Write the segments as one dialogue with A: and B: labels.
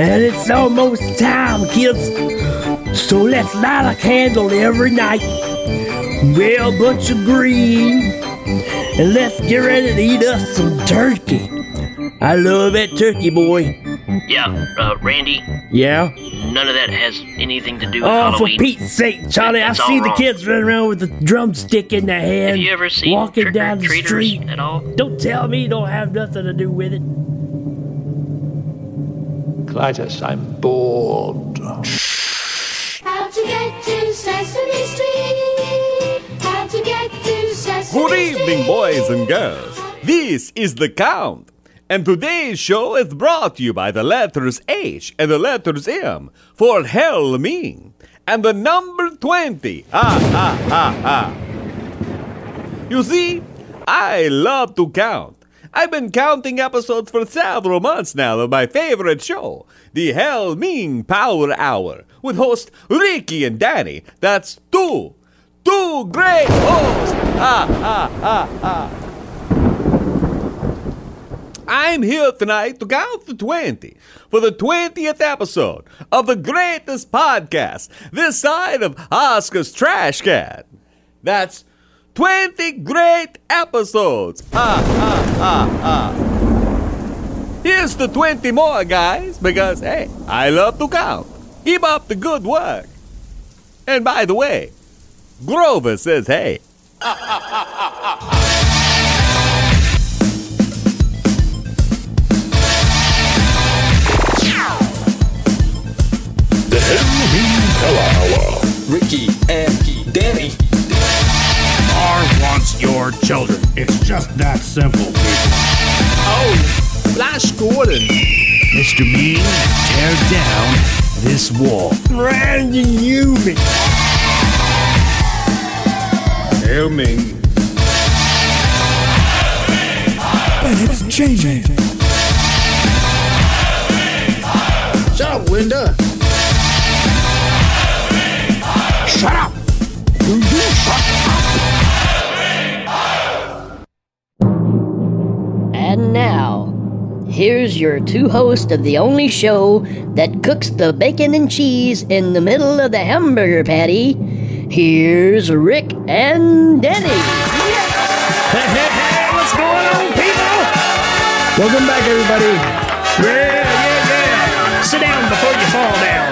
A: And it's almost time, kids. So let's light a candle every night. Wear a bunch of green. And let's get ready to eat us some turkey. I love that turkey, boy.
B: Yeah, uh, Randy,
A: Yeah?
B: none of that has anything to do with
A: Oh, for Pete's sake, Charlie, I see the kids running around with a drumstick in their hand.
B: Have you ever seen
A: walking
B: trick
A: down
B: or
A: the street?
B: at all?
A: Don't tell me you don't have nothing to do with it.
C: Clytus, I'm bored.
D: Evening, boys and girls. This is The Count. And today's show is brought to you by the letters H and the letters M for Halloween. And the number 20. Ha ha ha ha. You see, I love to count. I've been counting episodes for several months now of my favorite show, the Hellming Power Hour, with host Ricky and Danny. That's two, two great hosts. Ha ha ha ha. I'm here tonight to count to 20 for the 20th episode of the greatest podcast this side of Oscar's Trash Can. That's 20 great episodes. Ah, ah, ah, ha. Here's the 20 more, guys, because hey, I love to count. Keep up the good work. And by the way, Grover says hey.
E: The Halloween Power Hour.
F: Ricky and Danny.
G: R wants your children. It's just that simple, people.
F: Oh, Flash Gordon.
G: Mr. Mean, tear down this wall.
A: Randy Newman.
D: Helming. And it's changing.
F: Shut up, Linda.
G: Shut up! Do you shut
H: And now, here's your two hosts of the only show that cooks the bacon and cheese in the middle of the hamburger patty. Here's Rick and Denny.
A: Hey, hey, hey, what's going on, people?
I: Welcome back, everybody,
A: Yeah, yeah, yeah. Sit down before you fall down.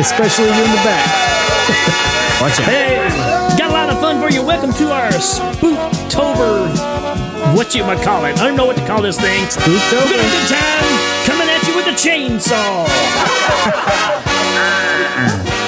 I: especially you in the back. Watch out.
A: Hey, got a lot of fun for you. Welcome to our Spooktober. What you might call it? I don't know what to call this thing. We're gonna a good time coming at you with a chainsaw.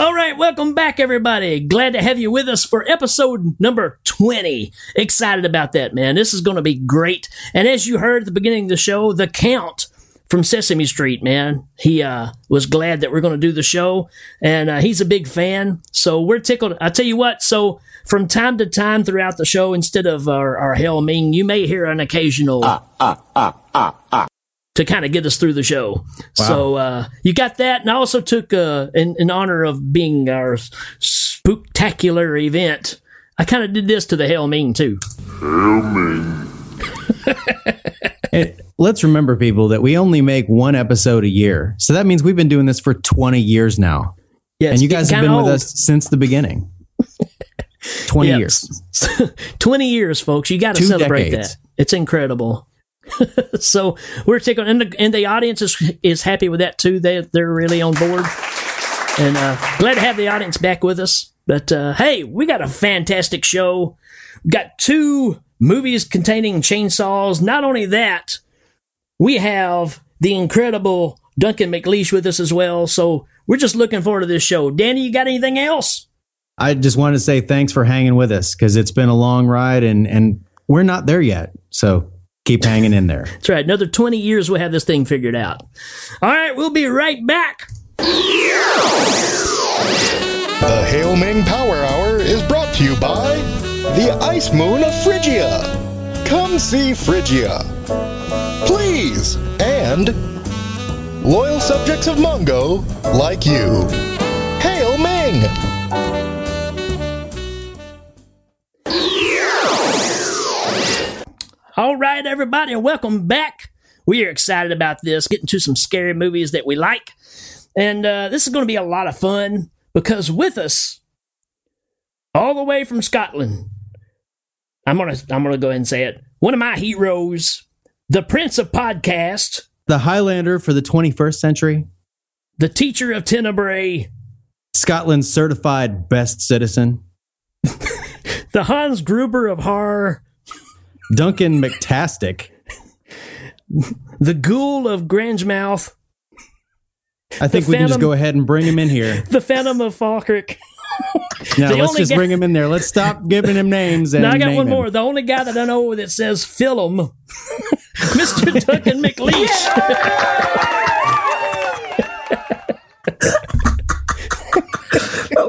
A: All right, welcome back, everybody. Glad to have you with us for episode number 20. Excited about that, man. This is going to be great. And as you heard at the beginning of the show, the count from Sesame Street, man, he uh, was glad that we're going to do the show, and uh, he's a big fan. So we're tickled. I tell you what. So from time to time throughout the show, instead of our, our hell ming, you may hear an occasional ah, ah, ah, to kind of get us through the show. So uh, you got that, and I also took uh, in, in honor of being our spooktacular event. I kind of did this to the Hell Ming too.
I: And let's remember, people, that we only make one episode a year. So that means we've been doing this for 20 years now.
A: Yeah,
I: and you guys have been
A: kinda
I: with us since the beginning. 20
A: Yeah.
I: years.
A: 20 years, folks. You got to celebrate
I: decades.
A: that. It's incredible. so we're taking, and the, and the audience is, is happy with that too. They, they're really on board. And uh, glad to have the audience back with us. But uh, hey, we got a fantastic show. Got two movies containing chainsaws. Not only that, we have the incredible Duncan McLeish with us as well. So we're just looking forward to this show. Danny, you got anything else?
I: I just want to say thanks for hanging with us because it's been a long ride and, and we're not there yet. So keep hanging in there.
A: That's right. Another 20 years, we'll have this thing figured out. All right, we'll be right back.
E: The Hail Ming Power Hour is brought to you by the Ice Moon of Frigia. Come see Frigia. Please, and loyal subjects of Mongo like you. Hail Ming!
A: All right, everybody, and welcome back. We are excited about this, getting to some scary movies that we like. And uh, this is going to be a lot of fun because with us, all the way from Scotland, I'm gonna I'm gonna go ahead and say it. One of my heroes, the Prince of Podcast,
I: The Highlander for the 21st century,
A: the teacher of Tenebrae,
I: Scotland's certified best citizen,
A: the Hans Gruber of horror,
I: Duncan McTastic.
A: the Ghoul of Grangemouth,
I: I think
A: The
I: we can just go ahead and bring him in here.
A: the Phantom of Falkirk.
I: Now,
A: The
I: let's just
A: guy-
I: bring him in there. Let's stop giving him names. And
A: Now I got
I: name
A: one
I: him.
A: more. The only guy that I know that says film, Mr. Duncan McLeish.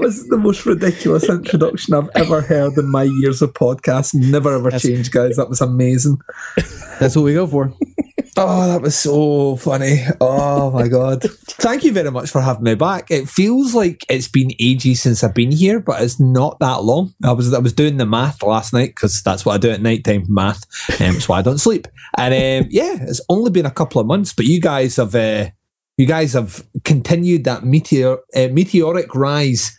J: That was the most ridiculous introduction I've ever heard in my years of podcasts. Never ever changed, guys. That was amazing.
I: That's what we go for.
J: Oh, that was so funny. Oh my god. Thank you very much for having me back. It feels like it's been ages since I've been here, but it's not that long. I was I was doing the math last night because that's what I do at night time math. Um, it's why I don't sleep. And um, yeah, it's only been a couple of months, but you guys have uh, you guys have continued that meteor uh, meteoric rise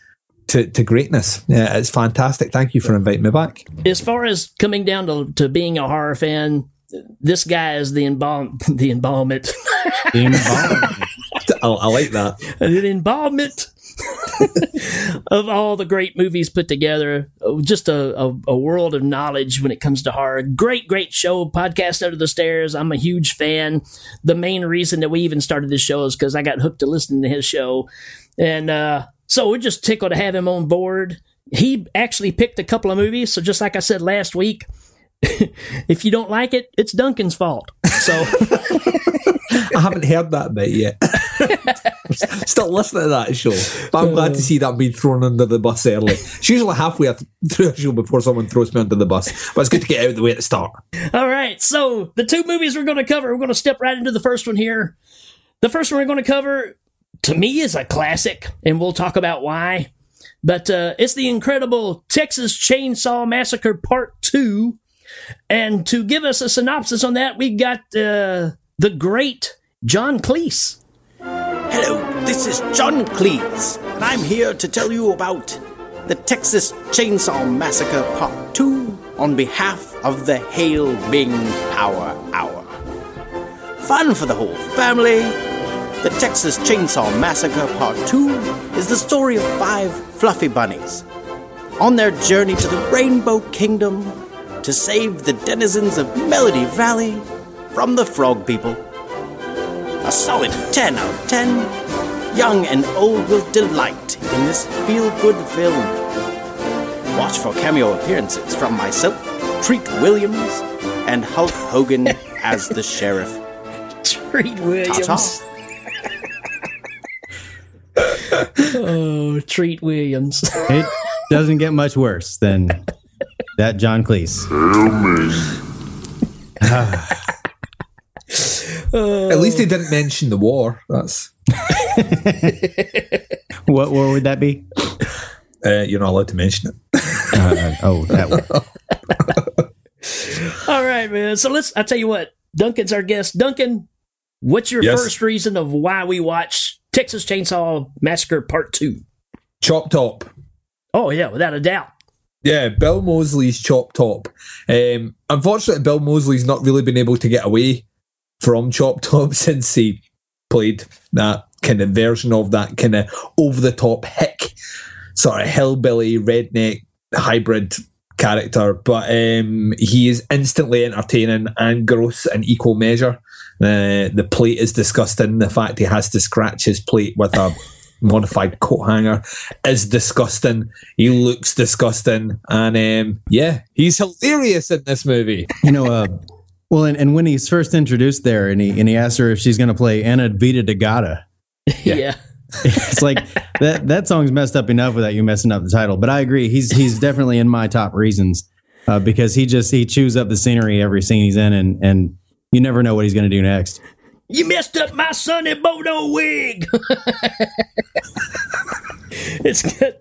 J: to, to greatness. Yeah, it's fantastic. Thank you for inviting me back.
A: As far as coming down to, to being a horror fan, this guy is the embalm the embalmment.
J: I, I like that.
A: the embalmment of all the great movies put together. Just a, a, a world of knowledge when it comes to horror. Great, great show. Podcast Under the Stairs. I'm a huge fan. The main reason that we even started this show is because I got hooked to listening to his show. And uh, so we're just tickled to have him on board. He actually picked a couple of movies. So just like I said last week, if you don't like it, it's Duncan's fault. So
J: I haven't heard that bit yet. Still listening to that show. But I'm glad to see that being thrown under the bus early. It's usually halfway through a show before someone throws me under the bus. But it's good to get out of the way at the start.
A: All right, so the two movies we're going to cover, we're going to step right into the first one here. The first one we're going to cover, to me, is a classic, and we'll talk about why. But uh, it's the incredible Texas Chainsaw Massacre Part 2. And to give us a synopsis on that, we got uh, the great John Cleese.
K: Hello, this is John Cleese, and I'm here to tell you about the Texas Chainsaw Massacre Part 2 on behalf of the Hail Bing Power Hour. Fun for the whole family. The Texas Chainsaw Massacre Part 2 is the story of five fluffy bunnies on their journey to the Rainbow Kingdom to save the denizens of Melody Valley from the Frog People. A solid 10 out of 10. Young and old will delight in this feel good film. Watch for cameo appearances from myself, Treat Williams, and Hulk Hogan as the sheriff.
A: Treat Williams.
K: Ta-ta.
A: Oh, Treat Williams.
I: It doesn't get much worse than that John Cleese.
J: At least they didn't mention the war. That's
I: what war would that be?
J: Uh, you're not allowed to mention it.
I: Uh, oh, that one.
A: All right, man. So let's. I tell you what, Duncan's our guest. Duncan, what's your
J: Yes.
A: first reason of why we watch Texas Chainsaw Massacre Part Two?
J: Chop Top.
A: Oh yeah, without a doubt.
J: Yeah, Bill Moseley's Chop Top. Um, unfortunately, Bill Moseley's not really been able to get away from Chop Top since he played that kind of version of that kind of over the top hick, sort of hillbilly redneck hybrid character. But um, he is instantly entertaining and gross in equal measure. Uh, the plate is disgusting. The fact he has to scratch his plate with a modified coat hanger is disgusting. He looks disgusting, and um, yeah, he's hilarious in this movie.
I: You know, uh, well, and, and when he's first introduced there, and he and he asked her if she's going to play Anna Vita Degata,
A: Yeah.
I: it's like that that song's messed up enough without you messing up the title. But I agree, he's he's definitely in my top reasons uh, because he just he chews up the scenery every scene he's in, and and you never know what he's going to do next.
A: You messed up my Sonny Bono wig. it's good.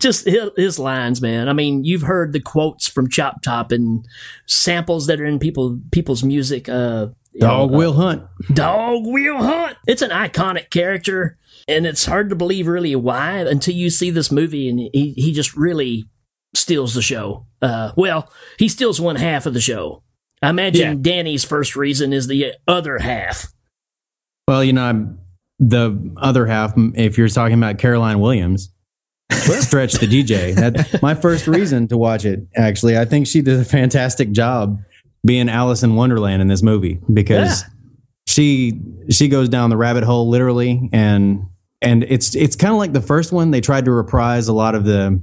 A: Just his, lines, man. I mean, you've heard the quotes from Chop Top and samples that are in people people's music. Uh,
I: Dog
A: know, uh,
I: will hunt.
A: Dog will hunt. It's an iconic character, and it's hard to believe really why until you see this movie, and he he just really steals the show. Uh, well, he steals one half of the show. I imagine Danny's first reason is the other half.
I: Well, you know, I'm, the other half, if you're talking about Caroline Williams, stretch the DJ. That my first reason to watch it. Actually, I think she did a fantastic job being Alice in Wonderland in this movie because she she goes down the rabbit hole literally, and and it's it's kind of like the first one. They tried to reprise a lot of the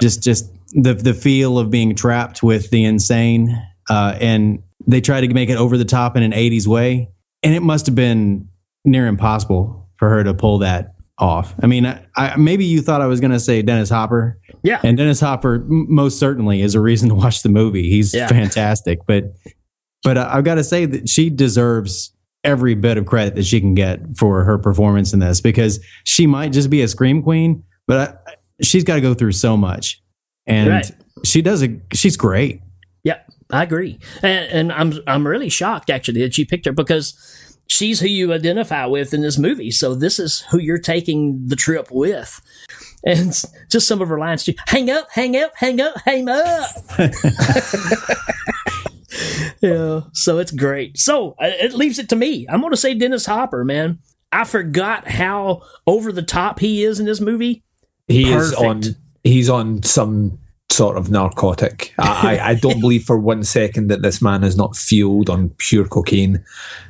I: just just the the feel of being trapped with the insane, uh, and they tried to make it over the top in an '80s way, and it must have been near impossible for her to pull that off. I mean, I, I, maybe you thought I was going to say Dennis Hopper.
A: Yeah.
I: And Dennis Hopper m- most certainly is a reason to watch the movie. He's
A: Yeah.
I: fantastic, but but I've got to say that she deserves every bit of credit that she can get for her performance in this because she might just be a scream queen, but I, she's got to go through so much. And
A: Right.
I: she does a she's great.
A: Yeah, I agree, and, and I'm I'm really shocked actually that you picked her because she's who you identify with in this movie. So this is who you're taking the trip with, and just some of her lines too. Hang up, hang up, hang up, hang up. yeah, so it's great. So uh, it leaves it to me. I'm going to say Dennis Hopper, man. I forgot how over the top he is in this movie.
J: He is on. He's on some sort of narcotic. I, I, don't believe for one second that this man is not fueled on pure cocaine.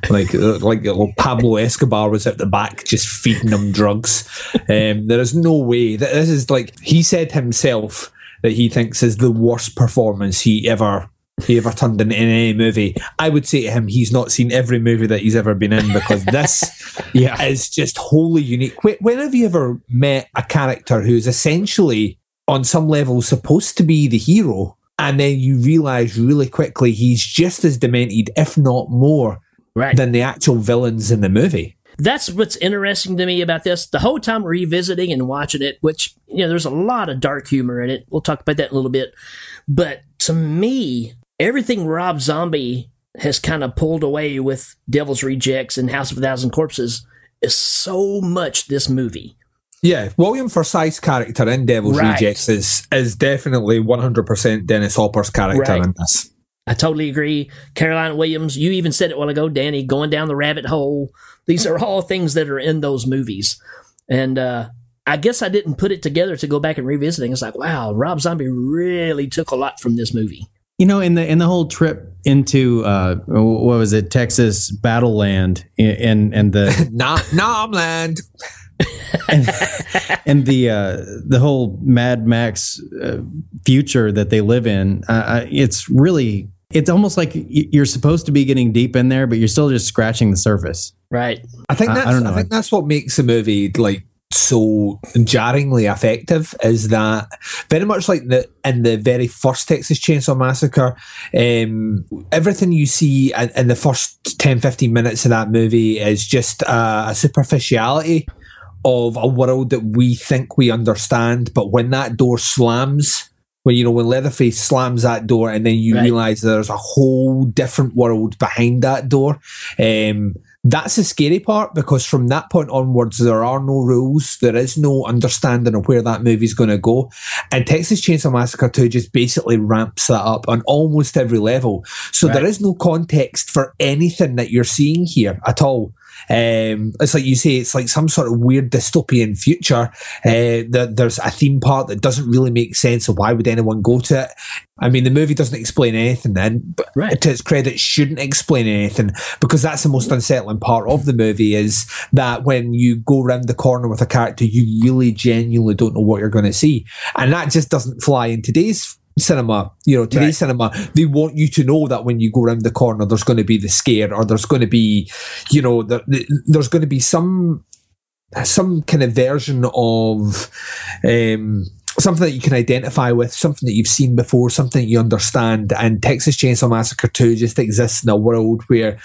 J: Like uh, like little Pablo Escobar was at the back just feeding him drugs. Um, there is no way that this is like he said himself that he thinks is the worst performance he ever. He ever turned in in any movie. I would say to him, he's not seen every movie that he's ever been in because this
I: Yeah.
J: is just wholly unique. Wh- When have you ever met a character who's essentially, on some level, supposed to be the hero, and then you realize really quickly he's just as demented, if not more,
A: Right.
J: than the actual villains in the movie?
A: that's what's interesting to me about this. The whole time revisiting and watching it, which you know, there's a lot of dark humor in it. We'll talk about that in a little bit. But to me, everything Rob Zombie has kind of pulled away with Devil's Rejects and House of a Thousand Corpses is so much this movie.
J: Yeah, William Forsythe's character in Devil's
A: Right.
J: Rejects is is definitely 100% Dennis Hopper's character
A: Right.
J: in this.
A: I totally agree. Caroline Williams, you even said it a while ago, Danny, going down the rabbit hole. These are all things that are in those movies. And uh, I guess I didn't put it together to go back and revisiting. It's like, wow, Rob Zombie really took a lot from this movie.
I: You know, in the in the whole trip into uh, what was it, Texas Battle Land, and and the
J: Nom Nomland.
I: And the uh, the whole Mad Max uh, future that they live in, uh, uh, it's really it's almost like you're supposed to be getting deep in there, but you're still just scratching the surface.
A: Right.
J: I think
I: I- I
J: that's I,
I: don't know.
J: think that's what makes the movie like so jarringly effective is that very much like the in the very first Texas Chainsaw Massacre, um, everything you see in, in the first 10, 15 minutes of that movie is just uh, a superficiality of a world that we think we understand, but when that door slams, when you know when Leatherface slams that door, and then you
A: Right.
J: realize there's a whole different world behind that door. Um, that's the scary part because from that point onwards, there are no rules. There is no understanding of where that movie's going to go. And Texas Chainsaw Massacre 2 just basically ramps that up on almost every level. So there
A: Right.
J: is no context for anything that you're seeing here at all. Um, it's like you say, it's like some sort of weird dystopian future. Uh, that there's a theme park that doesn't really make sense. So why would anyone go to it? I mean, the movie doesn't explain anything then, but
A: Right.
J: to its credit, shouldn't explain anything because that's the most unsettling part of the movie is that when you go round the corner with a character, you really genuinely don't know what you're going to see. And that just doesn't fly in today's cinema. You know, today's
A: Right.
J: cinema, they want you to know that when you go around the corner, there's going to be the scare or there's going to be, you know, there, there's going to be some some kind of version of um, something that you can identify with, something that you've seen before, something that you understand. And Texas Chainsaw Massacre 2 just exists in a world where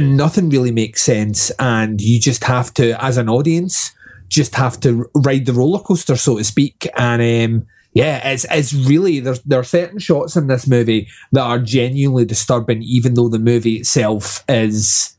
J: nothing really makes sense. And you just have to, as an audience, just have to ride the roller coaster, so to speak. And um, yeah, it's it's really there's there are certain shots in this movie that are genuinely disturbing, even though the movie itself is.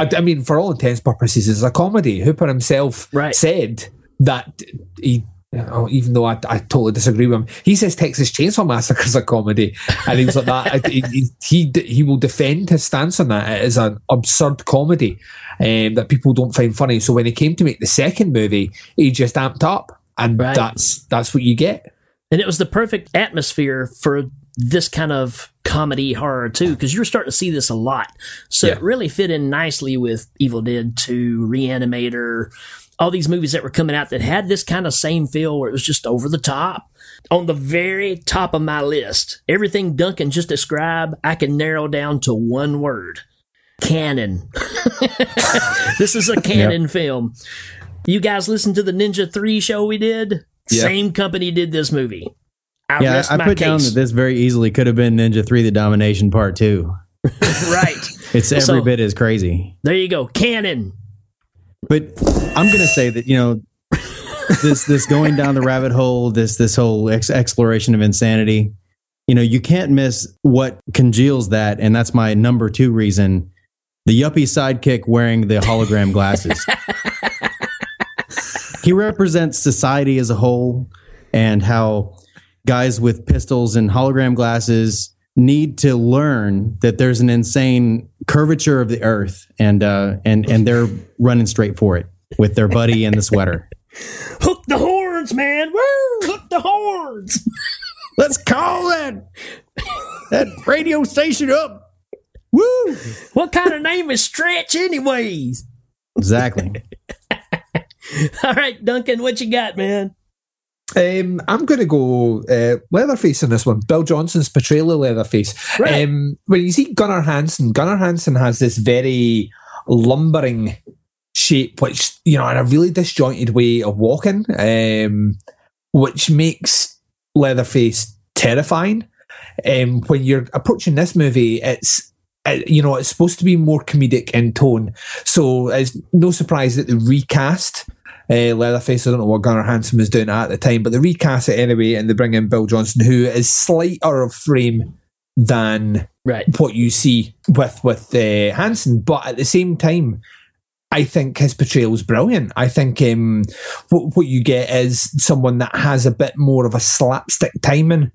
J: I, I mean, for all intents and purposes, is a comedy. Hooper himself said that he. you know, even though I, I totally disagree with him, he says Texas Chainsaw Massacre is a comedy, and he was like that. I- he, he he will defend his stance on that. It is an absurd comedy um, that people don't find funny. So when he came to make the second movie, he just amped up, and that's that's what you get.
A: And it was the perfect atmosphere for this kind of comedy horror too, because you're starting to see this a lot. So it really fit in nicely with Evil Dead 2, Reanimator, all these movies that were coming out that had this kind of same feel where it was just over the top. On the very top of my list, everything Duncan just described, I can narrow down to one word. Cannon. this is a cannon film. You guys listen to the Ninja 3 show we did?
I: Yeah.
A: Same company did this movie. I
I: yeah, I put down that this very easily could have been Ninja 3 The Domination Part 2.
A: right.
I: It's every
A: So-
I: bit as crazy.
A: There you go. Cannon.
I: But I'm going to say that, you know, this this going down the rabbit hole, this this whole ex- exploration of insanity, you know, you can't miss what congeals that and that's my number 2 reason. The yuppie sidekick wearing the hologram glasses. he represents society as a whole and how guys with pistols and hologram glasses need to learn that there's an insane curvature of the earth and uh and and they're running straight for it with their buddy in the sweater
A: Hook the horns, man. Woo! Hook the horns.
I: let's call that that radio station up woo
A: What kind of name is Stretch, anyways?
I: exactly
A: All right, Duncan, what you got, man?
J: Um, I'm going to go uh, Leatherface in this one. Bill Johnson's portrayal of Leatherface. Um, when you see Gunnar Hansen, Gunnar Hansen has this very lumbering shape, which you know, and a really disjointed way of walking, um, which makes Leatherface terrifying. Um, when you're approaching this movie, it's you know it's supposed to be more comedic in tone, so it's no surprise that the recast uh, Leatherface. I don't know what Gunnar Hansen was doing at the time, but they recast it anyway, and they bring in Bill Johnson, who is slighter of frame than what you see with with uh, Hansen, but at the same time. I think his portrayal is brilliant. I think um, what, what you get is someone that has a bit more of a slapstick timing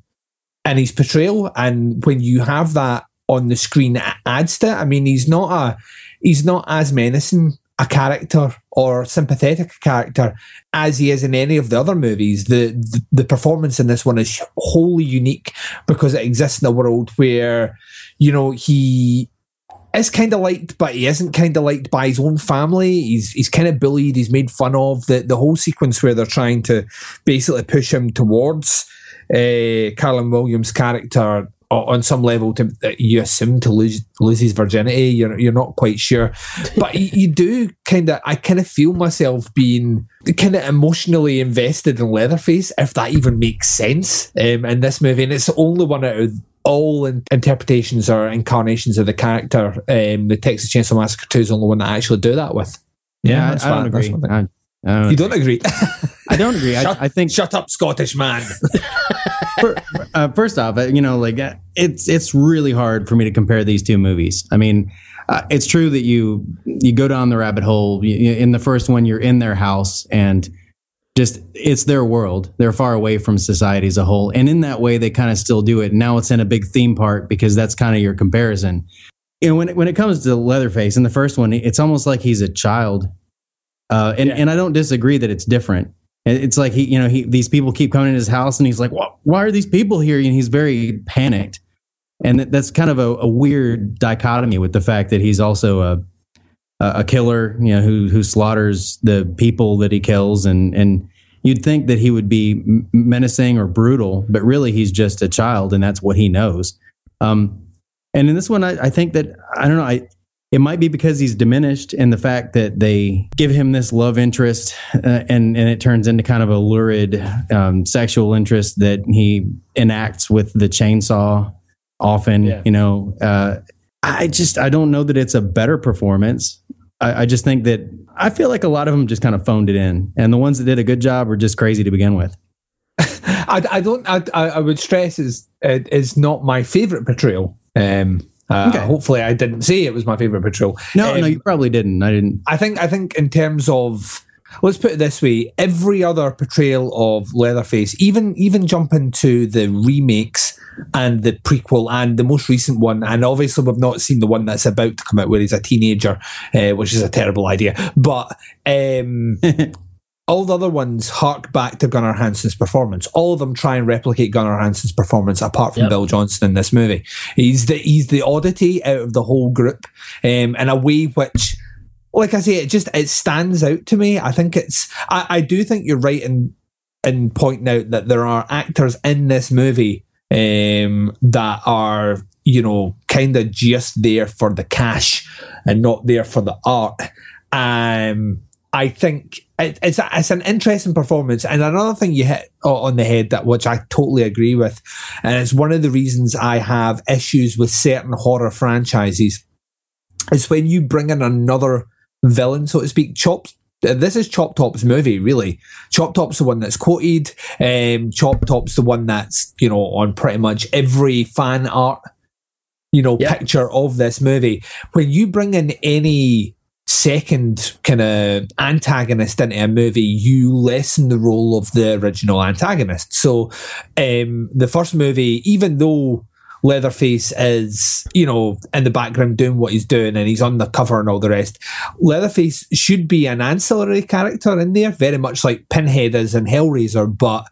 J: in his portrayal, and when you have that on the screen, it adds to it. I mean, he's not a he's not as menacing a character or sympathetic character as he is in any of the other movies. The, the the performance in this one is wholly unique because it exists in a world where you know he is kind of liked, but he isn't kind of liked by his own family. He's he's kind of bullied. He's made fun of. The the whole sequence where they're trying to basically push him towards uh, Caroline Williams' character on some level to you assume to lose lose his virginity. You're you're not quite sure, but you, you do kind of. I kind of feel myself being kind of emotionally invested in Leatherface, if that even makes sense um, in this movie. And it's the only one out of all in- interpretations or incarnations of the character. Um, the Texas Chainsaw Massacre Two is the only one that I actually do that with.
I: yeah,
J: that's
I: I, I don't
J: what- that's
I: agree
J: I
I: I, don't
J: You don't agree?
I: I don't agree. I,
J: Shut-
I: I think
J: shut up, Scottish man.
I: uh, first off, uh, you know, like uh, it's it's really hard for me to compare these two movies. I mean, uh, it's true that you you go down the rabbit hole. You, in the first one, you're in their house and just it's their world. They're far away from society as a whole, and in that way, they kind of still do it. Now it's in a big theme park because that's kind of your comparison. You know, when it, when it comes to Leatherface in the first one, it's almost like he's a child, uh, and and I don't disagree that it's different. It's like he, you know, he these people keep coming in his house, and he's like, "Why, are these people here?" And he's very panicked, and that's kind of a, a weird dichotomy with the fact that he's also a a killer, you know, who who slaughters the people that he kills, and and you'd think that he would be menacing or brutal, but really he's just a child, and that's what he knows. Um, and in this one, I, I think that I don't know. I it might be because he's diminished and the fact that they give him this love interest uh, and and it turns into kind of a lurid um, sexual interest that he enacts with the chainsaw often
A: Yeah.
I: you know uh, i just i don't know that it's a better performance I, I just think that i feel like a lot of them just kind of phoned it in and the ones that did a good job were just crazy to begin with
J: I, I don't. I, I would stress is it is not my favorite portrayal. Um, uh,
I: Okay.
J: Hopefully, I didn't say it was my favorite portrayal.
I: no
J: Um,
I: no you probably didn't i didn't
J: I think I think in terms of let's put it this way, every other portrayal of Leatherface, even even jumping to the remakes and the prequel and the most recent one, and obviously we've not seen the one that's about to come out where he's a teenager, uh, which is a terrible idea. But um, all the other ones hark back to Gunnar Hansen's performance. All of them try and replicate Gunnar Hansen's performance, apart from
A: Yep.
J: Bill Johnson in this movie. He's the he's the oddity out of the whole group, um, in a way which, like I say, it just it stands out to me. I think it's I, I do think you're right in in pointing out that there are actors in this movie um, that are you know kind of just there for the cash and not there for the art. Um, I think it, it's a, it's an interesting performance, and another thing you hit on the head that which I totally agree with, and it's one of the reasons I have issues with certain horror franchises, is when you bring in another villain, so to speak. Chop. This is Chop Top's movie, really. Chop Top's the one that's quoted. Um, Chop Top's the one that's you know on pretty much every fan art, you know,
A: Yeah.
J: picture of this movie. When you bring in any second kind of antagonist into a movie, you lessen the role of the original antagonist. So, um, the first movie, even though Leatherface is, you know, in the background doing what he's doing and he's on the cover and all the rest, Leatherface should be an ancillary character in there, very much like Pinhead is in Hellraiser, but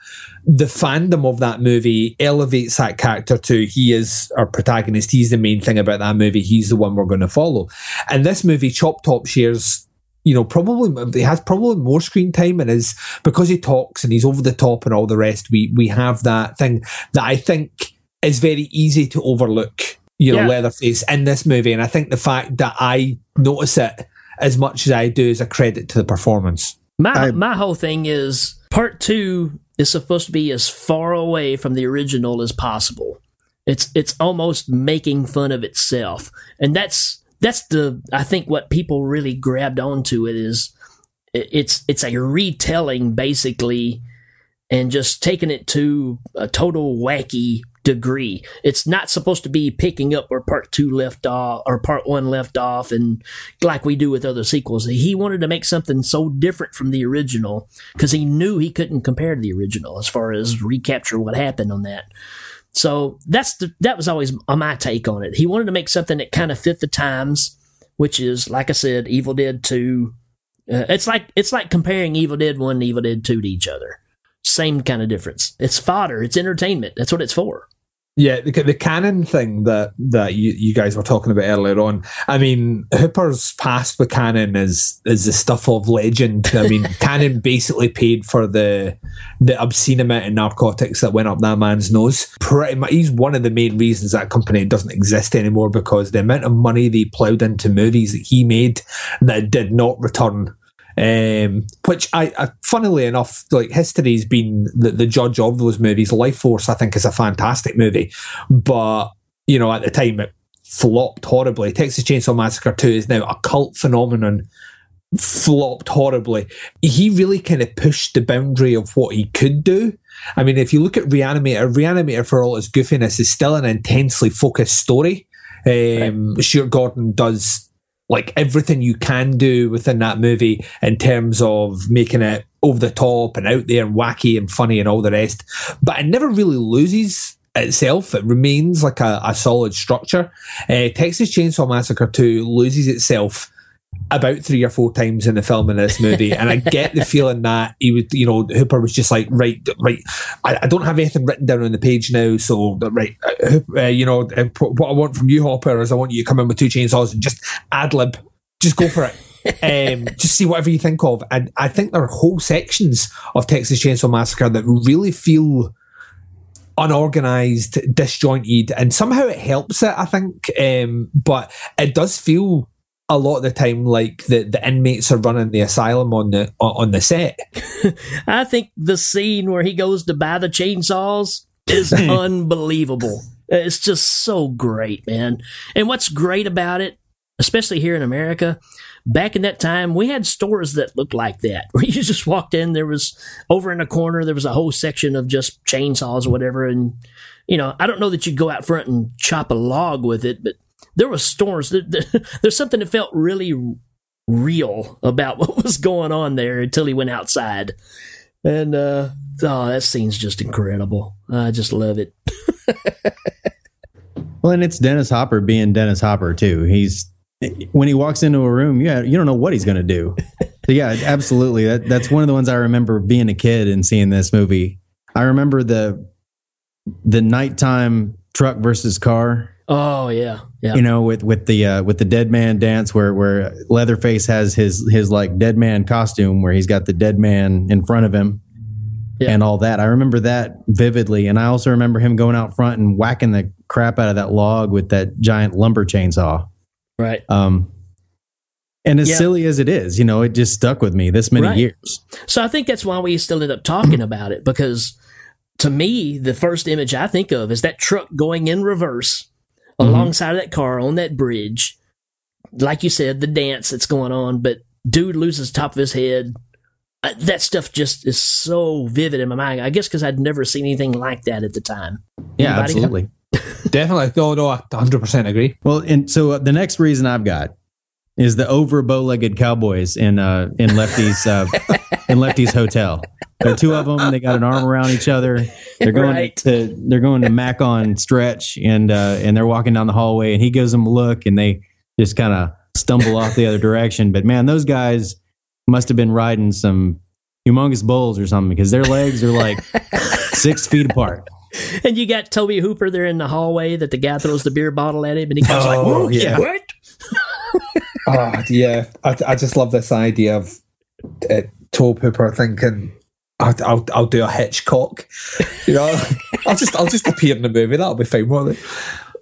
J: the fandom of that movie elevates that character to he is our protagonist. He's the main thing about that movie. He's the one we're going to follow. And this movie, Chop Top, shares you know, probably he has probably more screen time and is because he talks and he's over the top and all the rest. We we have that thing that I think is very easy to overlook. You know,
A: Yeah.
J: Leatherface in this movie, and I think the fact that I notice it as much as I do is a credit to the performance.
A: My my whole thing is part two is supposed to be as far away from the original as possible. It's it's almost making fun of itself, and that's that's the I think what people really grabbed onto it is it's it's a retelling basically, and just taking it to a total wacky degree. It's not supposed to be picking up where part two left off or part one left off and like we do with other sequels. He wanted to make something so different from the original because he knew he couldn't compare to the original as far as recapture what happened on that. So that's the, that was always my take on it. He wanted to make something that kind of fit the times, which is like I said, Evil Dead Two. Uh, it's like it's like comparing Evil Dead One and Evil Dead Two to each other. Same kind of difference. It's fodder. It's entertainment. That's what it's for.
J: Yeah, the, the cannon thing that that you, you guys were talking about earlier on. I mean, Hooper's past with cannon is is the stuff of legend. I mean, cannon basically paid for the the obscene amount of narcotics that went up that man's nose. Pretty much, he's one of the main reasons that company doesn't exist anymore because the amount of money they ploughed into movies that he made that did not return um, which I, I, funnily enough, like history's been the, the judge of those movies. Lifeforce, I think, is a fantastic movie, but you know, at the time it flopped horribly. Texas Chainsaw Massacre Two is now a cult phenomenon. Flopped horribly. He really kind of pushed the boundary of what he could do. I mean, if you look at Reanimator, Reanimator for all its goofiness is still an intensely focused story. Um, Stuart Gordon does like everything you can do within that movie in terms of making it over the top and out there and wacky and funny and all the rest. But it never really loses itself. It remains like a, a solid structure. Uh, Texas Chainsaw Massacre 2 loses itself about three or four times in the film in this movie, and I get the feeling that he would, you know, Hooper was just like, right, right, I, I don't have anything written down on the page now, so right, uh, uh, you know, uh, what I want from you, Hopper, is I want you to come in with two chainsaws and just ad lib, just go for it. um, just see whatever you think of, and I think there are whole sections of Texas Chainsaw Massacre that really feel unorganized, disjointed, and somehow it helps it. I think, um, but it does feel a lot of the time like the, the inmates are running the asylum on the on the set.
A: I think the scene where he goes to buy the chainsaws is unbelievable. It's just so great, man. And what's great about it, especially here in America, back in that time, we had stores that looked like that. Where you just walked in, there was over in a corner, there was a whole section of just chainsaws or whatever. And, you know, I don't know that you'd go out front and chop a log with it, but there was storms. There, there- there's something that felt really real about what was going on there until he went outside. And uh oh, that scene's just incredible. I just love it.
I: Well, and it's Dennis Hopper being Dennis Hopper too. He's when he walks into a room, yeah, you don't know what he's going to do. So yeah, absolutely. That that's one of the ones I remember being a kid and seeing this movie. I remember the the nighttime truck versus car.
A: Oh yeah, yeah.
I: You know, with with the uh, with the dead man dance, where where Leatherface has his his like dead man costume, where he's got the dead man in front of him, and all that. I remember that vividly, and I also remember him going out front and whacking the crap out of that log with that giant lumber chainsaw.
A: Right.
I: Um, and as
A: Yeah.
I: silly as it is, you know, it just stuck with me this many
A: Right.
I: years.
A: So I think that's why we still end up talking about it because to me, the first image I think of is that truck going in reverse alongside of that car on that bridge. Like you said, the dance that's going on, but dude loses top of his head. Uh, That stuff just is so vivid in my mind. I guess because I'd never seen anything like that at the time.
I: Yeah,
A: Anybody?
I: absolutely.
J: Definitely. No, no, I 100% agree.
I: Well, and so uh, the next reason I've got is the over bow-legged cowboys in uh in Lefty's uh in Lefty's hotel. There are two of them. They got an arm around each other. They're going
A: Right.
I: to they're going to Mac on stretch, and uh, and they're walking down the hallway, and he gives them a look, and they just kind of stumble off the other direction. But man, those guys must have been riding some humongous bulls or something because their legs are like six feet apart.
A: And you got Tobe Hooper there in the hallway that the guy throws the beer bottle at him, and he goes like,
J: Oh,
A: "Whoa,
J: yeah.
A: what?"
J: Ah, yeah. I, I just love this idea of uh, Tobe Hooper thinking, I'll, I'll, I'll do a Hitchcock. You know, I'll just I'll just appear in the movie. That'll be fine, won't it?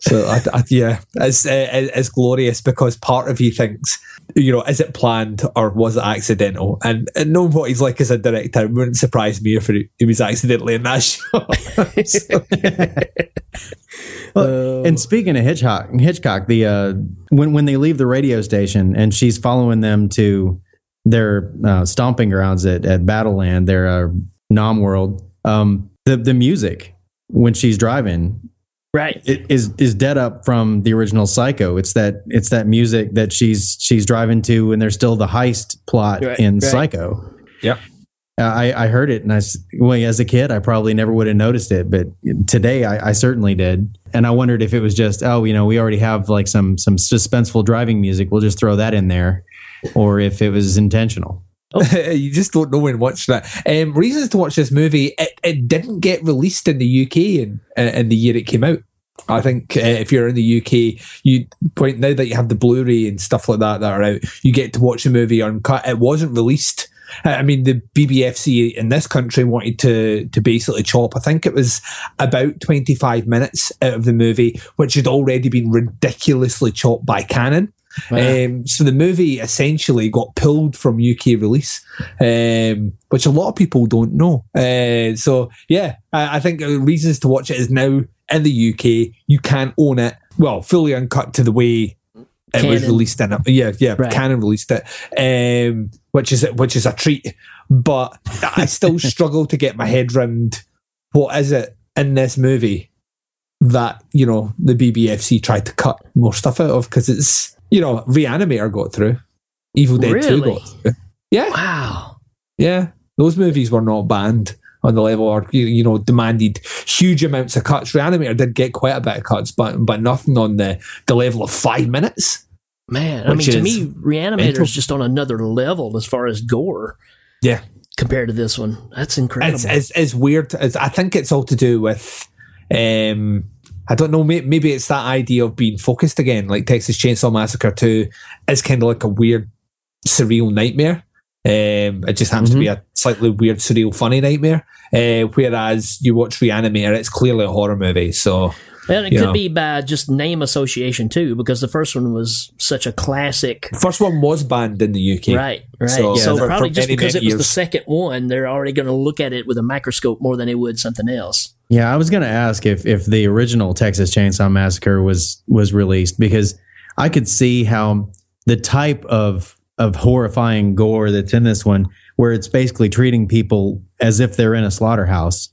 J: So I, I, yeah, it's uh, it's glorious because part of you thinks, you know, is it planned or was it accidental? And, and knowing what he's like as a director, it wouldn't surprise me if he, he was accidentally in that shot.
I: Well, and speaking of Hitchcock, Hitchcock, the uh, when when they leave the radio station and she's following them to their uh, stomping grounds at at Battleland, their uh, Nom World, um, the the music when she's driving,
A: right,
I: it is is dead up from the original Psycho. It's that it's that music that she's she's driving to, and there's still the heist plot
J: Right,
I: in
J: right.
I: Psycho.
J: yeah
I: Uh, I, I heard it, and I s- well, as a kid, I probably never would have noticed it, but today I, I certainly did. And I wondered if it was just, oh, you know, we already have like some some suspenseful driving music. We'll just throw that in there, or if it was intentional.
J: you just don't know when to watch that. Um, reasons to watch this movie. It, it didn't get released in the UK in, in the year it came out. I think uh, if you're in the UK, you point now that you have the Blu-ray and stuff like that that are out, you get to watch the movie uncut. It wasn't released. I mean, the BBFC in this country wanted to to basically chop. I think it was about 25 minutes out of the movie, which had already been ridiculously chopped by Cannon. Um, so the movie essentially got pulled from UK release, um, which a lot of people don't know. Uh, so yeah, I, I think reasons to watch it is now in the UK. You can own it, well, fully uncut to the way it was released in it. Yeah, yeah,
A: Right.
J: Cannon released it, um, which is which is a treat. But I still struggle to get my head round what is it in this movie that you know the BBFC tried to cut more stuff out of because it's you know Reanimator got through, Evil Dead Two got through. Yeah,
A: wow,
J: yeah, those movies were not banned on the level or you you know demanded huge amounts of cuts. Reanimator did get quite a bit of cuts, but but nothing on the the level of five minutes.
A: Man, I mean, to me, Reanimator
J: mental.
A: is just on another level as far as gore
J: Yeah,
A: compared to this one. That's incredible.
J: it's, it's, it's weird. It's, I think it's all to do with, um, I don't know, maybe it's that idea of being focused again. Like Texas Chainsaw Massacre 2 is kind of like a weird, surreal nightmare. Um, it just happens to be a slightly weird, surreal, funny nightmare. Uh, whereas you watch Reanimator, it's clearly a horror movie. So
A: And it
J: You
A: could
J: know.
A: be by just name association too, because the first one was such a classic.
J: First one was banned in the UK.
A: Right, right. So,
J: So, for-
A: probably
J: for
A: just
J: many,
A: because
J: many
A: it was the second one, they're already going to look at it with a microscope more than they would something else.
I: Yeah, I was going to ask if if the original Texas Chainsaw Massacre was was released because I could see how the type of of horrifying gore that's in this one, where it's basically treating people as if they're in a slaughterhouse.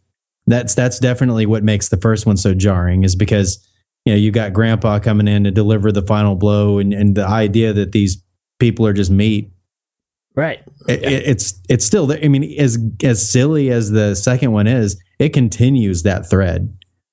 I: That's that's definitely what makes the first one so jarring, is because you know you got Grandpa coming in to deliver the final blow, and and the idea that these people are just meat
A: Right.
I: it, it- it's it's still there. I mean, as as silly as the second one is, it continues that thread.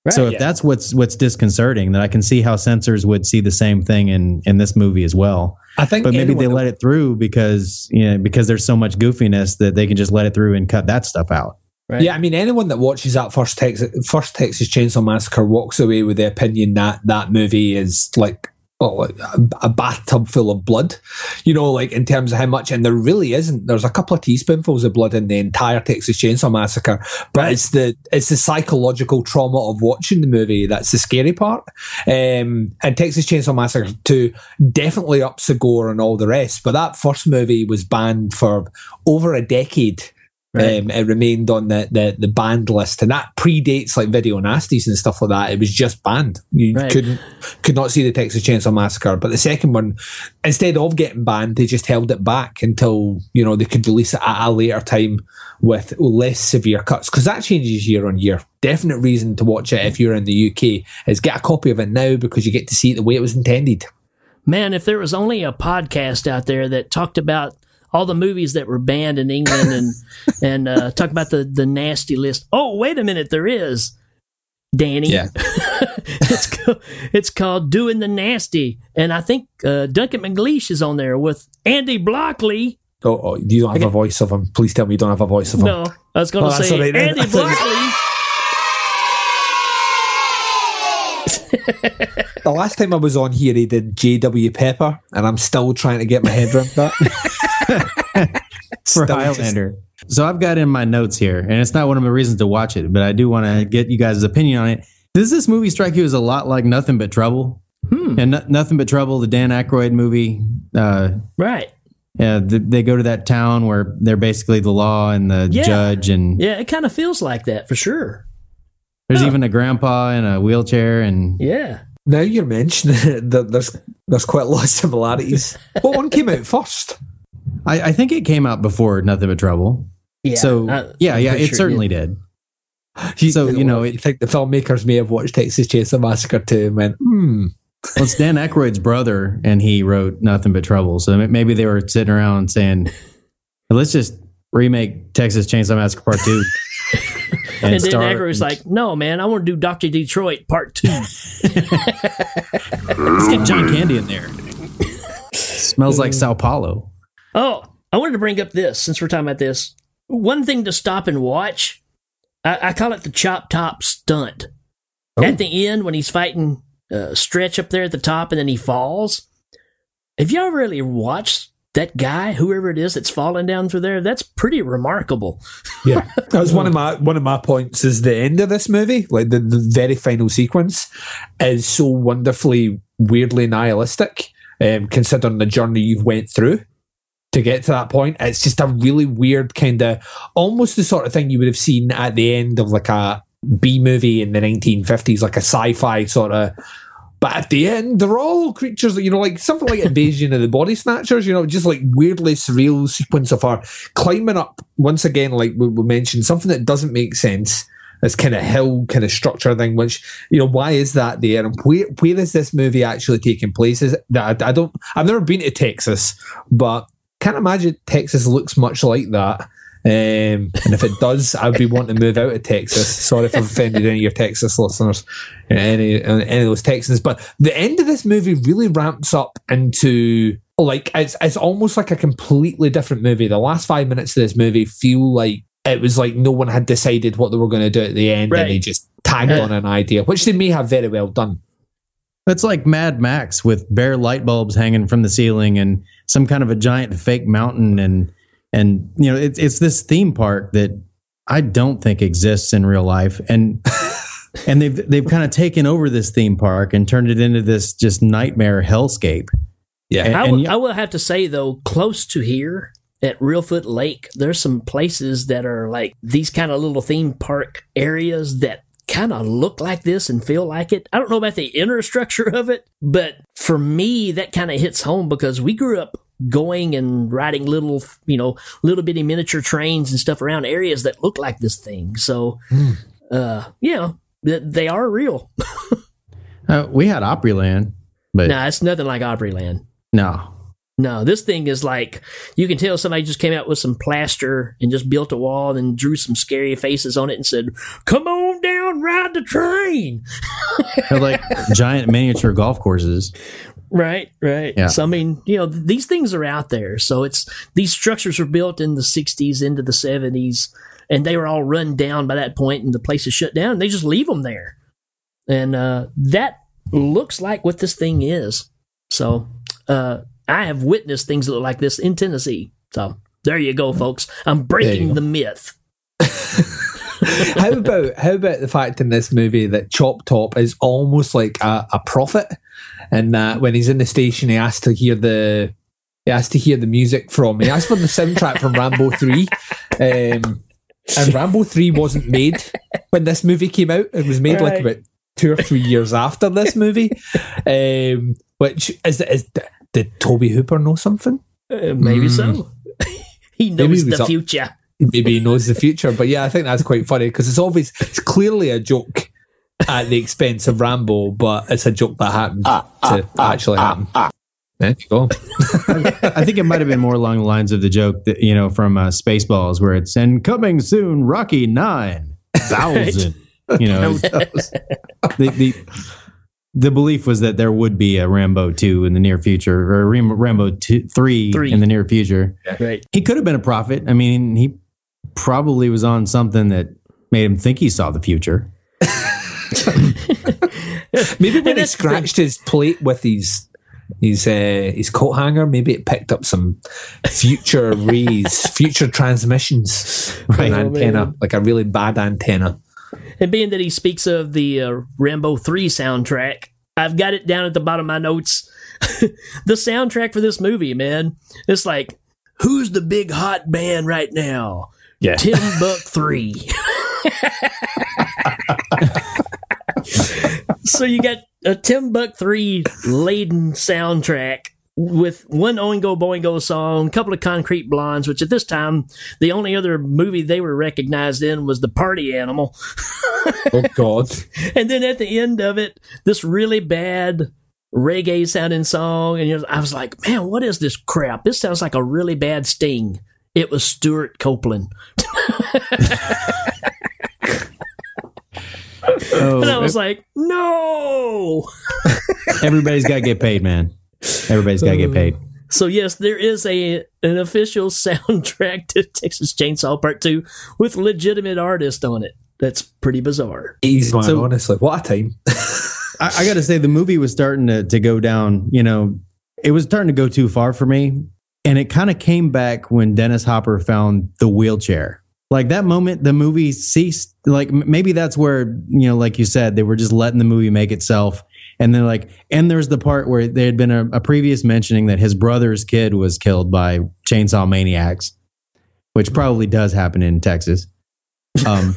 I: so if
J: yeah.
I: that's what's what's disconcerting, then I can see how censors would see the same thing in in this movie as well.
J: I think
I: But maybe they let it through because you know because there's so much goofiness that they can just let it through and cut that stuff out.
A: Right.
J: Yeah, I mean, anyone that watches that first Texas first Texas Chainsaw Massacre walks away with the opinion that that movie is like. Well, a, a bathtub full of blood, you know, like in terms of how much, and there really isn't. There's a couple of teaspoonfuls of blood in the entire Texas Chainsaw Massacre, but it's the it's the psychological trauma of watching the movie that's the scary part. Um, and Texas Chainsaw Massacre Two definitely ups the gore and all the rest, but that first movie was banned for over a decade.
A: Right.
J: Um, it remained on the, the the banned list, and that predates like video nasties and stuff like that. It was just banned. You
A: Right.
J: couldn't could not see the Texas Chainsaw Massacre. But the second one, instead of getting banned, they just held it back until you know they could release it at a later time with less severe cuts because that changes year on year. Definite reason to watch it if you're in the UK is get a copy of it now because you get to see it the way it was intended.
A: Man, if there was only a podcast out there that talked about all the movies that were banned in England and and uh, talk about the the nasty list. Oh, wait a minute, there is. Danny.
J: Yeah.
A: it's co- it's called Doing the Nasty, and I think uh, Duncan McLeish is on there with Andy Blockley.
J: Oh, oh you don't have a voice of him. Please tell me you don't have a voice of him.
A: No, I was going
J: Oh,
A: to
J: that's
A: say
J: right.
A: Andy
J: I thought you-
A: Blockley.
J: The last time I was on here, he did J.W. Pepper, and I'm still trying to get my head around that.
I: for Highlander. So I've got in my notes here, and it's not one of my reasons to watch it, but I do want to get you guys' opinion on it. Does this movie strike you as a lot like Nothing But Trouble?
A: Hmm.
I: And No- Nothing But Trouble, the Dan Aykroyd movie. Uh,
A: Right.
I: yeah, th- they go to that town where they're basically the law and the
A: Yeah.
I: judge, and
A: Yeah, it kind of feels like that for sure.
I: there's even a grandpa in a wheelchair, and
A: Yeah.
J: Now you're mentioning it, that there's there's quite a lot of similarities. what one came out first?
I: I, I think it came out before Nothing But Trouble.
A: Yeah.
I: so
A: I-
I: yeah,
A: I'm
I: yeah, it
A: sure it
I: certainly did.
J: You,
I: So, you know,
J: you think the filmmakers may have watched Texas Chainsaw Massacre too and went, hmm.
I: Well, it's Dan Aykroyd's brother, and he wrote Nothing But Trouble. So maybe they were sitting around saying, "Let's just remake Texas Chainsaw Massacre Part 2.
A: And, then
I: star-
A: Aykroyd's like, no, man, I want to do Doctor Detroit Part Two.
I: Let's get John Candy in there. Smells like Sao Paulo.
A: Oh, I wanted to bring up this since we're talking about this. One thing to stop and watch, I, I call it the chop top stunt. At the end, when he's fighting uh, Stretch up there at the top and then he falls. Have y'all really watched that guy, whoever it is that's falling down through there? That's pretty remarkable.
J: Yeah, that was one of my one of my points. Is the end of this movie, like the, the very final sequence, is so wonderfully weirdly nihilistic, um, considering the journey you've went through to get to that point. It's just a really weird kind of, almost the sort of thing you would have seen at the end of like a B movie in the 1950s, like a sci-fi sort of. But at the end, they're all creatures, that, you know, like something like Invasion of the Body Snatchers, you know, just like weirdly surreal sequence of her climbing up once again, like we, we mentioned, something that doesn't make sense. This kind of hill kind of structure thing, which you know, why is that there, and where where is this movie actually taking place? Is that I, I don't, I've never been to Texas, but can't imagine Texas looks much like that. Um, and if it does, I'd be wanting to move out of Texas. Sorry if I've offended any of your Texas listeners, any any of those Texans. But the end of this movie really ramps up into like it's it's almost like a completely different movie. The last five minutes of this movie feel like it was like no one had decided what they were going to do at the end, and they just tagged on an idea, which they may have very well done.
I: It's like Mad Max with bare light bulbs hanging from the ceiling and some kind of a giant fake mountain and and you know it's it's this theme park that I don't think exists in real life and and they've they've kind of taken over this theme park and turned it into this just nightmare hellscape.
J: Yeah,
I: And-
A: I
I: and
A: will,
I: y-
A: I will have to say though, close to here at Reelfoot Lake, there's some places that are like these kind of little theme park areas that kind of look like this and feel like it. I don't know about the inner structure of it, but for me, that kind of hits home because we grew up going and riding little, you know, little bitty miniature trains and stuff around areas that look like this thing. So, uh, yeah, th- they are real.
I: Uh, we had Opryland, but
A: nah, it's nothing like Opryland.
I: no.
A: No, this thing is like you can tell somebody just came out with some plaster and just built a wall and drew some scary faces on it and said, "Come on ride the train."
I: They're like giant miniature golf courses.
A: Right, right.
I: Yeah.
A: So I mean, you know, th- these things are out there. So it's these structures were built in the '60s into the '70s, and they were all run down by that point, and the place is shut down. And they just leave them there, and uh, that looks like what this thing is. So uh, I have witnessed things that look like this in Tennessee. So there you go, folks. I'm breaking the myth.
J: how about how about the fact in this movie that Chop Top is almost like a, a prophet, and that when he's in the station, he has to hear the he has to hear the music from. He asked for the soundtrack from Rambo Three, um, and Rambo Three wasn't made when this movie came out. It was made like about two or three years after this movie, um, which is is did Tobe Hooper know something?
A: Uh, maybe so. he
J: Maybe
A: knows
J: he was
A: the
J: up-
A: future.
J: Maybe he knows the future. But yeah, I think that's quite funny because it's obvious, it's clearly a joke at the expense of Rambo, but it's a joke that happened ah, ah, to ah, actually happen. There you go.
I: I think it might have been more along the lines of the joke that you know from uh, Spaceballs, where it's and coming soon, Rocky Nine thousand. You know, the, the the belief was that there would be a Rambo two in the near future, or Ram- Rambo two, three,
A: Three.
I: in the near future.
A: Right.
I: He could have been a prophet. I mean, he probably was on something that made him think he saw the future.
J: Maybe when he
A: that's the thing.
J: scratched his plate with his his uh, his coat hanger, maybe it picked up some future rays, future transmissions from
I: Right.
J: an
A: Oh,
J: antenna,
A: man.
J: like a really bad antenna.
A: And being that he speaks of the uh, Rambo 3 soundtrack, I've got it down at the bottom of my notes. the soundtrack for this movie, man, it's like, who's the big hot band right now?
J: Yeah.
A: Tim Buck 3. so you got a Timbuk 3 laden soundtrack with one Oingo Boingo song, a couple of Concrete Blondes, which at this time, the only other movie they were recognized in was The Party Animal.
J: Oh God!
A: And then at the end of it, this really bad reggae sounding song. And you know, I was like, man, what is this crap? This sounds like a really bad sting. It was Stewart Copeland. Oh, and I was like, no.
I: Everybody's got to get paid, man. Everybody's got to get uh, paid.
A: So yes, there is a an official soundtrack to Texas Chainsaw Part Two with legitimate artists on it. That's pretty bizarre.
J: He's man,
I: So-
J: honestly, what a time.
I: I, I got to say, the movie was starting to, to go down. You know, it was starting to go too far for me. And it kind of came back when Dennis Hopper found the wheelchair. Like that moment, the movie ceased. Like maybe that's where, you know, like you said, they were just letting the movie make itself. And then, like, and there's the part where there had been a, a previous mentioning that his brother's kid was killed by chainsaw maniacs, which probably does happen in Texas. Um,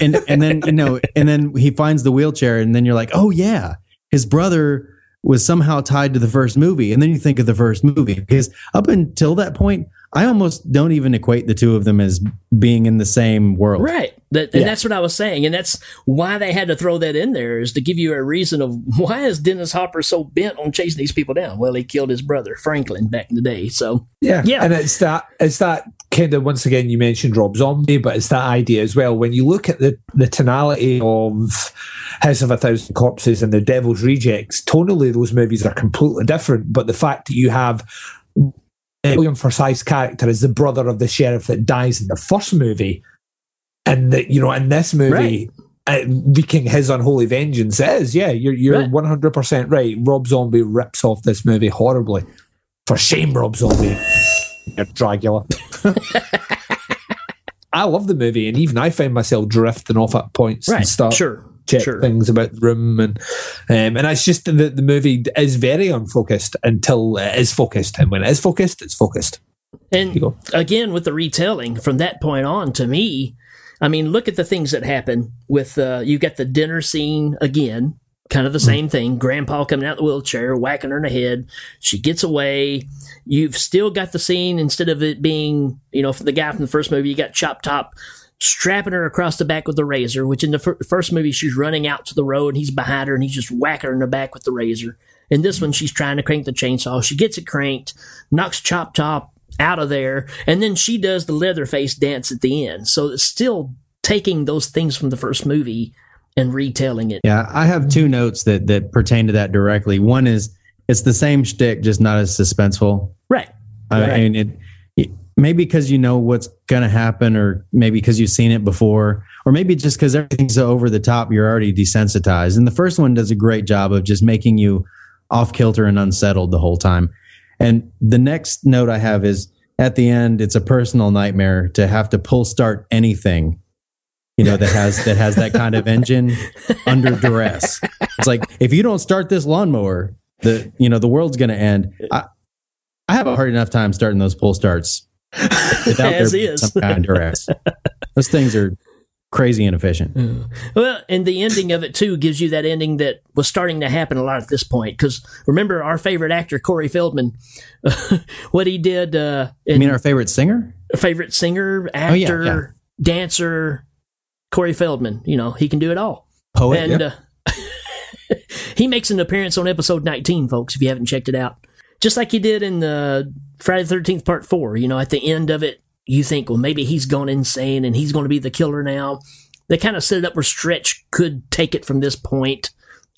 I: and and then you know, and then he finds the wheelchair, and then you're like, oh yeah, his brother was somehow tied to the first movie, and then you think of the first movie because up until that point, I almost don't even equate the two of them as being in the same world.
A: Right. That, and
I: Yeah.
A: that's what I was saying. And that's why they had to throw that in there is to give you a reason of why is Dennis Hopper so bent on chasing these people down? Well, he killed his brother, Franklin, back in the day. So,
J: Yeah,
A: Yeah.
J: and it's that it's that kind of once again you mentioned Rob Zombie, but it's that idea as well. When you look at the the tonality of House of a Thousand Corpses and The Devil's Rejects, tonally those movies are completely different. But the fact that you have William Forsythe's character is the brother of the sheriff that dies in the first movie, and that you know in this movie. Uh, wreaking his unholy vengeance is yeah you're you're one hundred percent right. Rob Zombie rips off this movie horribly. For shame, Rob Zombie. You're Dracula. I love the movie, and even I find myself drifting off at points and stuff.
A: Sure.
J: Check
A: Sure.
J: things about the room, and um, and it's just that the movie is very unfocused until it is focused, and when it is focused, it's focused.
A: And again, with the retelling from that point on, to me, I mean, look at the things that happen with uh, you get the dinner scene again, kind of the same thing. Grandpa coming out the wheelchair, whacking her in the head. She gets away. You've still got the scene instead of it being, you know, the guy from the first movie, you got Chop Top strapping her across the back with the razor, which in the fir- first movie, she's running out to the road and he's behind her and he's just whacking her in the back with the razor. In this one, she's trying to crank the chainsaw. She gets it cranked, knocks Chop Top out of there, and then she does the Leatherface dance at the end. So it's still taking those things from the first movie and retelling it.
I: Yeah, I have two notes that that pertain to that directly. One is it's the same shtick, just not as suspenseful.
A: Right.
I: I mean, it maybe because you know what's going to happen, or maybe because you've seen it before, or maybe just because everything's so over the top, you're already desensitized. And the first one does a great job of just making you off kilter and unsettled the whole time. And the next note I have is at the end, it's a personal nightmare to have to pull start anything, you know, that has that has that kind of engine under duress. It's like if you don't start this lawnmower, the you know the world's going to end. I, I have a hard enough time starting those pull starts without
A: As
I: there being
A: is.
I: some kind of duress. Those things are crazy inefficient.
A: Well, and the ending of it too gives you that ending that was starting to happen a lot at this point. Because remember, our favorite actor Corey Feldman, what he did. Uh,
I: I mean, our favorite singer,
A: favorite singer,
I: Oh, yeah,
A: actor,
I: yeah.
A: dancer, Corey Feldman. You know, he can do it all.
I: Poet,
A: and uh, he makes an appearance on episode 19, folks. If you haven't checked it out, just like he did in the Friday the Thirteenth Part Four. You know, at the end of it, you think, well, maybe he's gone insane and he's going to be the killer now. They kind of set it up where Stretch could take it from this point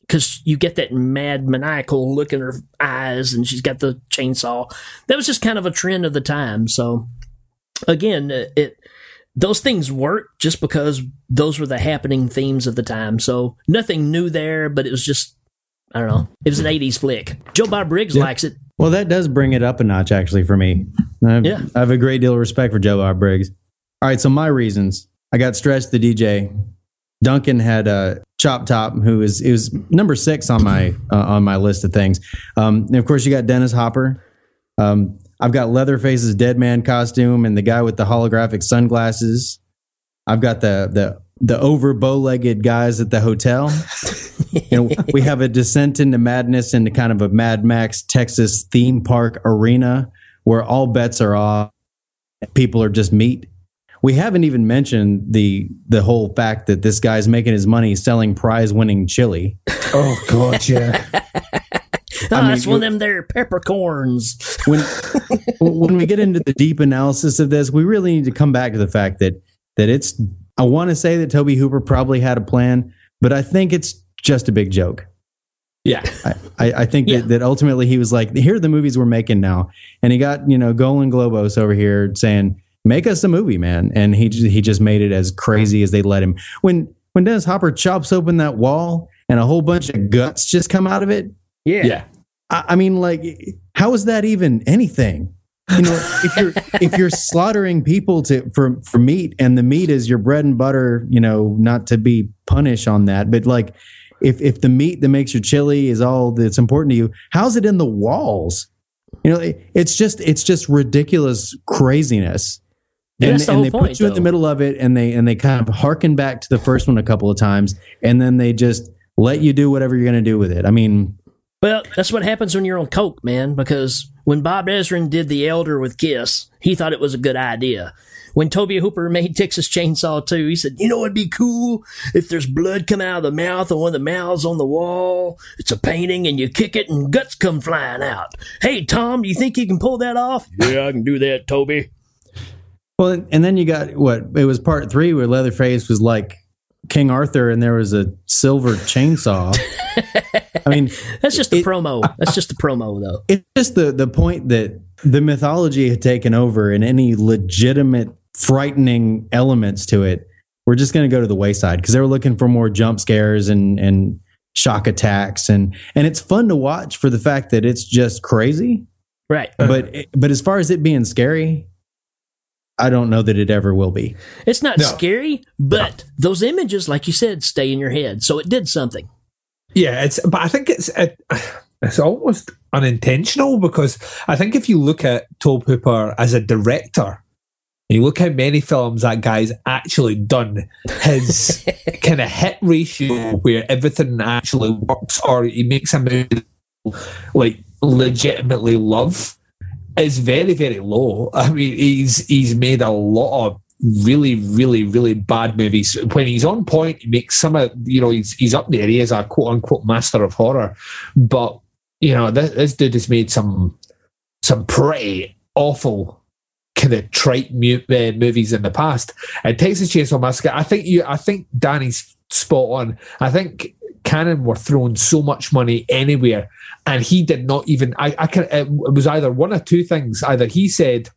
A: because you get that mad maniacal look in her eyes and she's got the chainsaw. That was just kind of a trend of the time. So again, uh, it those things work just because those were the happening themes of the time. So nothing new there, but it was just I don't know. It was an '80s flick. Joe Bob Briggs likes it.
I: Well, that does bring it up a notch, actually, for me. I have,
A: Yeah.
I: I have a great deal of respect for Joe Bob Briggs. All right, so my reasons. I got Stretch the DJ. Duncan had uh, Chop Top, who is it was number six on my uh, on my list of things. Um, and of course, you got Dennis Hopper. Um, I've got Leatherface's dead man costume and the guy with the holographic sunglasses. I've got the the the over bow legged guys at the hotel. you know, we have a descent into madness into kind of a Mad Max Texas theme park arena where all bets are off. People are just meat. We haven't even mentioned the the whole fact that this guy's making his money selling prize winning chili.
J: Oh God, yeah.
A: Oh,
I: I mean,
A: that's one of them there peppercorns.
I: when when we get into the deep analysis of this, we really need to come back to the fact that that it's. I want to say that Tobe Hooper probably had a plan, but I think it's just a big joke.
J: Yeah,
I: I, I, think that, that ultimately he was like, "Here are the movies we're making now," and he got you know Golan Globus over here saying, "Make us a movie, man," and he he just made it as crazy as they let him. When when Dennis Hopper chops open that wall and a whole bunch of guts just come out of it,
A: Yeah.
J: Yeah.
I: I, I mean, like, how is that even anything? You know, if you're if you're slaughtering people to for for meat, and the meat is your bread and butter, you know, not to be punished on that, but like, if if the meat that makes your chili is all that's important to you, how's it in the walls? You know, it, it's just it's just ridiculous craziness.
A: Yeah,
I: and
A: the
I: and they
A: point,
I: put you in the middle of it, and they and they kind of harken back to the first one a couple of times, and then they just let you do whatever you're going to do with it. I mean,
A: Well, that's what happens when you're on coke, man. Because when Bob Ezrin did The Elder with Kiss, he thought it was a good idea. When Tobe Hooper made Texas Chainsaw 2, he said, "You know, it'd be cool if there's blood coming out of the mouth of one of the mouths on the wall. It's a painting, and you kick it, and guts come flying out. Hey, Tom, do you think you can pull that off? Yeah, I can do that, Tobe.
I: Well, and- and then you got what it was part three where Leatherface was like King Arthur, and there was a silver chainsaw. I mean,
A: That's just the promo. That's just the promo, though.
I: it's just the the point that the mythology had taken over, and any legitimate frightening elements to it were just going to go to the wayside because they were looking for more jump scares and and shock attacks, and and it's fun to watch for the fact that it's just crazy.
A: Right.
I: But but as far as it being scary, I don't know that it ever will be.
A: It's not
J: No.
A: scary, but those images, like you said, stay in your head. So it did something.
J: Yeah, it's but I think it's it, it's almost unintentional because I think if you look at Tobe Hooper as a director, you look how many films that guy's actually done, his kind of hit ratio where everything actually works or he makes a movie like legitimately love is very very low. I mean, he's he's made a lot of really really really bad movies. When he's on point, he makes some of you know he's he's up there. He is a quote unquote master of horror, but you know this, this dude has made some some pretty awful kind of trite mu- uh, movies in the past. And Texas Chainsaw Massacre, I think you, I think Danny's spot on. I think Cannon were throwing so much money anywhere, and he did not even. I, I can. It was either one or two things. Either he said.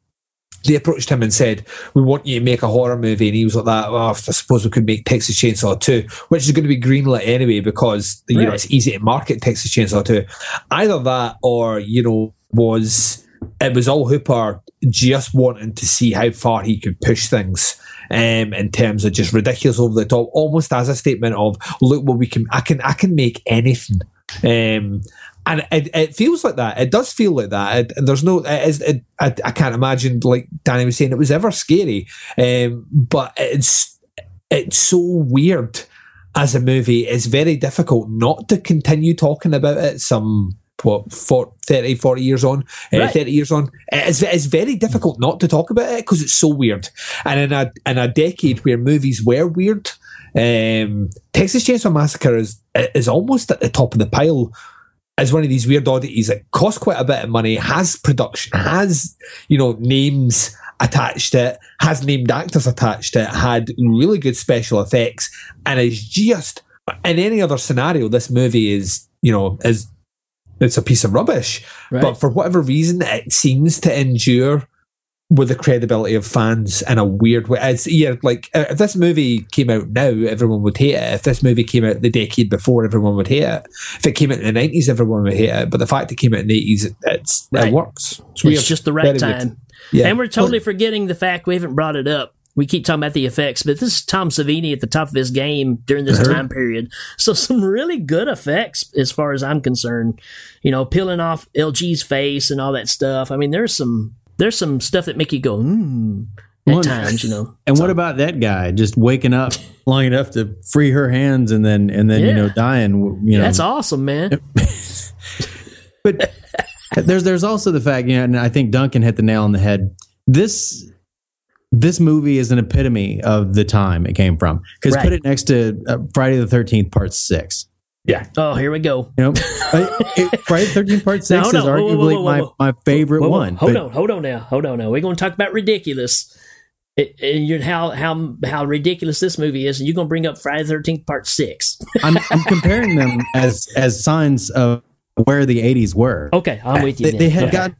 J: They approached him and said, "We want you to make a horror movie," and he was like, "That oh, I suppose we could make Texas Chainsaw 2, which is going to be greenlit anyway because you know it's easy to market Texas Chainsaw 2." Either that, or you know, was it was all Hooper just wanting to see how far he could push things um, in terms of just ridiculous over the top, almost as a statement of look what we can I can I can make anything. Um, and it, it feels like that. It does feel like that. It, there's no. It I, I can't imagine, like Danny was saying, it was ever scary. Um, but it's it's so weird as a movie. It's very difficult not to continue talking about it. Some what, for 30, 40 years on, uh, 30 years on. It's, it's very difficult not to talk about it because it's so weird. And in a, in a decade where movies were weird, um, Texas Chainsaw Massacre is, is almost at the top of the pile as one of these weird oddities that costs quite a bit of money, has production, has, you know, names attached to it, has named actors attached to it, had really good special effects, and is just in any other scenario, this movie is, you know, is it's a piece of rubbish.
A: Right.
J: But for whatever reason, it seems to endure with the credibility of fans in a weird way. It's yeah, like uh, if this movie came out now, everyone would hate it. If this movie came out the decade before, everyone would hate it. If it came out in the nineties, everyone would hate it. But the fact it came out in the eighties, it's
A: Right.
J: it works.
A: It's,
J: weird.
A: just the right
J: Very
A: time.
J: Yeah.
A: And we're totally forgetting the fact we haven't brought it up. We keep talking about the effects, but this is Tom Savini at the top of his game during this
J: Uh-huh.
A: time period. So some really good effects as far as I'm concerned. You know, peeling off LG's face and all that stuff. I mean, there's some there's some stuff that make you go, hmm, at
I: Well,
A: times, you know.
I: And what about that guy just waking up long enough to free her hands and then and then you know dying? You know,
A: That's awesome, man.
I: but there's there's also the fact, you know, and I think Duncan hit the nail on the head. This this movie is an epitome of the time it came from. Because
A: Right.
I: put it next to uh, Friday the Thirteenth Part Six.
J: Yeah.
A: Oh, here we go.
I: You know, I- it- Friday the Thirteenth Part Six
A: hold
I: is
A: on. Whoa, whoa,
I: arguably
A: whoa, whoa,
I: my
A: whoa.
I: my favorite
A: Whoa, whoa,
I: one.
A: Hold
I: but-
A: on, hold on now, hold on now. We're going to talk about ridiculous. It, and you're, how how how ridiculous this movie is, and you're going to bring up Friday the Thirteenth Part Six.
I: I'm, I'm comparing them as as signs of where the 80s were.
A: Okay, I'm with you.
I: They,
A: then.
I: they had
A: Okay.
I: gotten to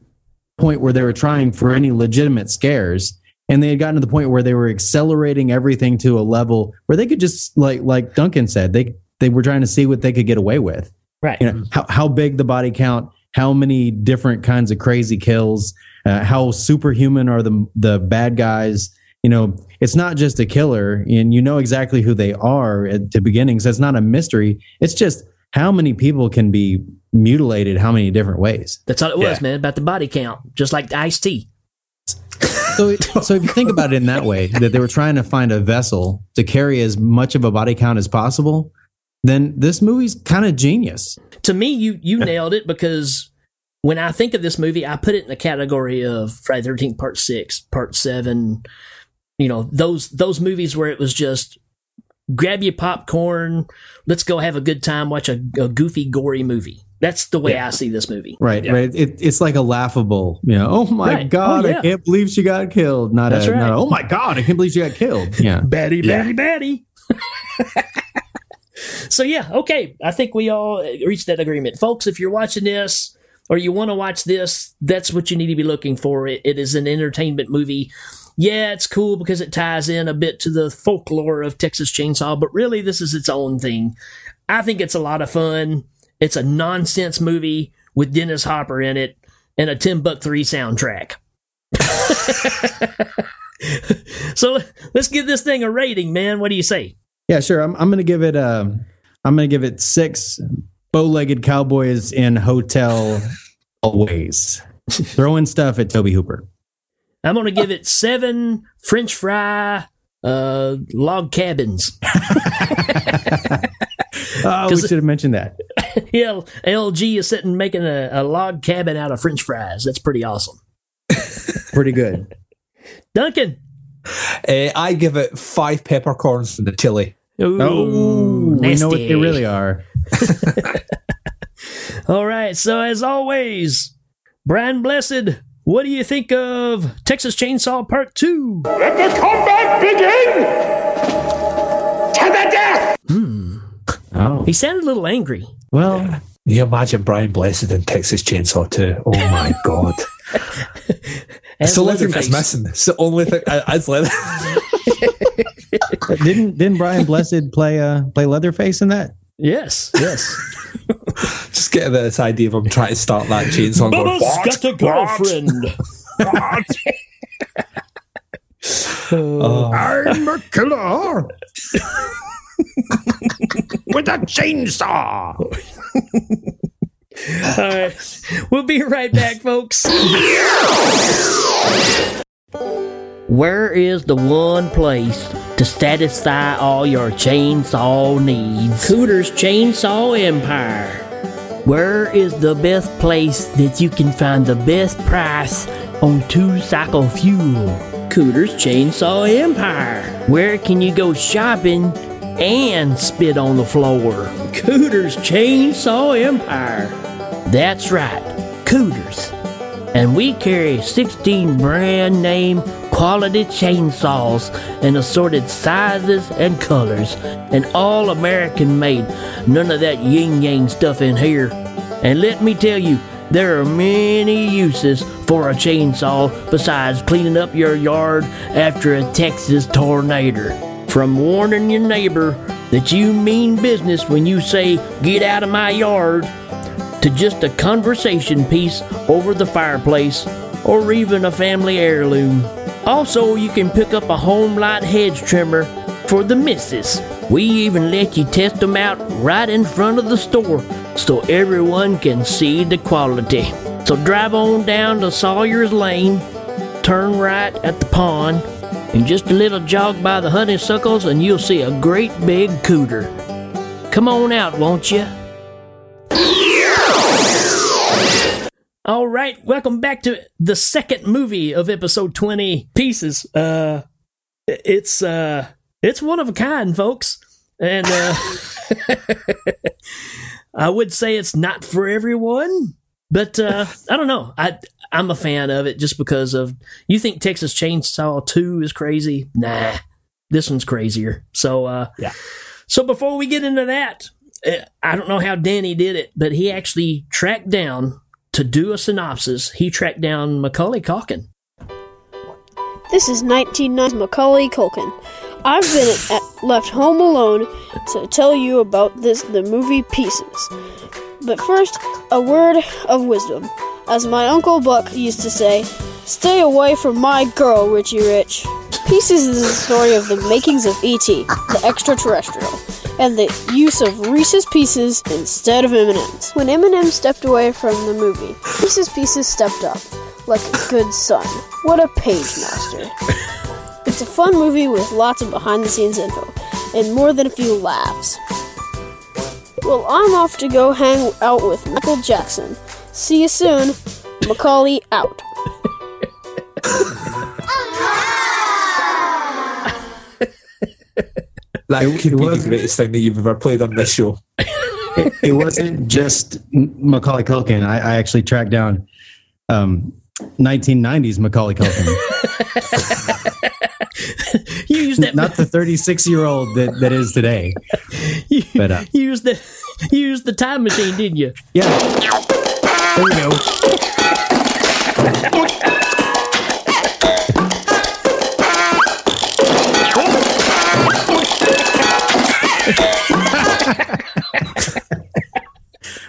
I: the point where they were trying for any legitimate scares, and they had gotten to the point where they were accelerating everything to a level where they could just like like Duncan said, they they were trying to see what they could get away with.
A: right.
I: You know, how how big the body count, how many different kinds of crazy kills, uh, how superhuman are the the bad guys. You know, it's not just a killer, and you know exactly who they are at the beginning. So it's not a mystery. It's just how many people can be mutilated, how many different ways.
A: That's all it was,
J: Yeah.
A: man. About the body count, just like the iced tea.
I: So, so if you think about it in that way, that they were trying to find a vessel to carry as much of a body count as possible, then this movie's kind of genius.
A: To me, you you nailed it because when I think of this movie, I put it in the category of Friday Thirteenth Part Six, Part Seven. You know those those movies where it was just grab your popcorn, let's go have a good time, watch a, a goofy, gory movie. That's the way I see this movie.
I: Right, right. It, it's like a laughable, you know. Oh my
A: Right.
I: Oh, god,
A: Oh, yeah.
I: I can't believe she got killed. Not
A: That's
I: a,
A: right.
I: not a, oh my god, I can't believe she got killed. Yeah,
A: Batty,
J: Yeah.
A: batty, batty. so yeah, okay. I think we all reached that agreement, folks. If you're watching this or you want to watch this, that's what you need to be looking for. It, it is an entertainment movie. Yeah, it's cool because it ties in a bit to the folklore of Texas Chainsaw, but really, this is its own thing. I think it's a lot of fun. It's a nonsense movie with Dennis Hopper in it and a Timbuk 3 soundtrack. so let's give this thing a rating, man. What do you say?
I: Yeah, sure. I'm, I'm going to give it. Uh, I'm going to give it six bow-legged cowboys in hotel always throwing stuff at Tobe Hooper.
A: I'm going to give it seven French fry uh, log cabins.
I: Oh, we should have mentioned that.
A: yeah, LG is sitting making a, a log cabin out of French fries. That's pretty awesome.
I: Pretty good.
A: Duncan.
J: Uh, I give it five peppercorns for the chili.
A: Ooh,
I: Oh, we know what they really are.
A: All right. So as always, Brian Blessed, what do you think of Texas Chainsaw Part Two?
G: Let the combat begin! To the death! Hmm.
I: Oh,
A: He sounded a little angry.
I: Well,
J: Can you imagine Brian Blessed in Texas Chainsaw 2? Oh my god. It's the only thing that's missing. It's the only thing as leather.
I: didn't didn't Brian Blessed play uh play Leatherface in that?
A: Yes, yes.
J: Just get this idea of him trying to start that chainsaw and going,
A: Bubba's got a girlfriend.
J: oh,
G: I'm a killer! With a chainsaw!
A: All right. We'll be right back, folks. Where is the one place to satisfy all your chainsaw needs? Cooter's Chainsaw Empire. Where is the best place that you can find the best price on two cycle fuel? Cooter's Chainsaw Empire. Where can you go shopping and spit on the floor? Cooter's Chainsaw Empire. That's right, Cooters. And we carry 16 brand name quality chainsaws in assorted sizes and colors, and all American made. None of that yin yang stuff in here. And let me tell you, there are many uses for a chainsaw besides cleaning up your yard after a Texas tornado. From warning your neighbor that you mean business when you say, Get out of my yard, to just a conversation piece over the fireplace or even a family heirloom. Also, you can pick up a Homelite hedge trimmer for the missus. We even let you test them out right in front of the store so everyone can see the quality. So drive on down to Sawyer's Lane, turn right at the pond, and just a little jog by the honeysuckles, and you'll see a great big cooter. Come on out, won't you? All right, welcome back to the second movie of episode 20 pieces. Uh it's uh it's one of a kind, folks. And uh I would say it's not for everyone, but uh I don't know. I I'm a fan of it just because of you think Texas Chainsaw 2 is crazy? Nah. This one's crazier. So uh
J: Yeah.
A: So before we get into that, uh, I don't know how Danny did it, but he actually tracked down to do a synopsis. He tracked down Macaulay Culkin.
L: This is 1990's Macaulay Culkin. I've been at, left home alone to tell you about this the movie Pieces. But first, a word of wisdom. As my uncle Buck used to say, stay away from my girl, Richie Rich. Pieces is the story of the makings of E.T., the extraterrestrial, and the use of Reese's Pieces instead of M&M's. When M&M stepped away from the movie, Reese's Pieces stepped up, like a good son. What a Pagemaster. It's a fun movie with lots of behind the scenes info and more than a few laughs. Well, I'm off to go hang out with Michael Jackson. See you soon. Macaulay out.
J: that could be the greatest thing that you've ever played on this show.
I: it, it wasn't just Macaulay Culkin. I, I actually tracked down um, 1990s Macaulay Culkin,
A: You used that.
I: not the 36 year old that, that is today.
A: you,
I: But uh,
A: you used the you used the time machine, didn't you?
I: yeah, there we go.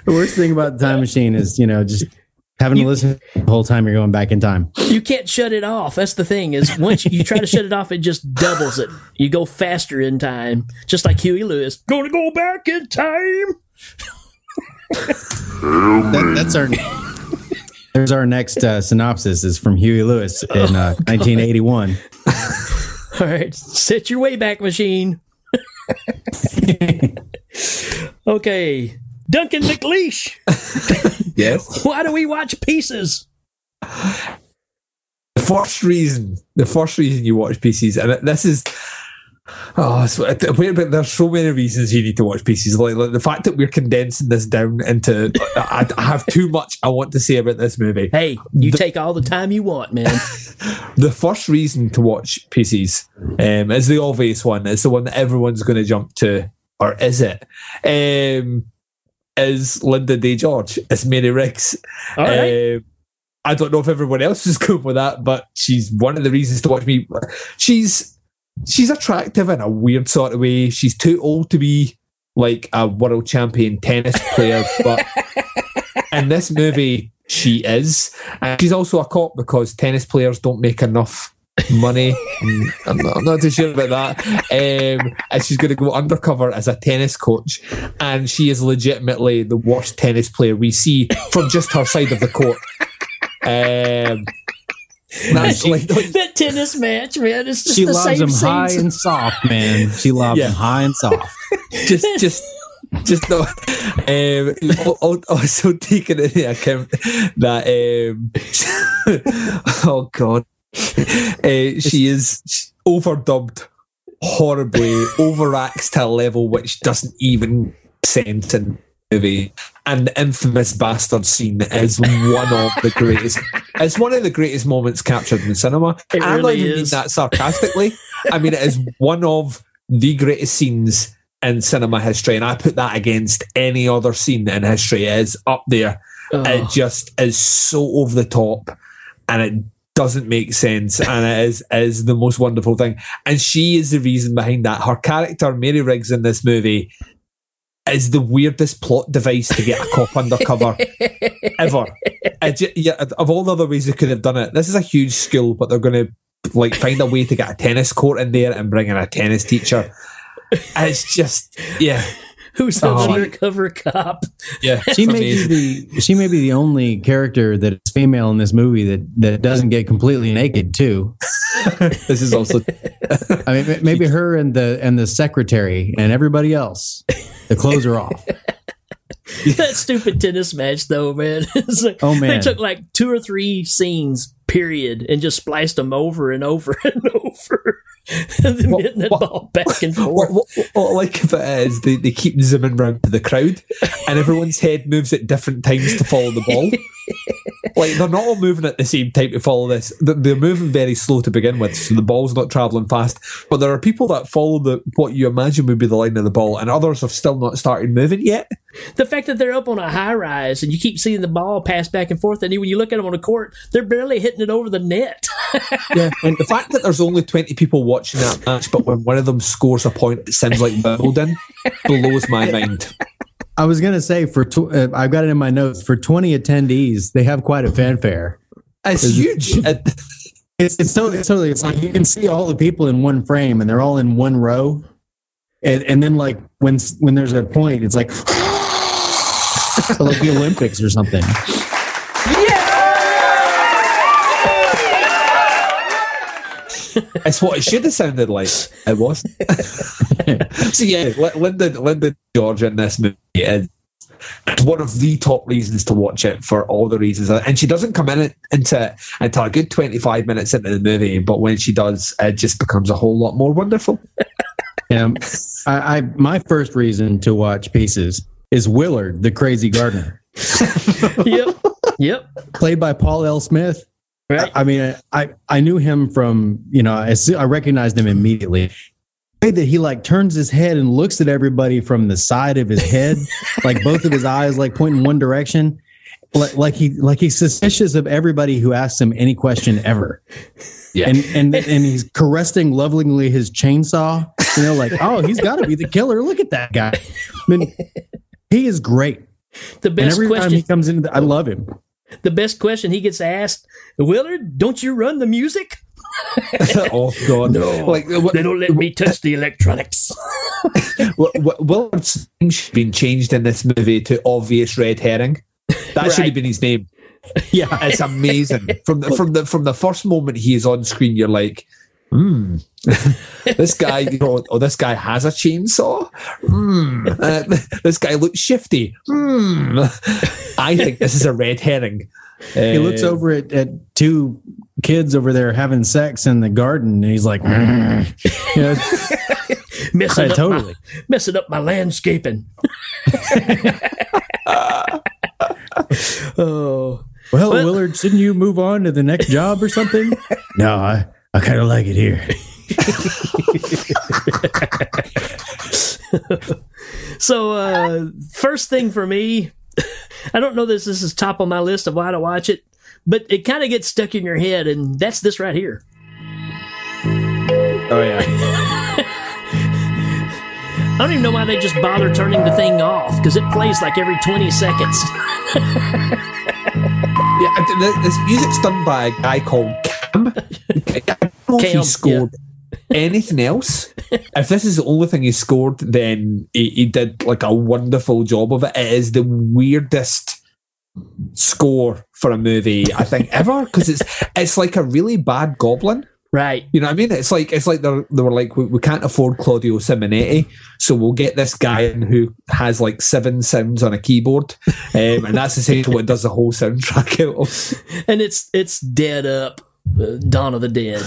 I: The worst thing about the time machine is, you know, just having to listen the whole time you're going back in time.
A: You can't shut it off. That's the thing is once you try to shut it off, it just doubles it. You go faster in time, just like Huey Lewis. Gonna go back in time.
I: That, that's our. There's our next uh, synopsis is from Huey Lewis in uh, 1981.
A: All right, set your wayback machine. okay, Duncan McLeish.
J: Yes.
A: Why do we watch pieces?
J: The first reason, the first reason you watch pieces, and this is, oh, it's, wait a minute, there's so many reasons you need to watch pieces. Like, like the fact that we're condensing this down into, I, I have too much I want to say about this movie.
A: Hey, you take all the time you want, man.
J: The first reason to watch pieces um, is the obvious one. It's the one that everyone's going to jump to, or is it? Um, is Linda Day George? It's Mary Riggs.
A: All right.
J: Um, I don't know if everyone else is good with that, but she's one of the reasons to watch me. She's she's attractive in a weird sort of way. She's too old to be like a world champion tennis player, but in this movie, she is. And she's also a cop because tennis players don't make enough money. I'm not, I'm not too sure about that. Um, and she's going to go undercover as a tennis coach. And she is legitimately the worst tennis player we see from just her side of the court. Um, that's like,
A: that tennis match, man. It's just
I: She
A: the
I: loves
A: same
I: him high and soft, man. She loves
J: Yeah.
I: him high and soft.
J: just just just no um al- al- also taking into account that um oh god uh, she is overdubbed horribly overacts to a level which doesn't even sense in the movie and the infamous bastard scene is one of the greatest it's one of the greatest moments captured in cinema
A: It
J: I'm not even mean that sarcastically I mean it is one of the greatest scenes in cinema history, and I put that against any other scene in history. It is up there.
A: Oh.
J: It just is so over the top, and it doesn't make sense, and it is is the most wonderful thing. And she is the reason behind that. Her character, Mary Riggs, in this movie. Is the weirdest plot device to get a cop undercover ever. It ju- yeah, of all the other ways they could have done it, this is a huge school, but they're going to like find a way to get a tennis court in there and bring in a tennis teacher. It's just yeah,
A: Who's an
I: Oh. Uh-huh.
A: undercover cop?
J: yeah.
I: She
J: it's
I: may be the she may be the only character that is female in this movie that that doesn't get completely naked too.
J: This is also
I: I mean, maybe her and the and the secretary and everybody else. The clothes are off.
A: that stupid tennis match, though, man. Like,
I: Oh,
A: They took like two or three scenes, period, and just spliced them over and over and over. and then
J: What-
A: hitting that
J: what-
A: ball back and
J: what,
A: forth.
J: what, what I like if it is they, they keep zooming round to the crowd and everyone's head moves at different times to follow the ball. Like they're not all moving at the same time to follow this. They're- moving very slow to begin with, so the ball's not travelling fast. But there are people that follow the what you imagine would be the line of the ball, and others have still not started moving yet.
A: The fact that they're up on a high rise and you keep seeing the ball pass back and forth, and when you look at them on the court, they're barely hitting it over the net.
J: Yeah, and the fact that there's only 20 people watching that match, but when one of them scores a point it sounds like Wimbledon, blows my mind.
I: I was gonna say for tw- uh, I've got it in my notes for twenty attendees. They have quite a fanfare.
J: It's huge.
I: It's it's totally, it's totally it's like you can see all the people in one frame and they're all in one row, and and then like when when there's a point, it's like like the Olympics or something.
J: It's what it should have sounded like. It wasn't. so yeah, Li- Linda Linda George in this movie is it's one of the top reasons to watch it for all the reasons, and she doesn't come in it, into it until a good twenty five minutes into the movie. But when she does, it just becomes a whole lot more wonderful.
I: Yeah, I, I my first reason to watch Pieces is Willard, the crazy gardener,
A: yep. Yep.
I: played by Paul L. Smith.
A: Right.
I: I mean, I I knew him from you know I, I recognized him immediately. The way that he like turns his head and looks at everybody from the side of his head, like both of his eyes like pointing one direction, like, like he like he's suspicious of everybody who asks him any question ever.
J: Yeah.
I: and and and he's caressing lovingly his chainsaw. You know, like oh, he's got to be the killer. Look at that guy. I mean, he is great.
A: The
I: And
A: best
I: every time
A: question.
I: he comes in, I love him.
A: The best question he gets asked, Willard, don't you run the music?
J: oh God!
A: No,
J: like what,
A: they don't let me touch the electronics.
J: what, what, Willard's name should have been changed in this movie to obvious red herring. That should have been his name.
I: Yeah,
J: It's amazing. From the from the from the first moment he is on screen, you're like, hmm, this guy, you know, oh, this guy has a chainsaw. Hmm, uh, this guy looks shifty. Hmm, I think this is a red herring.
I: he looks
J: Uh,
I: over at, at two kids over there having sex in the garden, and he's like, "Mm." You know,
A: messing,
I: Yeah,
A: up
I: totally.
A: my, messing up my landscaping. oh,
I: well,
A: Well-
I: Willard, shouldn't you move on to the next job or something? no, I, I kind of like it here.
A: so uh, first thing for me, I don't know this. This is top on my list of why to watch it, but it kind of gets stuck in your head, and that's this right here.
J: oh yeah.
A: I don't even know why they just bother turning the thing off because it plays like every 20 seconds.
J: Yeah, this music's done by a guy called Cam. I don't know if
A: Cam,
J: he scored anything else. If this is the only thing he scored, then he, he did like a wonderful job of it. It is the weirdest score for a movie I think ever because it's it's like a really bad goblin.
A: Right.
J: You know what I mean? It's like it's like they they were like we, we can't afford Claudio Simonetti, so we'll get this guy in who has like seven sounds on a keyboard, um, and that's essentially what does the whole soundtrack out of.
A: And it's it's dead up, uh, Dawn of the Dead.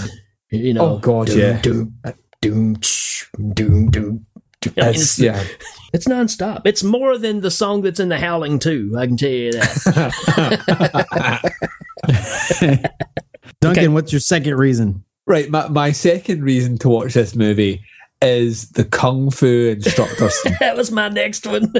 A: You oh, know.
J: Oh, God,
A: doom,
J: yeah.
A: Doom, uh, doom, doom, doom. doom. I mean,
J: It's-
A: it's,
J: yeah.
A: it's nonstop. It's more than the song that's in the Howling too. I can tell you that.
I: Duncan, what's your second reason?
J: Right. My, my second reason to watch this movie is the kung fu instructor
A: that was my next one.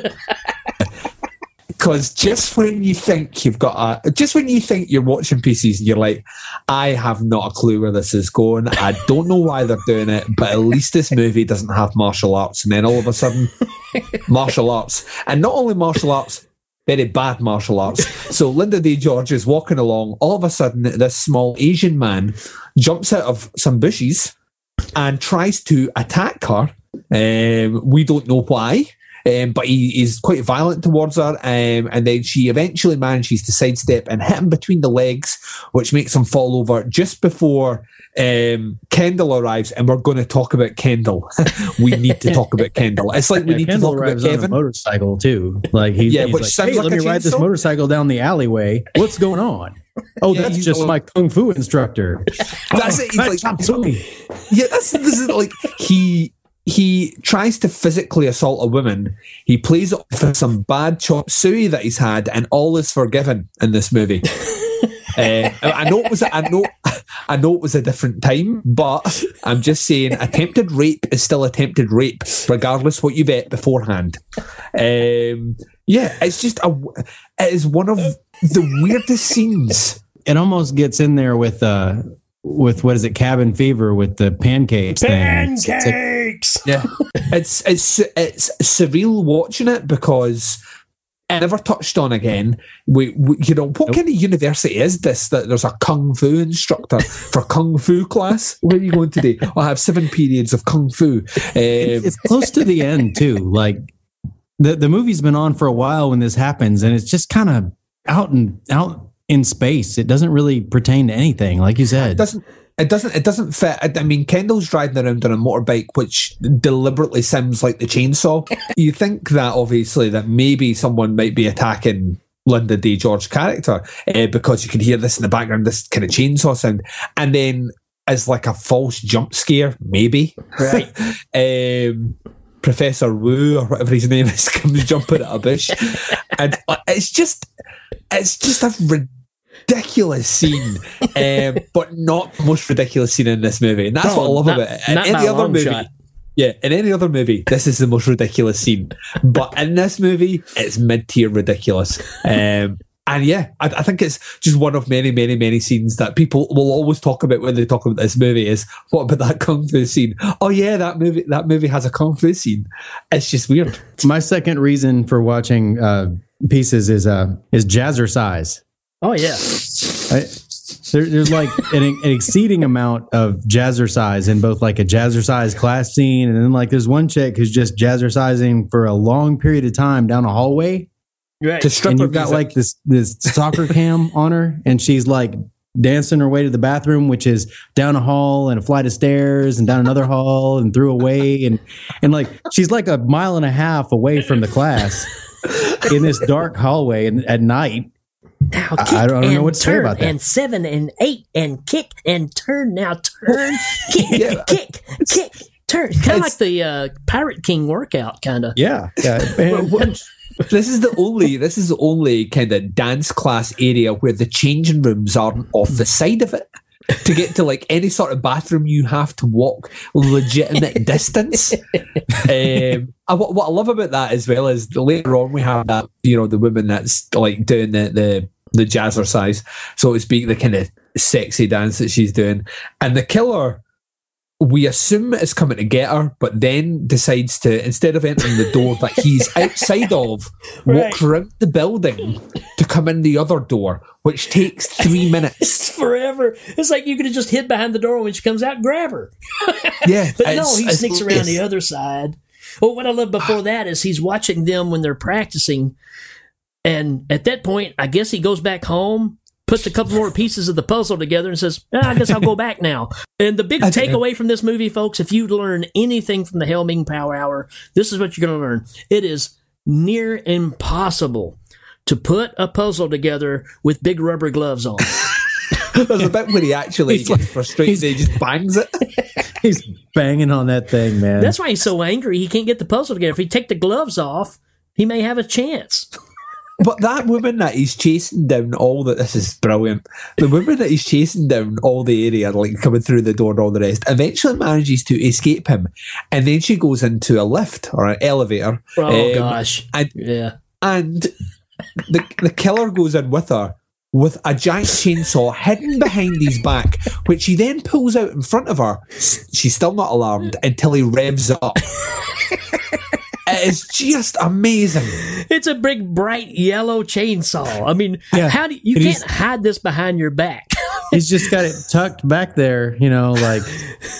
J: Because just when you think you've got a, just when you think you're watching pieces, you're like, I have not a clue where this is going. I don't know why they're doing it, but at least this movie doesn't have martial arts. And then all of a sudden, martial arts, and not only martial arts, very bad martial arts. So Linda Day George is walking along. All of a sudden, this small Asian man jumps out of some bushes and tries to attack her. Um, we don't know why. Um, but he is quite violent towards her, um, and then she eventually manages to sidestep and hit him between the legs, which makes him fall over just before um, Kendall arrives. And we're going to talk about Kendall. we need to talk about Kendall. It's like we
I: Yeah,
J: need
I: Kendall
J: to talk about
I: arrives on a
J: Kevin.
I: motorcycle too. Like he's,
J: Yeah,
I: he's
J: which
I: like, hey,
J: like
I: let me ride this motorcycle down the alleyway. What's going on? Oh,
J: Yeah,
I: that's just
J: all-
I: my kung fu instructor.
J: That's it. He's like, yeah, that's this is like he he tries to physically assault a woman. He plays it off for some bad chop suey that he's had, and all is forgiven in this movie. Uh, I know it was. I know. I know it was a different time, but I'm just saying, attempted rape is still attempted rape, regardless what you've ate beforehand. Um, yeah, it's just a. It is one of the weirdest scenes.
I: It almost gets in there with uh with what is it, cabin fever with the pancakes thing. It's- it's like-
A: Pancakes.
J: Yeah, it's it's it's surreal watching it because it never touched on again. We, we you know what kind of university is this that there's a kung fu instructor for kung fu class? Where are you going today? I have seven periods of kung fu. Um,
I: it's, it's close to the end too. Like the the movie's been on for a while when this happens, and it's just kind of out and out in space. It doesn't really pertain to anything, like you said.
J: It doesn't. It doesn't. It doesn't fit. I I mean, Kendall's driving around on a motorbike, which deliberately sounds like the chainsaw. you think that obviously that maybe someone might be attacking Linda Day George character uh, because you can hear this in the background, this kind of chainsaw sound, and then as like a false jump scare, maybe.
A: Right.
J: um, Professor Wu or whatever his name is comes jumping at a bush, and uh, it's just, it's just a ridiculous scene, um, but not the most ridiculous scene in this movie, and that's what I love about it. In any other movie,
A: shot.
J: yeah, in any other movie, this is the most ridiculous scene, but in this movie, it's mid-tier ridiculous. Um, and yeah, I, I think it's just one of many, many, many scenes that people will always talk about when they talk about this movie. Is what about that kung fu scene? Oh yeah, that movie. That movie has a kung fu scene. It's just weird.
I: My second reason for watching uh, pieces is uh, is jazzercise.
A: Oh yeah.
I: I, there, there's like an, an exceeding amount of jazzercise in both like a jazzercise class scene and then like there's one chick who's just jazzercising for a long period of time down a hallway.
A: Right.
J: To strip
I: and you've got like this this soccer cam on her and she's like dancing her way to the bathroom which is down a hall and a flight of stairs and down another hall and through a way and and like she's like a mile and a half away from the class in this dark hallway and at night
A: Now
I: I-
A: kick
I: I don't know
A: and
I: what to say about that.
A: and seven and eight and kick and turn. Now turn, kick, kick, kick, turn. Kind of like the uh, Pirate King workout, kind of.
I: yeah yeah
J: this is the only this is the only kind of dance class area where the changing rooms aren't off the side of it. To get to like any sort of bathroom, you have to walk legitimate distance. Um, I, what, I love about that as well is later on we have that you know the woman that's like doing the the the jazzercise, so to speak, the kind of sexy dance that she's doing, and the killer we assume is coming to get her, but then decides to instead of entering the door that he's outside of, walks around the building to come in the other door, which takes three minutes.
A: It's forever. It's like you could have just hid behind the door when she comes out, and grab her.
J: Yeah,
A: But no, he sneaks around the other side. Well, what I love before ah. that is he's watching them when they're practicing, and at that point, I guess he goes back home, puts a couple more pieces of the puzzle together, and says, "Ah, "I guess I'll go back now." And the big takeaway from this movie, folks, if you learn anything from the Helming Power Hour, this is what you're going to learn: it is near impossible to put a puzzle together with big rubber gloves on.
J: There's a bit where he actually
I: He's
J: gets
I: like-
J: frustrated. He just bangs it.
I: he's banging on that thing man
A: That's why he's so angry. He can't get the puzzle together. If he take the gloves off, he may have a chance.
J: But that woman that he's chasing down all that this is brilliant. The woman that he's chasing down all the area, like coming through the door and all the rest, eventually manages to escape him, and then she goes into a lift or an elevator.
A: Oh
J: um,
A: gosh,
J: and
A: yeah.
J: and the the killer goes in with her with a giant chainsaw hidden behind his back, which he then pulls out in front of her. She's still not alarmed until he revs up. it is just amazing.
A: It's a big bright yellow chainsaw. I mean,
I: Yeah.
A: how do you
I: It
A: can't hide this behind your back?
I: he's just got it tucked back there you know like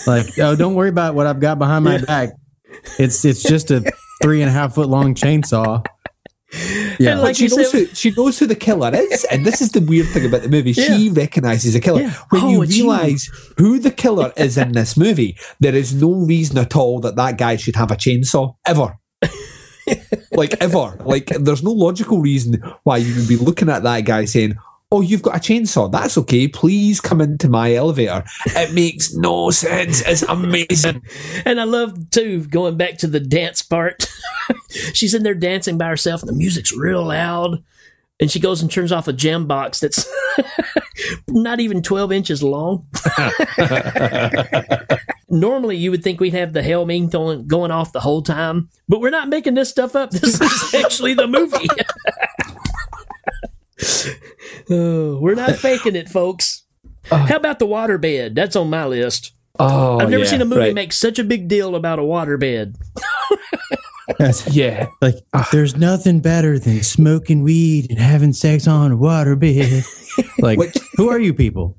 I: like oh don't worry about what i've got behind my back it's it's just a three and a half foot long chainsaw yeah
A: And
J: But she knows
A: said-
J: who she knows who the killer is, and this is the weird thing about the movie. She recognizes the killer.
A: Yeah.
J: When
A: Oh,
J: you
A: it's you.
J: realize who the killer is in this movie, there is no reason at all that that guy should have a chainsaw ever. like ever. Like there's no logical reason why you would be looking at that guy saying, "Oh, you've got a chainsaw. That's okay. Please come into my elevator." It makes no sense. It's amazing.
A: And I love too going back to the dance part. She's in there dancing by herself, and the music's real loud. And she goes and turns off a jam box that's not even twelve inches long. Normally, you would think we'd have the Helming going going off the whole time, but we're not making this stuff up. This is actually the movie. Oh, we're not faking it, folks. Uh. How about the waterbed? That's on my list.
J: Oh,
A: I've never
J: yeah,
A: seen a movie
J: right.
A: make such a big deal about a waterbed.
J: yeah.
I: like there's nothing better than smoking weed and having sex on a waterbed like
J: Which-
I: who are you people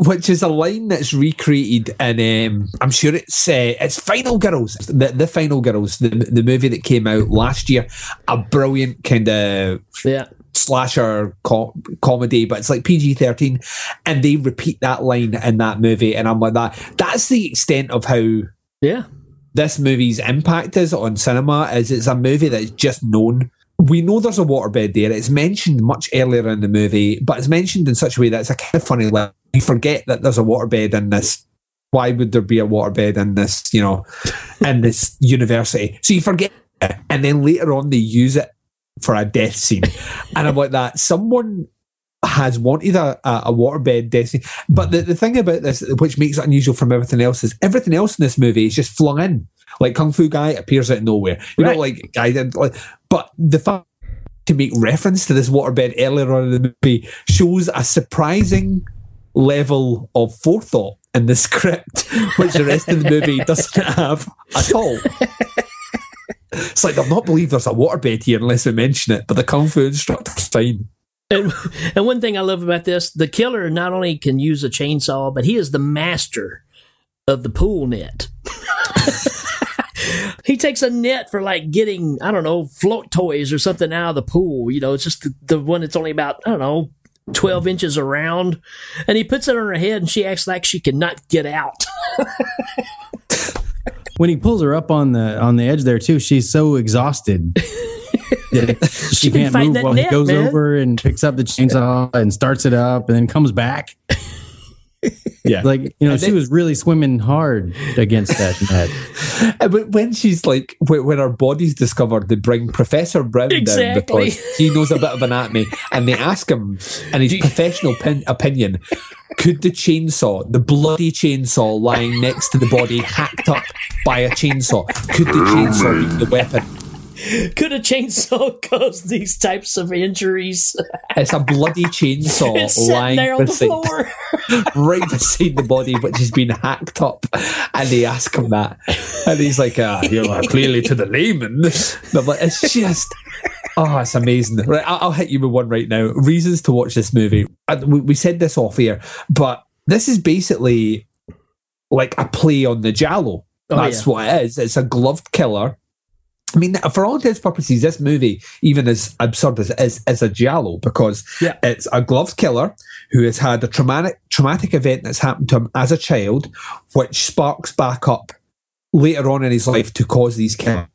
J: which is a line that's recreated in um, I'm sure it's uh, it's Final Girls, the the Final Girls, the the movie that came out last year, a brilliant kind of
A: Yeah.
J: slasher co- comedy, but it's like PG thirteen, and they repeat that line in that movie, and I'm like that. That's the extent of how
A: Yeah.
J: This movie's impact is on cinema. Is it's a movie that's just known. We know there's a waterbed there. It's mentioned much earlier in the movie, but it's mentioned in such a way that it's a kind of funny. Like you forget that there's a waterbed in this. Why would there be a waterbed in this? You know, in this university. So you forget, it, and then later on they use it for a death scene, and I'm like that. Someone has wanted a, a, waterbed scene, but the, the thing about this, which makes it unusual from everything else, is everything else in this movie is just flung in. Like Kung Fu Guy appears out of nowhere. You know, like guy did, like, but the fact to make reference to this waterbed earlier on in the movie shows a surprising level of forethought in the script, which the rest of the movie doesn't have at all. It's like they'll not believe there's a waterbed here unless we mention it, but the kung fu instructor's fine.
A: And, and one thing I love about this, the killer not only can use a chainsaw, but he is the master of the pool net. he takes a net for like getting, I don't know, float toys or something out of the pool. You know, it's just the, the one that's only about, I don't know, 12 inches around. And he puts it on her head and she acts like she cannot get out.
I: when he pulls her up on the on the edge there too, she's so exhausted. that she,
A: been
I: can't move while
A: net,
I: he goes
A: man.
I: over and picks up the chainsaw and starts it up and then comes back.
J: Yeah.
I: Like, you know,
J: And
I: she
J: then-
I: was really swimming hard against that net.
J: But when she's like, when, when her body's discovered, they bring Professor Brown down
A: Exactly.
J: because he knows a bit of anatomy, and they ask him, in his professional pin, opinion, could the chainsaw, the bloody chainsaw lying next to the body, hacked up by a chainsaw, could the chainsaw be the weapon?
A: Could a chainsaw cause these types of injuries?
J: It's a bloody chainsaw
A: it's
J: lying
A: there on the
J: beside,
A: floor.
J: right beside the body, which has been hacked up. And they ask him that. And he's like, ah, you're like, clearly to the layman. But like, it's just, oh, it's amazing. Right, I'll, hit you with one right now. Reasons to watch this movie. We, we said this off air, but this is basically like a play on the giallo.
A: Oh,
J: That's
A: yeah.
J: what it is. It's a gloved killer. I mean, for all intents and purposes, this movie, even as absurd as it is, is a giallo because
A: Yeah.
J: it's a gloved killer who has had a traumatic traumatic event that's happened to him as a child, which sparks back up later on in his life to cause these killings.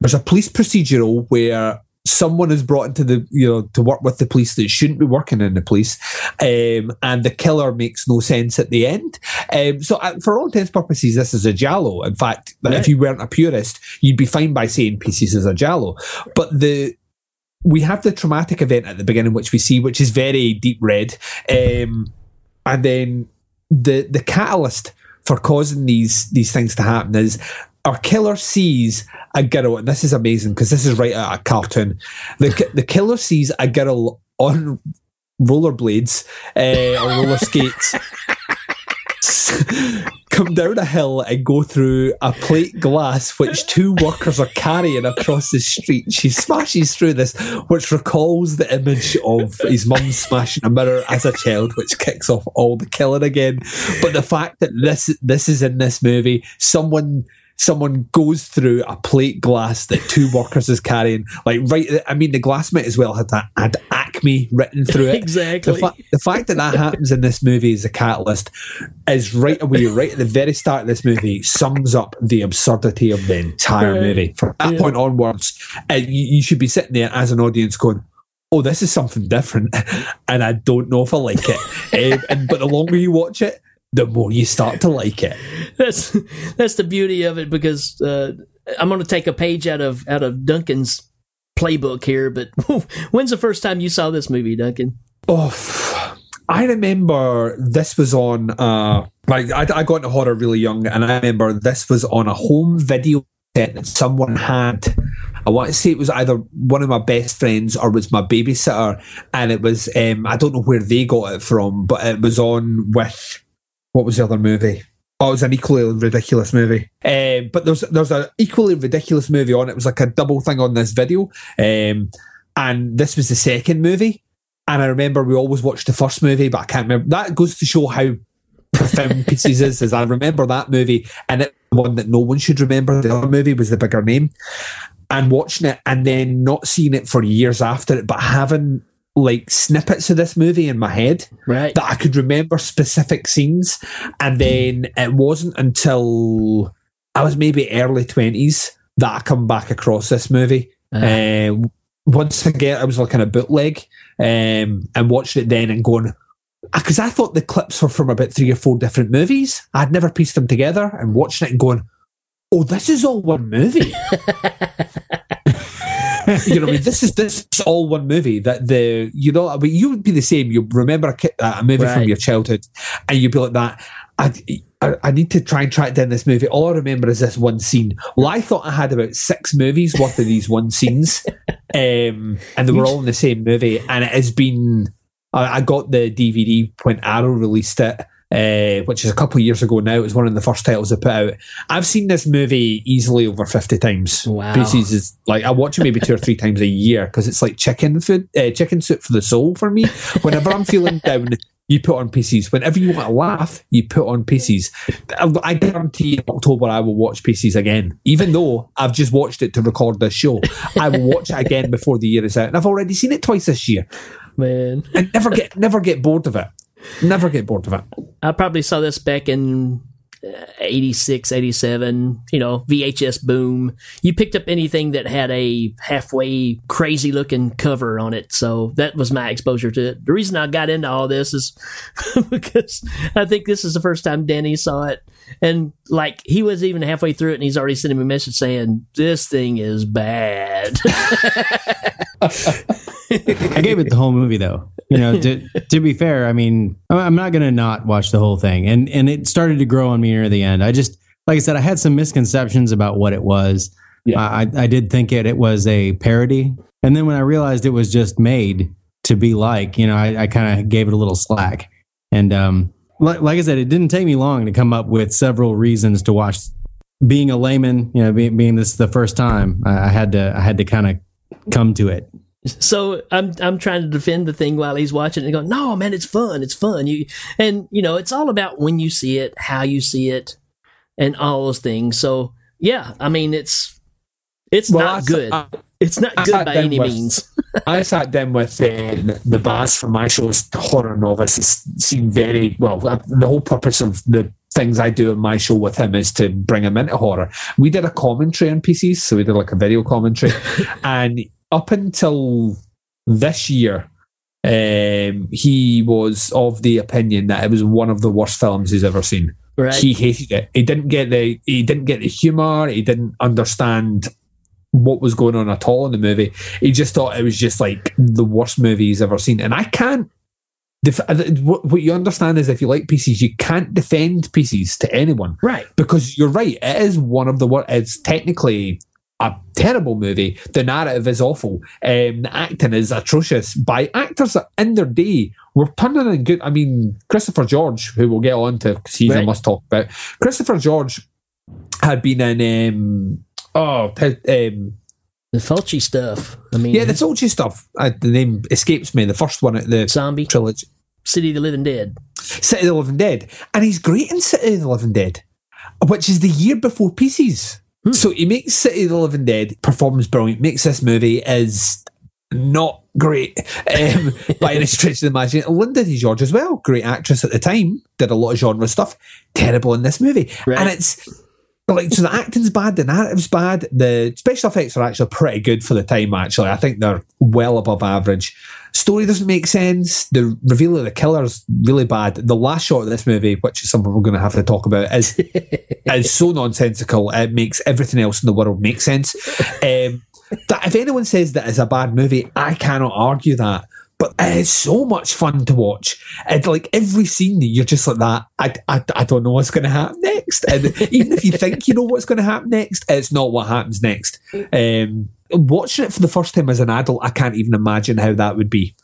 J: There's a police procedural where someone is brought into the you know to work with the police that shouldn't be working in the police, um, and the killer makes no sense at the end. Um, so, uh, for all intents and purposes, this is a giallo. In fact, if you weren't a purist, you'd be fine by saying pieces is a giallo. But the we have the traumatic event at the beginning, which we see, which is very deep red, um, and then the the catalyst for causing these these things to happen is our killer sees a girl, and this is amazing because this is right out of a cartoon. The the killer sees a girl on rollerblades uh, or roller skates. Come down a hill and go through a plate glass which two workers are carrying across the street. She smashes through this, which recalls the image of his mum smashing a mirror as a child, which kicks off all the killing again. But the fact that this this is in this movie, someone someone goes through a plate glass that two workers is carrying, like right. I mean, the glass might as well had that had Acme written through it.
A: Exactly.
J: The, fa- the fact that that happens in this movie as a catalyst is right away, right at the very start of this movie, sums up the absurdity of the entire movie. From that
A: Yeah.
J: point onwards, uh, you, you should be sitting there as an audience going. Oh, this is something different, and I don't know if I like it. um, and but the longer you watch it, the more you start to like it.
A: that's that's the beauty of it because uh, I'm going to take a page out of out of Duncan's playbook here. But when's the first time you saw this movie, Duncan?
J: Oh, I remember this was on. Uh, like I, I got into horror really young, and I remember this was on a home video set that someone had. I want to say it was either one of my best friends or was my babysitter, and it was. Um, I don't know where they got it from, but it was on with what was the other movie? Oh, it was an equally ridiculous movie. Um, but there's there's an equally ridiculous movie on. It was like a double thing on this video, um, and this was the second movie. And I remember we always watched the first movie, but I can't remember. That goes to show how profound Pieces is. Is I remember that movie, and it one that no one should remember. The other movie was the bigger name, and watching it, and then not seeing it for years after it, but having like snippets of this movie in my head
A: right
J: that I could remember specific scenes, and then it wasn't until I was maybe early twenties that I come back across this movie. Uh, once again, I was looking at bootleg um, and watched it then and going because I thought the clips were from about three or four different movies. I'd never pieced them together and watching it and going, "Oh, this is all one movie." you know, I mean, this is this is all one movie. That the you know, I mean, you would be the same. You remember a, ki- a movie from your childhood, and you'd be like that. I, I I need to try and track down this movie. All I remember is this one scene. Well, I thought I had about six movies worth of these one scenes, um, and they were all in the same movie. And it has been. I, I got the DVD when Arrow released it. Uh, which is a couple of years ago now. It was one of the first titles they put out. I've seen this movie easily over 50 times.
A: Wow.
J: Pieces is like, I watch it maybe two or three times a year because it's like chicken food, uh, chicken soup for the soul for me. Whenever I'm feeling down, you put on pieces. Whenever you want to laugh, you put on pieces. I, I guarantee in October I will watch pieces again, even though I've just watched it to record this show. I will watch it again before the year is out, and I've already seen it twice this year.
A: Man,
J: and never get never get bored of it. Never get bored of it.
A: I probably saw this back in uh, 86, 87, you know, VHS boom. You picked up anything that had a halfway crazy looking cover on it. So that was my exposure to it. The reason I got into all this is because I think this is the first time Danny saw it. And like he was even halfway through it and he's already sending me a message saying, This thing is bad.
I: I gave it the whole movie though. You know, to, to be fair, I mean, I'm- I'm not going to not watch the whole thing, and and it started to grow on me near the end. I just, like I said, I had some misconceptions about what it was. Yeah. I I did think it it was a parody, and then when I realized it was just made to be like, you know, I, I kind of gave it a little slack. And um, like, like I said, it didn't take me long to come up with several reasons to watch. Being a layman, you know, being, being this the first time, I, I had to I had to kind of come to it.
A: So I'm I'm trying to defend the thing while he's watching it and going, no man, it's fun, it's fun. You and you know, it's all about when you see it, how you see it, and all those things. So yeah, I mean it's it's
J: Well,
A: not
J: I s-
A: good.
J: I-
A: it's not good
J: sat
A: by any
J: with-
A: means.
J: I sat down with uh, the, Baz from my show's horror novice. It seemed very well. uh, The whole purpose of the things I do in my show with him is to bring him into horror. We did a commentary on Pieces, so we did like a video commentary, and up until this year, um, he was of the opinion that it was one of the worst films he's ever seen.
A: Right.
J: He hated it. He didn't get the he didn't get the humor. He didn't understand what was going on at all in the movie. He just thought it was just like the worst movie he's ever seen. And I can't. Def- uh, what you understand is if you like pieces, you can't defend pieces to anyone,
A: right?
J: Because you're right. It is one of the worst. It's technically a terrible movie. The narrative is awful. Um, the acting is atrocious by actors that in their day were turning in good. I mean, Christopher George, who we'll get on to because he's a
A: Right.
J: must talk about. Christopher George had been in um, oh um,
A: the Fulci stuff. I mean,
J: yeah, the Fulci stuff. Uh, the name escapes me. The first one, at the
A: Zombie
J: trilogy,
A: City of the Living Dead.
J: City of the Living Dead, and he's great in City of the Living Dead, which is the year before Pieces. So he makes City of the Living Dead performs brilliant. Makes this movie is not great um, by any stretch of the imagination. Linda Day George as well, great actress at the time, did a lot of genre stuff. Terrible in this movie, and it's like so the acting's bad, the narrative's bad, the special effects are actually pretty good for the time. Actually, I think they're well above average. Story doesn't make sense. The reveal of the killer's really bad. The last shot of this movie, which is something we're going to have to talk about, is is so nonsensical. It makes everything else in the world make sense. Um, that if anyone says that is a bad movie, I cannot argue that. But it is so much fun to watch. And like every scene, you're just like that. I, I, I don't know what's going to happen next. And even if you think you know what's going to happen next, it's not what happens next. Um, watching it for the first time as an adult, I can't even imagine how that would be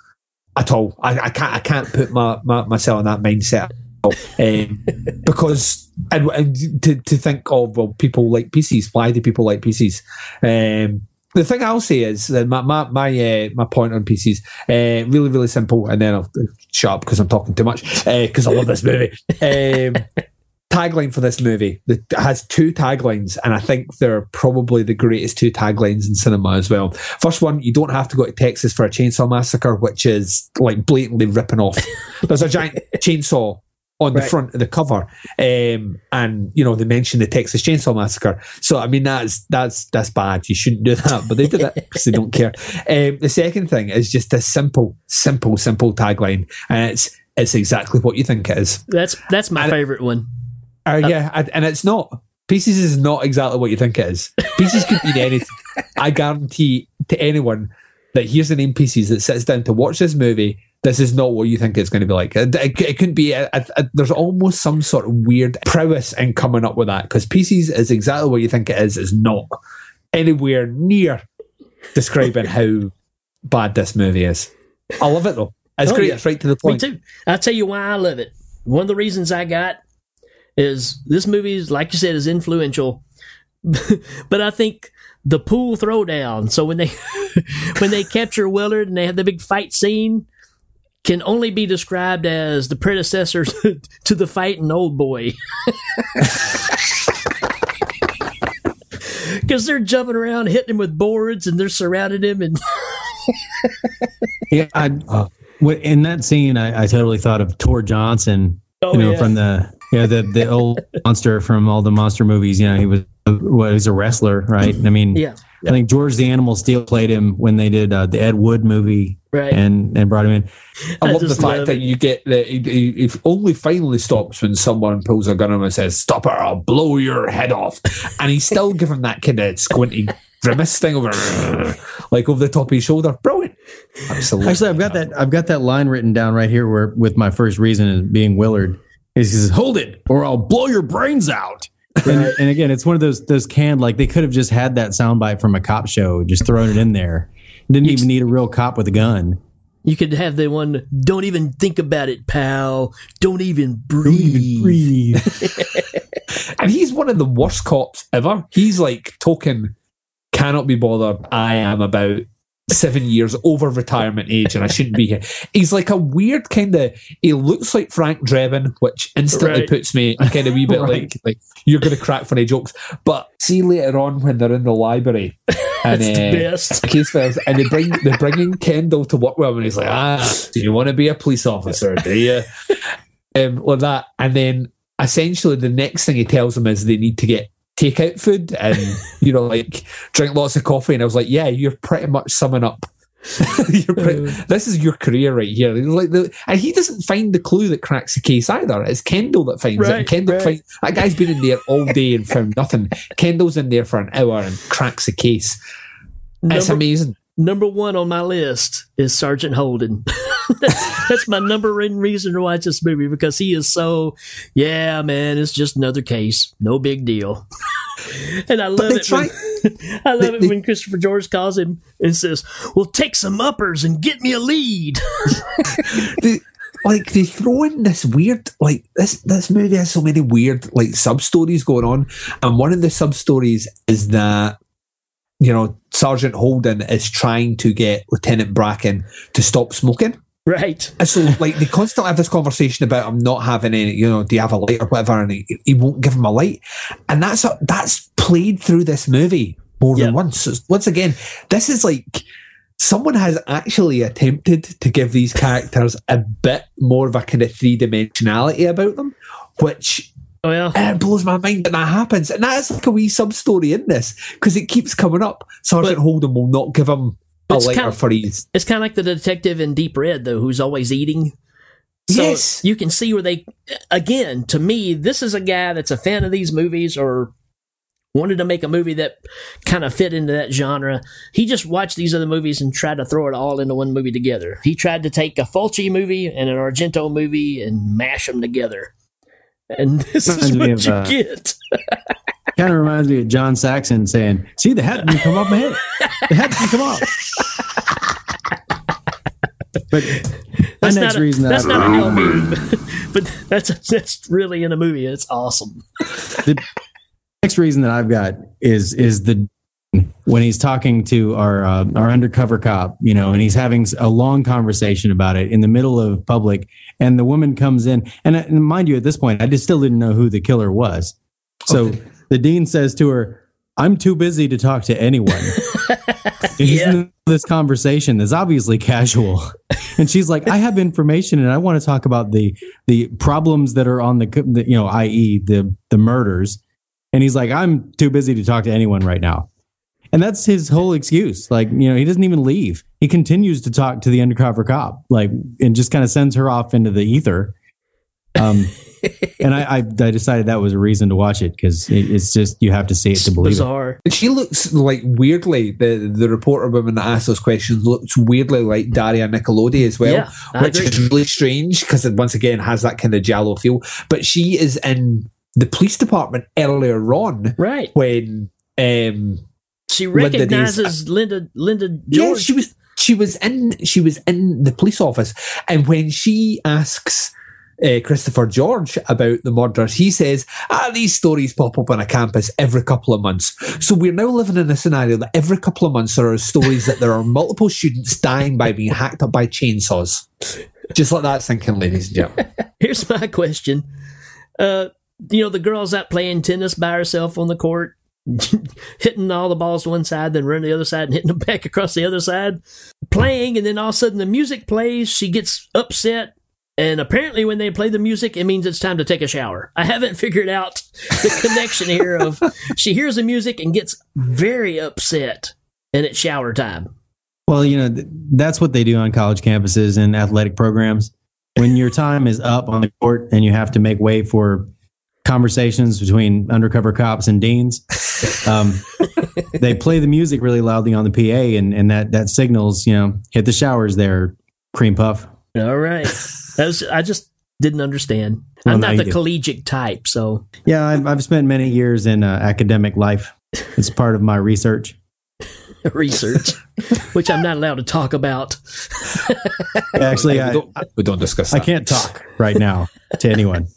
J: at all. I, I can't. I can't put my, my myself in that mindset. Um, because and, and to, to think of well, people like Pieces. Why do people like Pieces? Um, the thing I'll say is my my my, uh, my point on Pieces uh, really really simple, and then I'll uh, shut up because I'm talking too much because I love this movie. Um, tagline for this movie that has two taglines, and I think they're probably the greatest two taglines in cinema as well. First one, you don't have to go to Texas for a chainsaw massacre, which is like blatantly ripping off. There's a giant chainsaw on the
A: Right.
J: front of the cover, um, and you know they mention the Texas Chainsaw Massacre. So I mean that's that's that's bad. You shouldn't do that, but they did it because they don't care. Um, the second thing is just a simple, simple, simple tagline, and it's it's exactly what you think it is.
A: That's that's my favorite one.
J: Uh, yeah, and- and it's not. Pieces is not exactly what you think it is. Pieces could mean anything. I guarantee to anyone that here's the name Pieces that sits down to watch this movie, this is not what you think it's going to be like. It, it, it couldn't be. A, a- a- there's almost some sort of weird prowess in coming up with that because Pieces is exactly what you think it is. Is not anywhere near describing how bad this movie is. I love it though. It's
A: Oh,
J: great.
A: yeah.
J: It's right to the
A: Me
J: point.
A: too. I'll tell you why I love it. one of the reasons I got is this movie is like you said is influential, but I think the pool throwdown. So when they when they capture Willard and they have the big fight scene, can only be described as the predecessor to the fighting Old Boy. Because they're jumping around, hitting him with boards, and they're surrounding him, and
I: Yeah, I, uh, w- in that scene, I, I totally thought of Tor Johnson.
A: Oh,
I: you know,
A: yeah.
I: from the yeah the the old monster from all the monster movies. You know, he was uh, well, was a wrestler, right? I mean,
A: Yeah.
I: I think George the Animal Steele played him when they did uh, the Ed Wood movie,
A: Right.
I: And and brought him in.
J: I,
A: I
J: love the
A: just
J: fact
A: love
J: that you get that he, he, he only finally stops when someone pulls a gun on him and says, "Stop it! I'll blow your head off," and he's still giving that kind of squinty grimace thing over, like over the top of his shoulder. Brilliant. Absolutely.
I: Actually, I've got that I've got that line written down right here where with my first reason as being Willard. He says, "Hold it, or I'll blow your brains out." And, and again, it's one of those those canned like they could have just had that soundbite from a cop show, just thrown it in there. Didn't even need a real cop with a gun.
A: you could have the one. Don't even think about it, pal. Don't even breathe.
J: and he's one of the worst cops ever. He's like talking, cannot be bothered. I am about seven years over retirement age and I shouldn't be here. He's like a weird kind of he looks like Frank Drebin, which instantly
A: Right.
J: puts me kind of wee bit
I: Right.
J: like like you're gonna crack funny jokes. But see later on when they're in the library and
A: the
J: uh,
A: best.
J: case files and they bring they bring in Kendall to work with him and he's like, ah, do you want to be a police officer? Do you? um, like that. And then essentially the next thing he tells them is they need to get takeout food and you know like drink lots of coffee. And I was like, yeah, you're pretty much summing up. pretty, this is your career right here. Like the, and he doesn't find the clue that cracks the case either. It's Kendall that finds it. And Kendall
A: right.
J: finds that guy's been in there all day and found nothing. Kendall's in there for an hour and cracks the case. It's amazing.
A: Number one on my list is Sergeant Holden. that's, that's my number one reason to watch this movie because he is so, yeah, man, it's just another case. No big deal. and I love it.
J: try-
A: when, I love it when Christopher George calls him and says, well, take some uppers and get me a lead.
J: the, like they throw in this weird like this this movie has so many weird like sub stories going on and one of the sub stories is that you know sergeant holden is trying to get lieutenant bracken to stop smoking.
A: Right.
J: and so like they constantly have this conversation about him not having any you know do you have a light or whatever? And he, he won't give him a light. And that's a, that's played through this movie more than once. So once again this is like someone has actually attempted to give these characters a bit more of a kind of three dimensionality about them, which
A: Oh, yeah.
J: it blows my mind that that happens. And that's like a wee sub story in this because it keeps coming up. Sergeant Holden will not give him a
A: It's
J: lighter
A: kind of-
J: for his.
A: It's kind of like the detective in Deep Red, though, who's always eating. So
J: Yes.
A: you can see where they, again, to me, this is a guy that's a fan of these movies or wanted to make a movie that kind of fit into that genre. He just watched these other movies and tried to throw it all into one movie together. He tried to take a Fulci movie and an Argento movie and mash them together. And this is
I: Reminds me
A: what
I: of,
A: you
I: uh,
A: get.
I: Kind of reminds me of John Saxon saying, "See, the hat didn't come off my head. The hat didn't come off." But
A: That's
I: next
A: not a,
I: reason that
A: that's
I: I-
A: not a movie, but that's that's really in a movie. It's awesome.
I: the next reason that I've got is is the when he's talking to our uh, our undercover cop, you know, and he's having a long conversation about it in the middle of public, and the woman comes in, and, uh, and mind you, at this point, I just still didn't know who the killer was. So the dean says to her, "I'm too busy to talk to anyone." He's in this conversation is obviously casual, and she's like, "I have information, and I want to talk about the the problems that are on the, the you know, i.e. the the murders." And he's like, "I'm too busy to talk to anyone right now," and that's his whole excuse. Like, you know, he doesn't even leave; he continues to talk to the undercover cop, like, and just kind of sends her off into the ether. Um, and I, I I decided that was a reason to watch it because it, it's just you have to see it to believe it.
A: Bizarre.
J: And she looks like weirdly the the reporter woman that asked those questions looks weirdly like Daria Nicolodi as well,
A: Yeah,
J: which
A: agree.
J: is really strange because it once again has that kind of giallo feel. But she is in the police department earlier on,
A: right?
J: When um,
A: She
J: Linda Day's-
A: recognizes Linda Linda
J: yeah,
A: George.
J: she was she was in she was in the police office, and when she asks uh, Christopher George about the murders, he says, ah, these stories pop up on a campus every couple of months. So we're now living in a scenario that every couple of months there are stories that there are multiple students dying by being hacked up by chainsaws. Just like that thinking, ladies and gentlemen.
A: Here's my question. Uh, you know, the girl's out playing tennis by herself on the court, hitting all the balls to one side, then running the other side and hitting them back across the other side, playing, and then all of a sudden the music plays. She gets upset. And apparently, when they play the music, it means it's time to take a shower. I haven't figured out the connection here of she hears the music and gets very upset, and it's shower time.
I: Well, you know, th- that's what they do on college campuses and athletic programs. When your time is up on the court and you have to make way for conversations between undercover cops and deans, um, they play the music really loudly on the PA, and, and that, that signals, you know, hit the showers there, cream puff.
A: All right. That's, I just didn't understand.
I: Well,
A: I'm not the
I: do.
A: collegiate type, so
I: Yeah, I've, I've spent many years in uh, academic life. It's part of my research.
A: research, which I'm not allowed to talk about.
I: Actually,
J: we,
I: I,
J: don't, we don't discuss
I: I can't talk right now to anyone.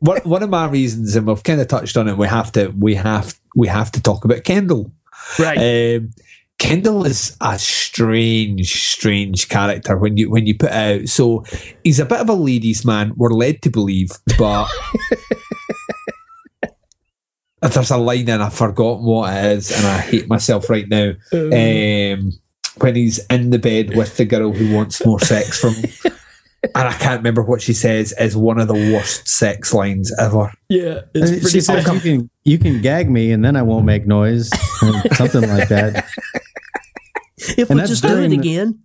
J: one, one of my reasons, and we've kind of touched on it, we have to we have we have to talk about Kendall.
A: Right.
J: Um, Kendall is a strange, strange character when you when you put it out. So he's a bit of a ladies' man. We're led to believe, but there's a line and I've forgotten what it is, and I hate myself right now. Um, when he's in the bed with the girl who wants more sex from, and I can't remember what she says, is one of the worst sex lines ever.
A: Yeah,
I: And she says you can you can gag me and then I won't make noise, something like that.
A: If
I: And
A: we
I: that's
A: just do it
I: during the-
A: again.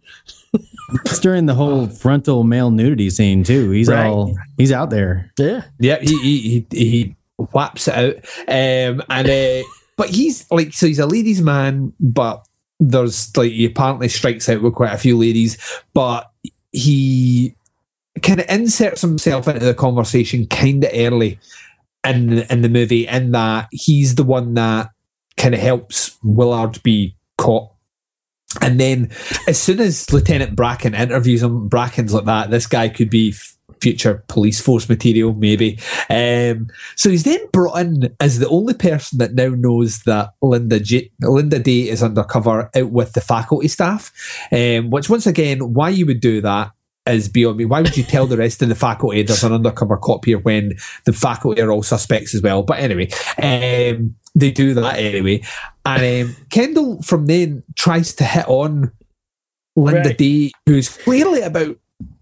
I: It's during the whole frontal male nudity scene too. He's
A: Right.
I: all he's out there.
A: Yeah.
J: Yeah, he he he, he whaps it out, um, and uh, but he's like so he's a ladies' man, but there's like he apparently strikes out with quite a few ladies, but he kind of inserts himself into the conversation kind of early in in the movie, in that he's the one that kind of helps Willard be caught. And then, as soon as Lieutenant Bracken interviews him, Bracken's like that. This guy could be future police force material, maybe. Um, so he's then brought in as the only person that now knows that Linda J- Linda Day is undercover out with the faculty staff. Um, which, once again, why you would do that is beyond me. Why would you tell the rest of the faculty there's an undercover cop here when the faculty are all suspects as well? But anyway, um, they do that anyway. And um, Kendall from then tries to hit on Linda
A: Right.
J: Day, who's clearly about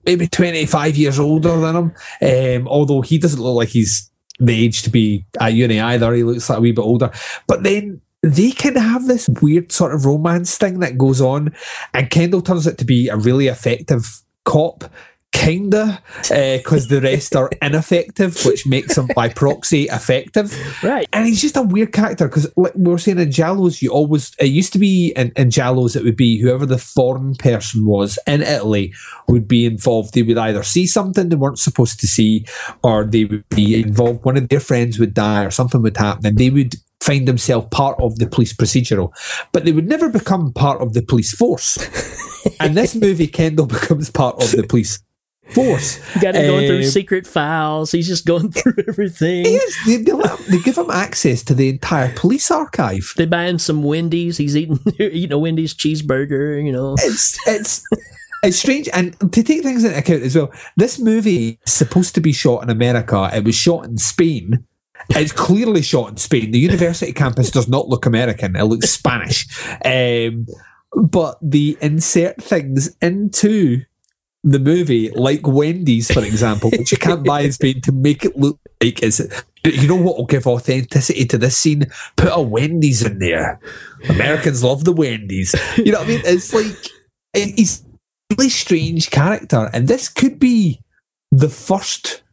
J: maybe 25 years older than him. Um, although he doesn't look like he's the age to be at uni either. He looks like a wee bit older. But then they can have this weird sort of romance thing that goes on, and Kendall turns out to be a really effective cop. Kinda, uh, because the rest are ineffective, which makes him by proxy effective.
A: Right.
J: And he's just a weird character because, like we were saying in giallos, you always, it used to be in, in giallos, it would be whoever the foreign person was in Italy would be involved. They would either see something they weren't supposed to see, or they would be involved. One of their friends would die, or something would happen, and they would find themselves part of the police procedural, but they would never become part of the police force. and this movie, Kendall becomes part of the police force.
A: Got him going through
J: Um,
A: secret files. He's just going through everything.
J: Yes, they, they, they give him access to the entire police archive.
A: They buy him some Wendy's. He's eating eating a Wendy's cheeseburger. You know,
J: It's it's it's strange, and to take things into account as well. This movie is supposed to be shot in America. It was shot in Spain. It's clearly shot in Spain. The university campus does not look American. It looks Spanish. Um, but they insert things into the movie, like Wendy's, for example, which you can't buy in Spain to make it look like it's. You know what will give authenticity to this scene? Put a Wendy's in there. Americans love the Wendy's. You know what I mean? It's like it- he's a really strange character, and this could be the first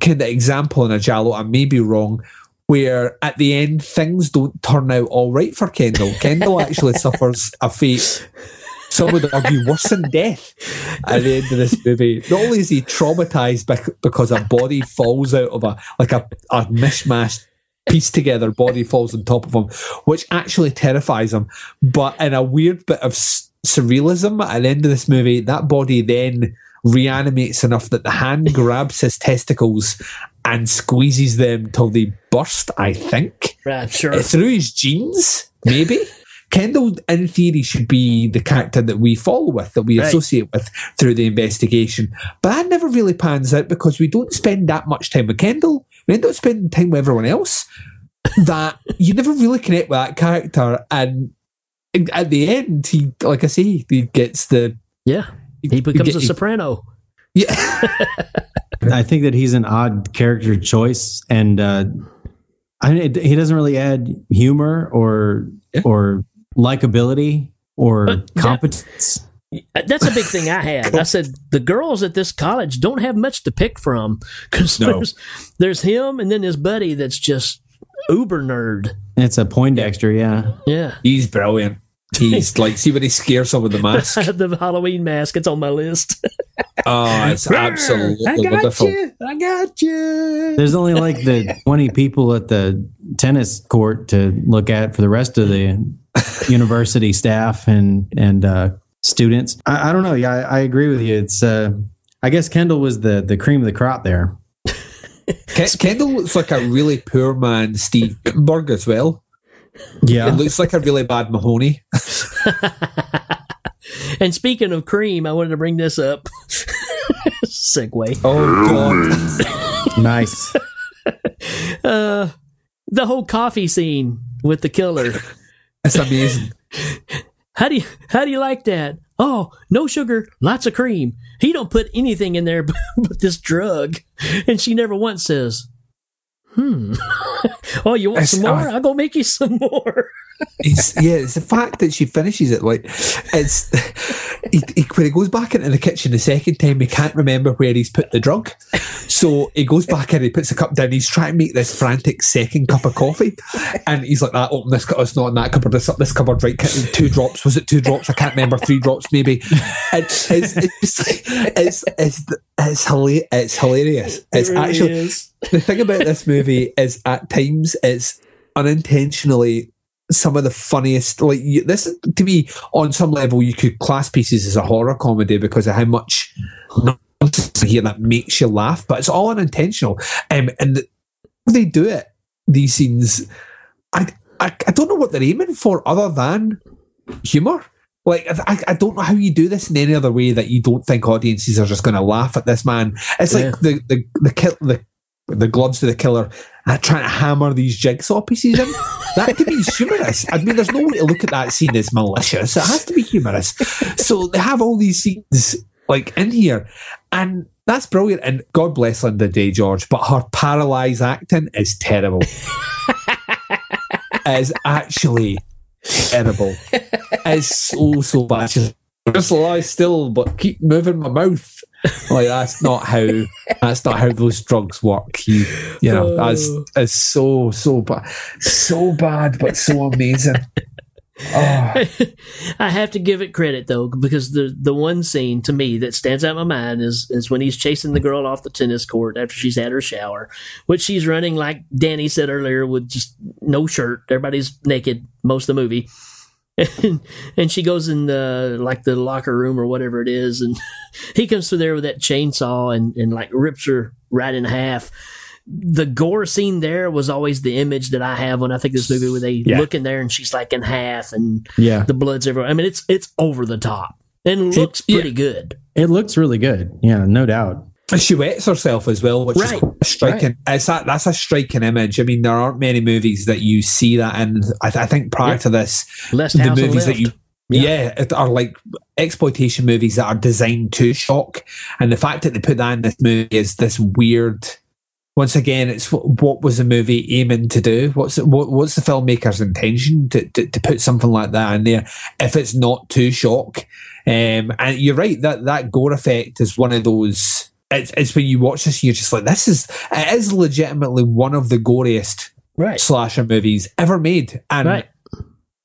J: kind of example in a giallo. I may be wrong. Where at the end things don't turn out all right for Kendall. Kendall actually suffers a fate some would argue worse than death at the end of this movie. Not only is he traumatized bec- because a body falls out of a like a, a mishmash pieced together body falls on top of him, which actually terrifies him. But in a weird bit of s- surrealism at the end of this movie, that body then reanimates enough that the hand grabs his testicles and squeezes them till they burst, I think.
A: Right, sure.
J: Uh, Through his jeans, maybe. Kendall, in theory, should be the character that we follow with, that we
A: Right.
J: associate with through the investigation. But that never really pans out because we don't spend that much time with Kendall. We end up spending time with everyone else. That you never really connect with that character. And at the end, he, like I say, he gets the.
A: Yeah. He becomes
J: get-
A: a soprano. Yeah.
I: I think that he's an odd character choice, and uh, I, it, he doesn't really add humor or or likability or competence.
A: Uh, That's a big thing I had. I said the girls at this college don't have much to pick from because
I: No.
A: there's there's him and then his buddy that's just uber nerd.
I: It's a Poindexter, yeah.
A: Yeah.
J: He's brilliant. He's like, see when he scares someone with the mask.
A: the Halloween mask. It's on my list.
J: Oh, it's absolutely
A: I got
J: wonderful.
A: you. I got you.
I: There's only like the 20 people at the tennis court to look at for the rest of the university staff and and uh, students. I, I don't know. Yeah, I, I agree with you. It's uh, I guess Kendall was the the cream of the crop there.
J: Kendall looks like a really poor man Steve Guttenberg as well.
I: Yeah.
J: It looks like a really bad Mahoney.
A: And speaking of cream, I wanted to bring this up. Segue.
J: Oh
I: god. nice.
A: Uh, the whole coffee scene with the killer.
J: That's amazing.
A: How do you how do you like that? Oh, no sugar, lots of cream. He don't put anything in there but, but this drug. And she never once says, "Hmm. oh, you want some more?
J: uh,
A: I'll go make you some more."
J: It's, yeah, it's the fact that she finishes it like it's. He, he, when he goes back into the kitchen the second time, he can't remember where he's put the drug. So he goes back in, he puts the cup down, he's trying to make this frantic second cup of coffee, and he's like, "That open this cup, it's not in that cupboard, this this cupboard, right? Two drops, was it two drops? I can't remember, three drops maybe." And it's it's it's it's it's, hila- it's hilarious. It's
A: really
J: actually
A: is.
J: the thing about this movie is at times it's unintentionally some of the funniest like you, this to me on some level you could class pieces as a horror comedy because of how much nonsense here that makes you laugh but it's all unintentional um, and the, they do it these scenes I, I i don't know what they're aiming for other than humor like I, I don't know how you do this in any other way that you don't think audiences are just going to laugh at this man. It's
A: Yeah.
J: like the the the the the gloves to the killer uh, trying to hammer these jigsaw pieces in. That to be humorous. I mean, there's no way to look at that scene as malicious. It has to be humorous. So they have all these scenes like in here, and that's brilliant. And God bless Linda Day George, but her paralyzed acting is terrible. is actually terrible. It's so so bad. She's just lie still, but keep moving my mouth. Like that's not how that's not how those drugs work. You you know that's oh. it's so so bad, so bad, but so amazing. Oh,
A: I have to give it credit though, because the the one scene to me that stands out in my mind is is when he's chasing the girl off the tennis court after she's had her shower, which she's running like Danny said earlier with just no shirt. Everybody's naked most of the movie. And, and she goes in the like the locker room or whatever it is, and he comes through there with that chainsaw and, and like rips her right in half. The gore scene there was always the image that I have when I think this movie where they
I: Yeah.
A: look in there and she's like in half and
I: Yeah.
A: the blood's everywhere. I mean, it's it's over the top and looks pretty good.
I: It looks really good. Yeah, no doubt.
J: She wets herself as well, which
A: Right.
J: is striking. It's that that's a striking image. I mean, there aren't many movies that you see that in. I, th- I think prior
A: Yeah.
J: to this,
A: Less
J: the movies that you yeah. it are like exploitation movies that are designed to shock, and the fact that they put that in this movie is this weird. Once again, it's what, what was the movie aiming to do? What's it, what, what's the filmmaker's intention to, to to put something like that in there? If it's not too shock, um, and you're right that that gore effect is one of those. It's, it's when you watch this, you're just like, this is it is legitimately one of the goriest
A: Right.
J: slasher movies ever made, and
A: Right.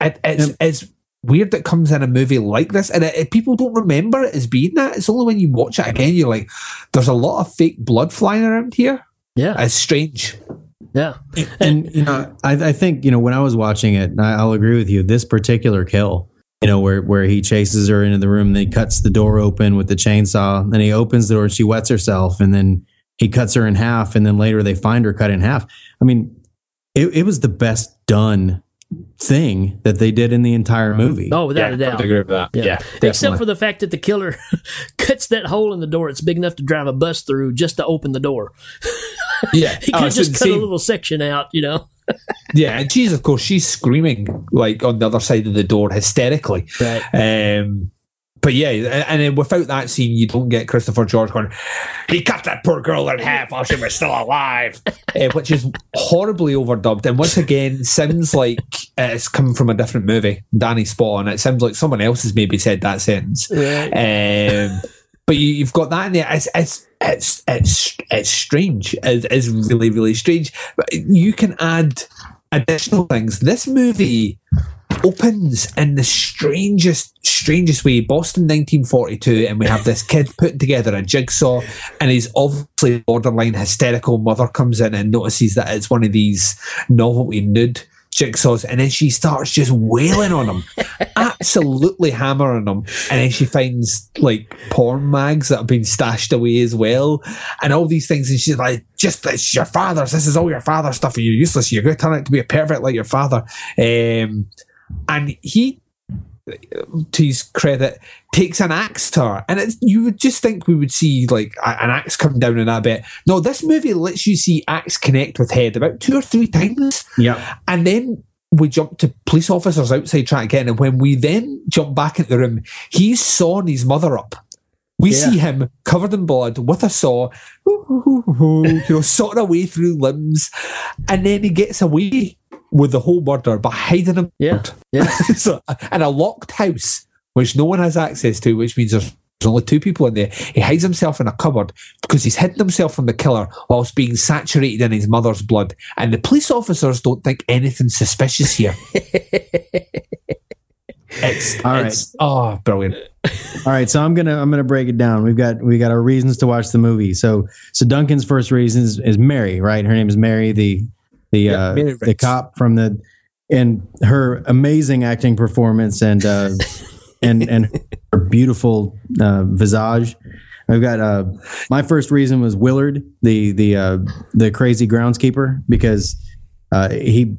J: it, it's it's weird that it comes in a movie like this, and it, it- people don't remember it as being that. It's only when you watch it again you're like, there's a lot of fake blood flying around here.
A: Yeah,
J: It's strange.
A: Yeah.
I: and you know, I, I think you know when I was watching it, I, I'll agree with you. This particular kill, you know, where where he chases her into the room, and then he cuts the door open with the chainsaw, then he opens the door, and she wets herself, and then he cuts her in half, and then later they find her cut in half. I mean, it, it was the best done thing that they did in the entire movie.
A: Oh, without
J: Yeah,
A: a doubt.
J: I agree with that. Yeah,
A: Except for the fact that the killer cuts that hole in the door. It's big enough to drive a bus through just to open the door.
J: Yeah,
A: He
J: Oh,
A: could
J: it's
A: just cut a little section out, you know.
J: Yeah, and she's of course she's screaming like on the other side of the door hysterically.
A: Right.
J: Um, but yeah, and, and then without that scene, you don't get Christopher George going. He cut that poor girl in half while she was still alive, uh, which is horribly overdubbed. And once again, sounds like it's come from a different movie. Danny spot on. It sounds like someone else has maybe said that sentence.
A: Right.
J: Um, but you, you've got that in there. It's it's it's it's it's strange. It's, it's really really strange. But you can add additional things. This movie opens in the strangest strangest way. Boston, nineteen forty two, and we have this kid putting together a jigsaw, and his obviously borderline hysterical mother comes in and notices that it's one of these novelty nude jigsaws and then she starts just wailing on him absolutely hammering him. And then she finds like porn mags that have been stashed away as well and all these things and she's like just it's your father's this is all your father's stuff. And you're useless. You're going to turn out to be a pervert like your father. Um, and he to his credit, takes an axe to her, and it's you would just think we would see like a- an axe come down in that bit. No, this movie lets you see axe connect with head about two or three times,
I: Yeah.
J: and then we jump to police officers outside trying to get in, and when we then jump back into the room, he's sawing his mother up. We
A: Yeah.
J: see him covered in blood with a saw, you know, sawing away through limbs, and then he gets away with the whole murder but hiding him.
A: Yeah. Yeah.
J: so, and a locked house, which no one has access to, which means there's there's only two people in there. He hides himself in a cupboard because he's hidden himself from the killer whilst being saturated in his mother's blood. And the police officers don't think anything suspicious here. it's,
I: All right.
J: it's oh, brilliant.
I: All right, so I'm gonna I'm gonna break it down. We've got we got our reasons to watch the movie. So so Duncan's first reason is, is Mary, right? Her name is Mary, the the
J: Yeah,
I: uh, the cop from the and her amazing acting performance and uh, and and her beautiful uh, visage. I've got uh, my first reason was Willard, the the uh, the crazy groundskeeper, because uh, he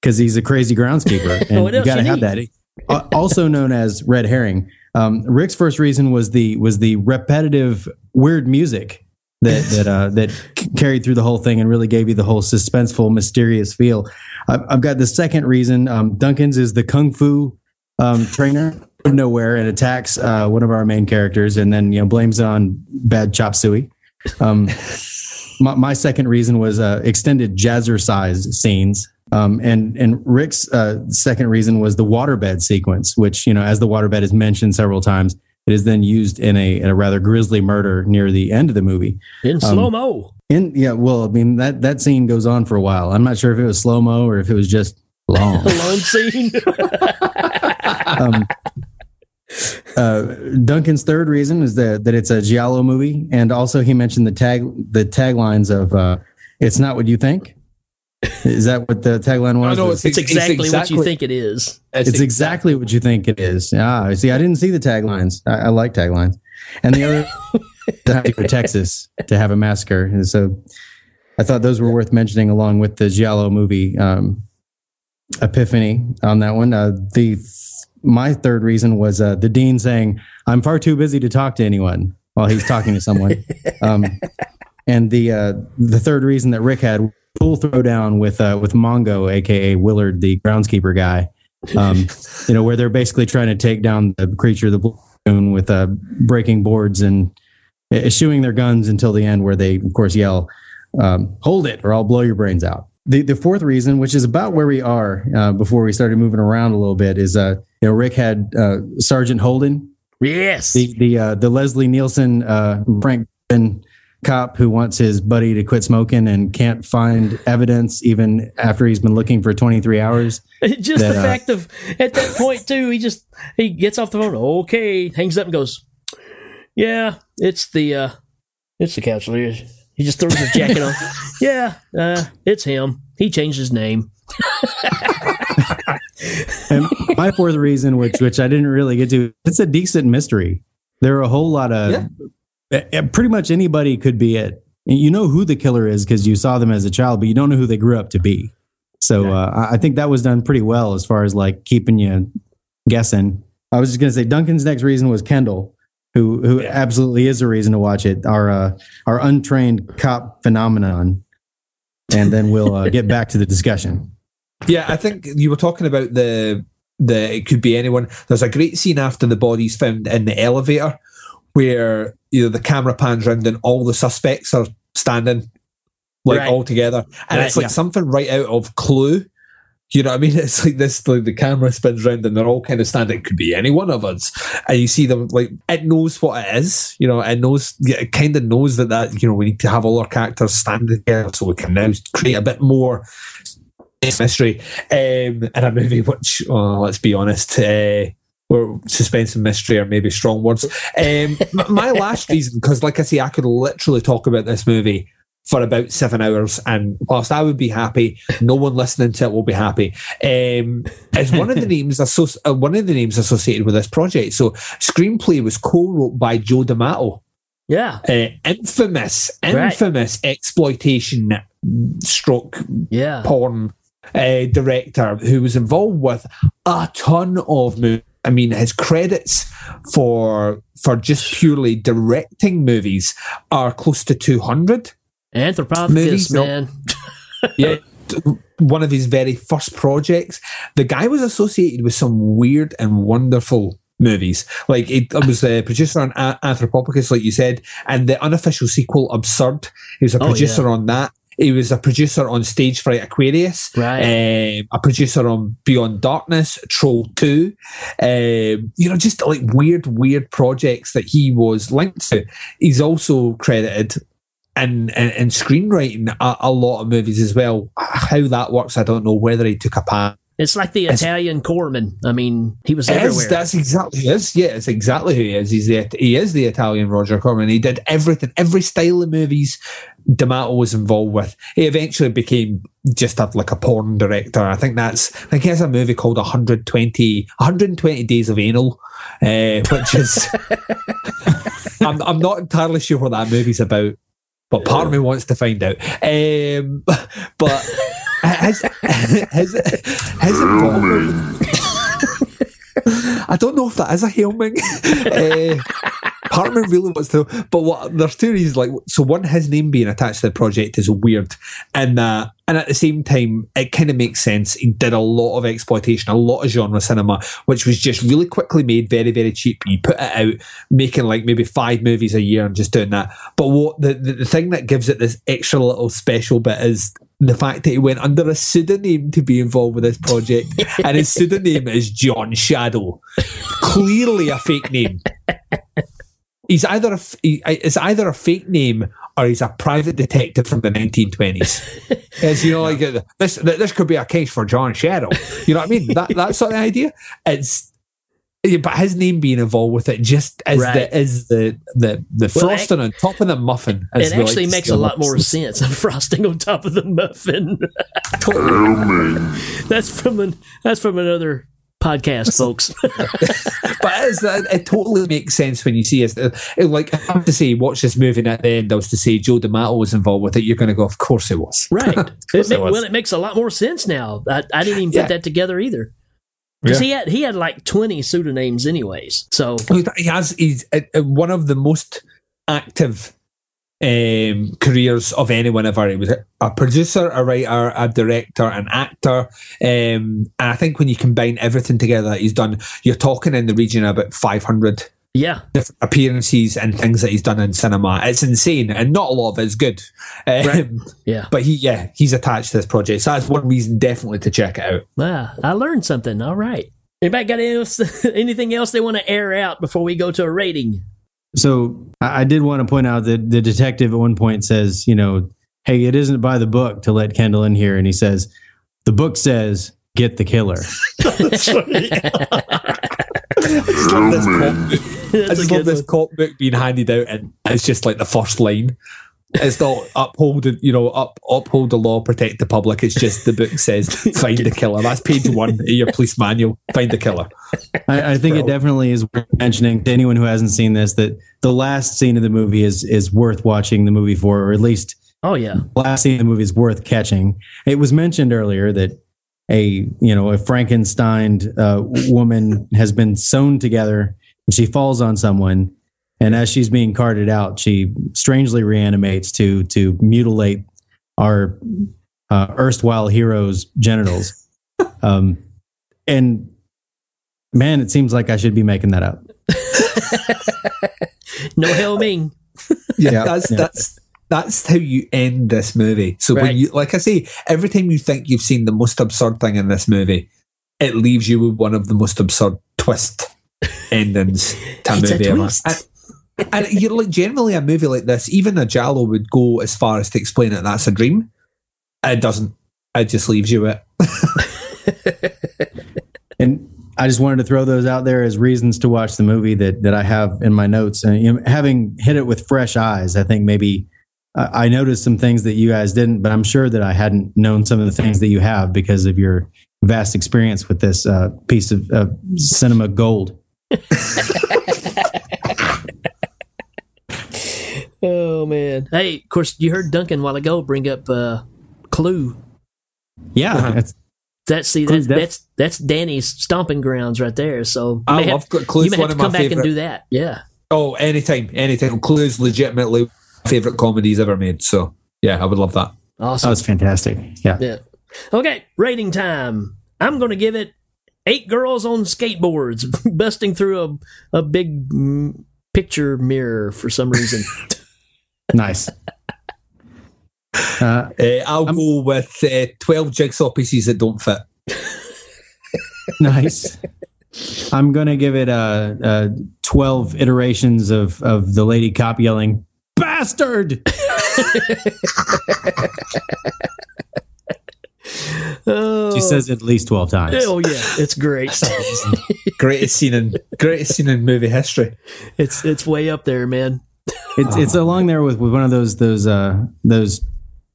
I: because he's a crazy groundskeeper, and
A: What
I: you got to have
A: need?
I: that. Uh, also known as red herring. Um, Rick's first reason was the was the repetitive weird music that that uh, that carried through the whole thing and really gave you the whole suspenseful, mysterious feel. I've, I've got the second reason. Um, Duncan's is the kung fu um, trainer of nowhere and attacks uh, one of our main characters, and then you know blames it on bad chop suey. Um, my, my second reason was uh, extended jazzercise scenes. Um, and and Rick's uh, second reason was the waterbed sequence, which you know, as the waterbed is mentioned several times, it is then used in a, in a rather grisly murder near the end of the movie.
A: In
I: Um,
A: slow mo.
I: In yeah, well, I mean that that scene goes on for a while. I'm not sure if it was slow mo or if it was just long.
A: Alone scene.
I: um, uh, Duncan's third reason is that that it's a giallo movie, and also he mentioned the tag the taglines of uh, "It's not what you think." Is that what the tagline was?
J: no,
I: Was-
A: it's exactly, what you think it is.
I: it's exactly what you think it is. Ah, see, I didn't see the taglines. I, I like taglines, and the other to have to go to Texas to have a massacre, and so I thought those were worth mentioning along with the giallo movie um, Epiphany on that one. Uh, the my third reason was uh, the dean saying, "I'm far too busy to talk to anyone" while he's talking to someone, um, and the uh, the third reason that Rick had full throwdown with uh, with Mongo, aka Willard, the groundskeeper guy. Um, you know, where they're basically trying to take down the creature, the balloon, with uh, breaking boards and eschewing their guns until the end, where they, of course, yell, um, "Hold it, or I'll blow your brains out." The the fourth reason, which is about where we are uh, before we started moving around a little bit, is uh, you know Rick had uh, Sergeant Holden,
A: Yes.
I: the the uh, the Leslie Nielsen uh, Frank Drebin cop who wants his buddy to quit smoking and can't find evidence even after he's been looking for 23 hours.
A: just
I: that,
A: the
I: uh,
A: fact of at that point too, he just he gets off the phone. Okay, hangs up and goes. Yeah, it's the uh it's the counselor. He just throws his jacket on. Yeah, uh, it's him. He changed his name.
I: And my fourth reason, which which I didn't really get to, it's a decent mystery. There are a whole lot of eh, pretty much anybody could be it. You know who the killer is because you saw them as a child, but you don't know who they grew up to be. So uh, I- think that was done pretty well as far as like keeping you guessing. I was just gonna say Duncan's next reason was Kendall, who who absolutely is a reason to watch it. Our uh, our untrained cop phenomenon, and then we'll uh, get back to the discussion.
J: Yeah, I think you were talking about the the it could be anyone. There's a great scene after the body's found in the elevator where you know the camera pans round and all the suspects are standing like
A: Right.
J: all together, and
A: Right,
J: it's like
A: yeah.
J: something right out of Clue. You know what I mean? It's like this, like the camera spins round and they're all kind of standing. It could be any one of us. And you see them like, it knows what it is. You know, it knows, it kind of knows that, that, you know, we need to have all our characters standing together so we can now create a bit more mystery um, in a movie which, well, let's be honest, uh, or suspense and mystery are maybe strong words. Um, my last reason, because like I say, I could literally talk about this movie for about seven hours, and whilst I would be happy, no one listening to it will be happy. Um, is one of the names associ- uh, one of the names associated with this project. So, screenplay was co-wrote by Joe D'Amato
A: Yeah.
J: uh, infamous,
A: Right.
J: infamous exploitation stroke
A: Yeah.
J: porn uh, director who was involved with a ton of movies. I mean, his credits for for just purely directing movies are close to two hundred.
A: Anthropophagus,
J: Movies,
A: man.
J: yeah. One of his very first projects. The guy was associated with some weird and wonderful movies. Like it, it was a producer on A- Anthropophagus, like you said, and the unofficial sequel, Absurd. He was a
A: Oh,
J: producer
A: yeah.
J: on that. He was a producer on Stage Fright Aquarius,
A: Right.
J: um, a producer on Beyond Darkness, Troll 2. Um, you know, just like weird, weird projects that he was linked to. He's also credited in, in, in screenwriting a, a lot of movies as well. How that works, I don't know. Whether he took a part.
A: It's like the Italian Corman. I mean, he was
J: It is,
A: everywhere.
J: that's exactly who he is. Yeah, it's exactly who he is. He's the he is the Italian Roger Corman. He did everything, every style of movies D'Amato was involved with. He eventually became just a, like a porn director. I think that's I think he has a movie called 120 120 Days of Anal, uh, which is I'm I'm not entirely sure what that movie's about. But part of me wants to find out. Um, but his, his involvement. I don't know if that is a helming. uh, me really wants to. But what there's two reasons. Like, so one, his name being attached to the project is weird, and uh, and at the same time, it kind of makes sense. He did a lot of exploitation, a lot of genre cinema, which was just really quickly made, very very cheap. You put it out, making like maybe five movies a year and just doing that. But what the the, the thing that gives it this extra little special bit is the fact that he went under a pseudonym to be involved with this project, and his pseudonym is John Shadow. Clearly a fake name. He's either a, he, it's either a fake name or he's a private detective from the 1920s. As you know, like this, this could be a case for John Shadow. You know what I mean? That that sort of idea. It's yeah, but his name being involved with it just is
A: Right.
J: the is the the the
A: Well,
J: frosting on top of the muffin. as
A: it
J: we like
A: actually makes a lot more sense of frosting on top of the muffin. that's from an that's from another podcast, folks.
J: but it's, it, it totally makes sense when you see it. it like I have to say, watch this movie, and at the end, I was to say Joe D'Amato was involved with it. You're going to go, of course it was.
A: right. It
J: course
A: ma-
J: it was.
A: well, it makes a lot more sense now. I, I didn't even
J: Yeah.
A: put that together either. Because
J: Yeah.
A: he had he had like twenty pseudonyms, anyways. So
J: He has. He's uh, uh, one of the most active um, careers of anyone ever. He was a- a producer, a writer, a director, an actor, um, and I think when you combine everything together that he's done, you're talking in the region of about 500
A: yeah,
J: different appearances and things that he's done in cinema. It's insane, and not a lot of it is good. Um,
A: Right. yeah.
J: But he, yeah, he's attached to this project, so that's one reason definitely to check it out.
A: Ah, I learned something. All right. Anybody got any else, anything else they want to air out before we go to a rating?
I: So I I did want to point out that the detective at one point says, you know, hey, it isn't by the book to let Kendall in here. And he says, the book says, get the killer.
J: That's funny. I just love this cop book. I just love this cop book being handed out, and it's just like the first line. It's not uphold, you know, up uphold the law, protect the public. It's just the book says find the killer. That's page one of your police manual. Find the killer.
I: I, I think it definitely is worth mentioning to anyone who hasn't seen this that the last scene of the movie is is worth watching the movie for, or at least
A: Oh yeah.
I: the last scene of the movie is worth catching. It was mentioned earlier that a you know a Frankenstein uh, woman has been sewn together and she falls on someone, and as she's being carted out, she strangely reanimates to to mutilate our uh, erstwhile hero's genitals. Um, and man, it seems like I should be making that up.
A: No hell Ming.
J: Yeah,
I: Yeah,
J: that's
I: yeah.
J: that's that's how you end this movie. So
A: Right.
J: when you, like I say, every time you think you've seen the most absurd thing in this movie, it leaves you with one of the most absurd twist endings to a
A: It's a
J: movie ever.
A: twist.
J: And, and you're like generally a movie like this, even a giallo would go as far as to explain it that's a dream. It doesn't. It just leaves you with.
I: And I just wanted to throw those out there as reasons to watch the movie that that I have in my notes. And you know, having hit it with fresh eyes, I think maybe I I noticed some things that you guys didn't, but I'm sure that I hadn't known some of the things that you have because of your vast experience with this uh, piece of uh, cinema gold.
A: Oh man. Hey, of course you heard Duncan a while ago bring up uh Clue.
I: Yeah, that's,
A: That's see that's that's that's Danny's stomping grounds right there. So
J: I love
A: have,
J: Clue. Clue's
A: you may
J: one
A: have
J: of
A: to come back and do that. Yeah.
J: Oh, anytime, anytime. Clue's legitimately my favorite comedies ever made. So yeah, I would love that.
A: Awesome.
I: that was fantastic. Yeah.
A: Yeah. Okay, rating time. I'm going to give it eight girls on skateboards busting through a, a big mm, picture mirror for some reason.
I: Nice. Uh,
J: Uh, I'll go with uh, 12 jigsaw pieces that don't fit.
I: nice. I'm gonna give it uh, uh, 12 iterations of of the lady cop yelling "bastard."
A: oh,
I: She says it at least 12 times.
A: Oh yeah, it's great.
J: Greatest scene in greatest scene in movie history.
A: it's it's way up there, man.
I: It's it's along there with, with one of those those uh those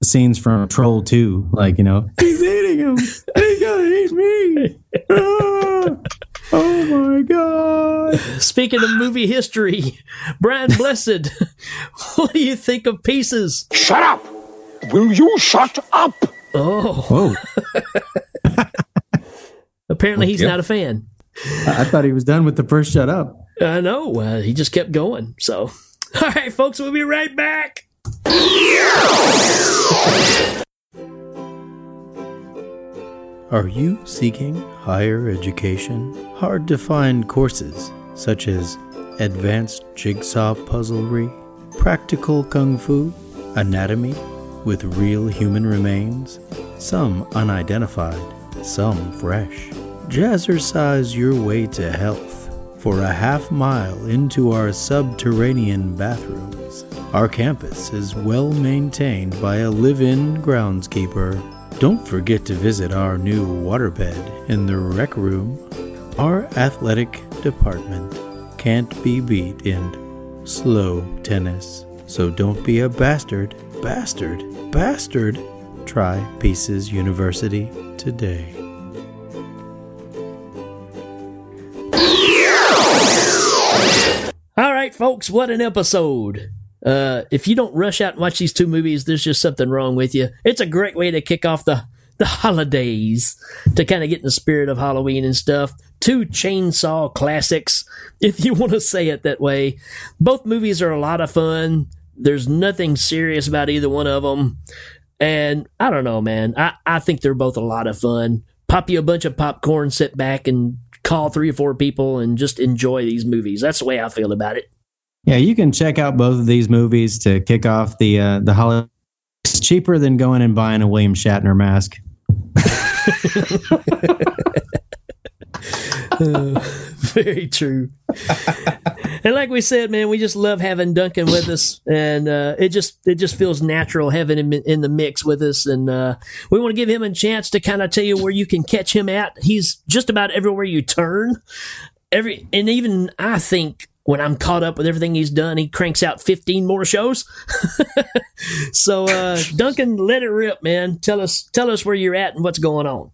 I: scenes from Troll 2, like you know, he's eating him. He's gonna eat me. Ah, oh my god.
A: Speaking of movie history, Brian Blessed, what do you think of Pieces?
G: Shut up! Will you shut up?
A: Oh,
I: Whoa.
A: apparently he's
J: Yeah.
A: not a fan.
I: I I thought he was done with the first shut up.
A: I know. Uh, he just kept going. So, all right, folks, we'll be right back.
M: Are you seeking higher education? Hard to find courses such as advanced jigsaw puzzlery, practical kung fu, anatomy with real human remains, some unidentified, some fresh. Jazzercise your way to health for a half mile into our subterranean bathrooms. Our campus is well maintained by a live in groundskeeper. Don't forget to visit our new waterbed in the rec room. Our athletic department can't be beat in slow tennis. So don't be a bastard, bastard, bastard. Try Pieces University today.
A: All right, folks, what an episode. Uh, if you don't rush out and watch these two movies, there's just something wrong with you. It's a great way to kick off the, the holidays to kind of get in the spirit of Halloween and stuff. Two chainsaw classics, if you want to say it that way. Both movies are a lot of fun. There's nothing serious about either one of them. And I don't know, man. I, I think they're both a lot of fun. Pop you a bunch of popcorn, sit back and call three or four people and just enjoy these movies. That's the way I feel about it.
I: Yeah, you can check out both of these movies to kick off the uh, the holiday. It's cheaper than going and buying a William Shatner mask.
A: Uh, very true. and like we said, man, we just love having Duncan with us, and uh, it just it just feels natural having him in, the mix with us. And uh, we want to give him a chance to kind of tell you where you can catch him at. He's just about everywhere you turn. Every and even I think when I'm caught up with everything he's done, he cranks out 15 more shows. so, uh, Duncan, let it rip, man. Tell us, tell us where you're at and what's going on.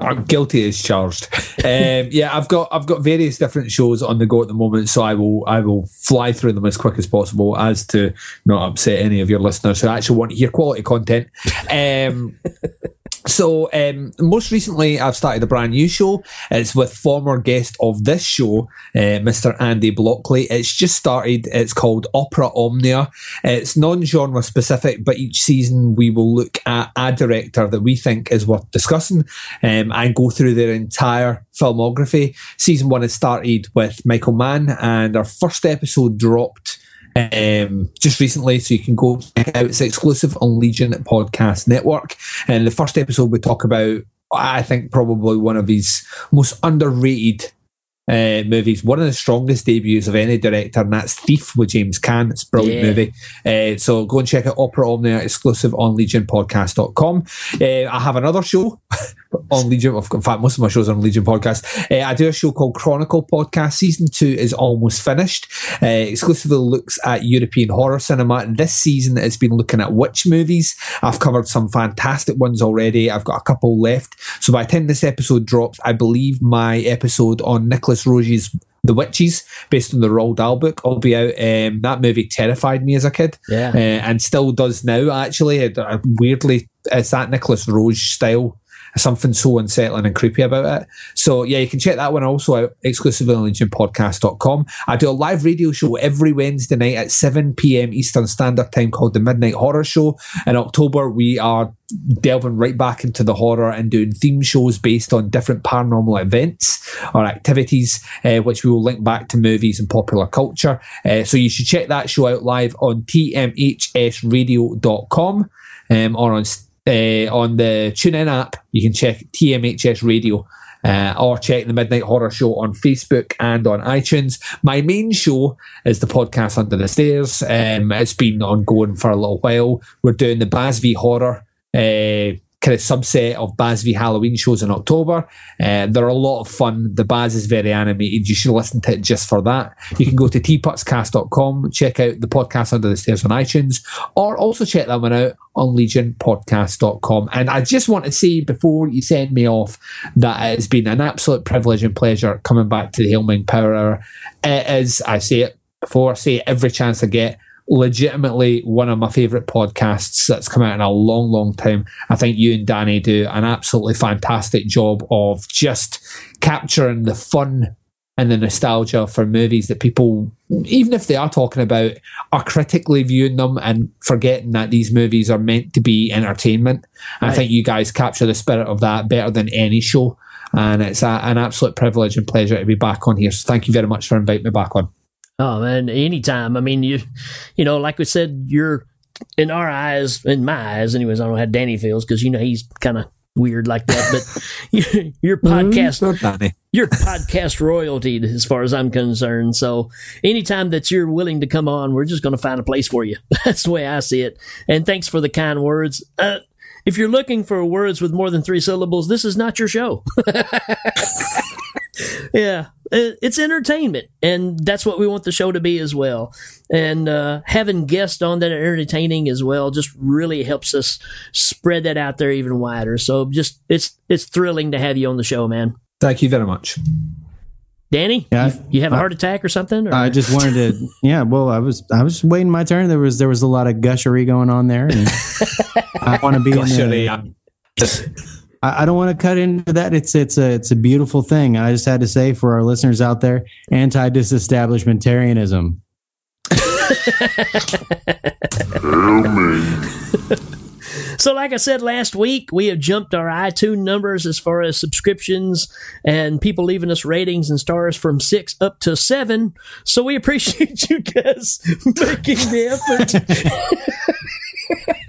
J: I'm guilty as charged. Um, yeah, I've got I've got various different shows on the go at the moment, so I will I will fly through them as quick as possible, as to not upset any of your listeners who actually want to hear quality content. Um, so um, most recently, I've started a brand new show. It's with former guest of this show, uh, Mr. Andy Blockley. It's just started. It's called Opera Omnia. It's non-genre specific, but each season we will look at a director that we think is worth discussing um, and go through their entire filmography. Season one has started with Michael Mann, and our first episode dropped um, just recently, so you can go check it out. It's exclusive on Legion Podcast Network. And the first episode we talk about, I think, probably one of his most underrated uh, movies. One of the strongest debuts of any director, and that's Thief with James Caan. It's a brilliant
A: Yeah.
J: movie. Uh, so go and check out Opera Omnia, exclusive on legionpodcast.com. Uh, I have another show on Legion. In fact, most of my shows are on Legion Podcast. Uh, I do a show called Chronicle Podcast. Season two is almost finished. Uh, exclusively looks at European horror cinema. This season it's been looking at witch movies. I've covered some fantastic ones already. I've got a couple left. So by the time this episode drops, I believe my episode on Nicolas Roeg's the Witches, based on the Roald Dahl book, I'll be out. Um, that movie terrified me as a kid,
A: Yeah.
J: uh, and still does now. Actually, It- uh, weirdly, it's that Nicolas Roeg style. Something so unsettling and creepy about it. So yeah, you can check that one also out exclusively on legionpodcast.com. I do a live radio show every Wednesday night at 7 p.m. Eastern Standard Time called the Midnight Horror Show. In October, we are delving right back into the horror and doing theme shows based on different paranormal events or activities, uh, which we will link back to movies and popular culture. Uh, so you should check that show out live on tmhsradio.com um, or on uh, on the TuneIn app. You can check TMHS Radio. Uh, or check the Midnight Horror Show on Facebook and on iTunes. My main show is the podcast Under the Stairs. Um, it's been ongoing for a little while. We're doing the Baz v Horror uh, kind of subset of Baz v Halloween shows in October. Uh, they're a lot of fun. The Baz is very animated. You should listen to it just for that. You can go to tputscast.com, check out the podcast Under the Stairs on iTunes, or also check that one out on legionpodcast.com. And I just want to say before you send me off that it has been an absolute privilege and pleasure coming back to the Hailming Power Hour. It is, I say it before, I say it every chance I get, legitimately one of my favourite podcasts that's come out in a long, long time. I think you and Danny do an absolutely fantastic job of just capturing the fun and the nostalgia for movies that people, even if they are talking about, are critically viewing them and forgetting that these movies are meant to be entertainment. I think you guys capture the spirit of that better than any show. And it's a, an absolute privilege and pleasure to be back on here. So thank you very much for inviting me back on.
A: Oh man, anytime. I mean, you, you know, like we said, you're in our eyes, in my eyes, anyways. I don't know how Danny feels because you know he's kind of weird like that. But your, your podcast,
J: Danny.
A: your podcast royalty, as far as I'm concerned. So anytime that you're willing to come on, we're just going to find a place for you. That's the way I see it. And thanks for the kind words. Uh, if you're looking for words with more than three syllables, this is not your show. yeah, it's entertainment, and that's what we want the show to be as well. And uh, having guests on that are entertaining as well just really helps us spread that out there even wider. So just it's it's thrilling to have you on the show, man.
J: Thank you very much.
A: Danny,
I: Yeah,
A: you, you have a heart attack or something? Or?
I: I just wanted to, yeah. Well, I was, I was waiting my turn. There was, there was a lot of gushery going on there, and I want to be in
J: Gushery,
I: the, I, I don't want to cut into that. It's, it's a, it's a beautiful thing. I just had to say for our listeners out there, anti-disestablishmentarianism.
A: So, like I said last week, we have jumped our iTunes numbers as far as subscriptions and people leaving us ratings and stars from six up to seven. So, we appreciate you guys making the effort.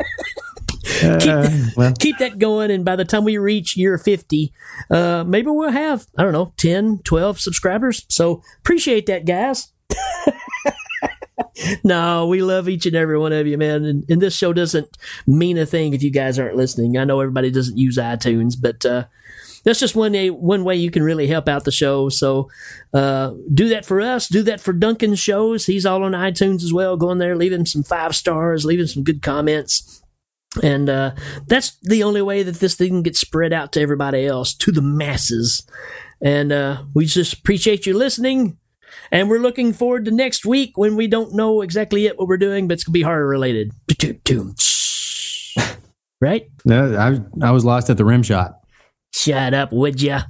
I: Uh, well,
A: Keep that going, and by the time we reach year 50, uh, maybe we'll have, I don't know, 10, 12 subscribers. So, appreciate that, guys. no, we love each and every one of you, man. And, and this show doesn't mean a thing if you guys aren't listening. I know everybody doesn't use iTunes, but uh, that's just one way, one way you can really help out the show. So uh, do that for us. Do that for Duncan's shows. He's all on iTunes as well. Go in there, leave him some five stars, leave him some good comments. And uh, that's the only way that this thing gets spread out to everybody else, to the masses. And uh, we just appreciate you listening. And we're looking forward to next week when we don't know exactly yet what we're doing, but it's going to be horror related. Right?
I: No, I, I was lost at the rim shot.
A: Shut up, would ya?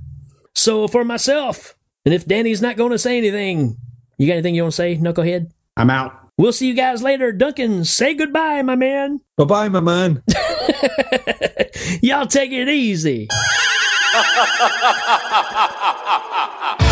A: So for myself, and if Danny's not going to say anything, you got anything you want to say, Knucklehead?
I: I'm out.
A: We'll see you guys later. Duncan, say goodbye, my man.
J: Bye bye, my man.
A: Y'all take it easy.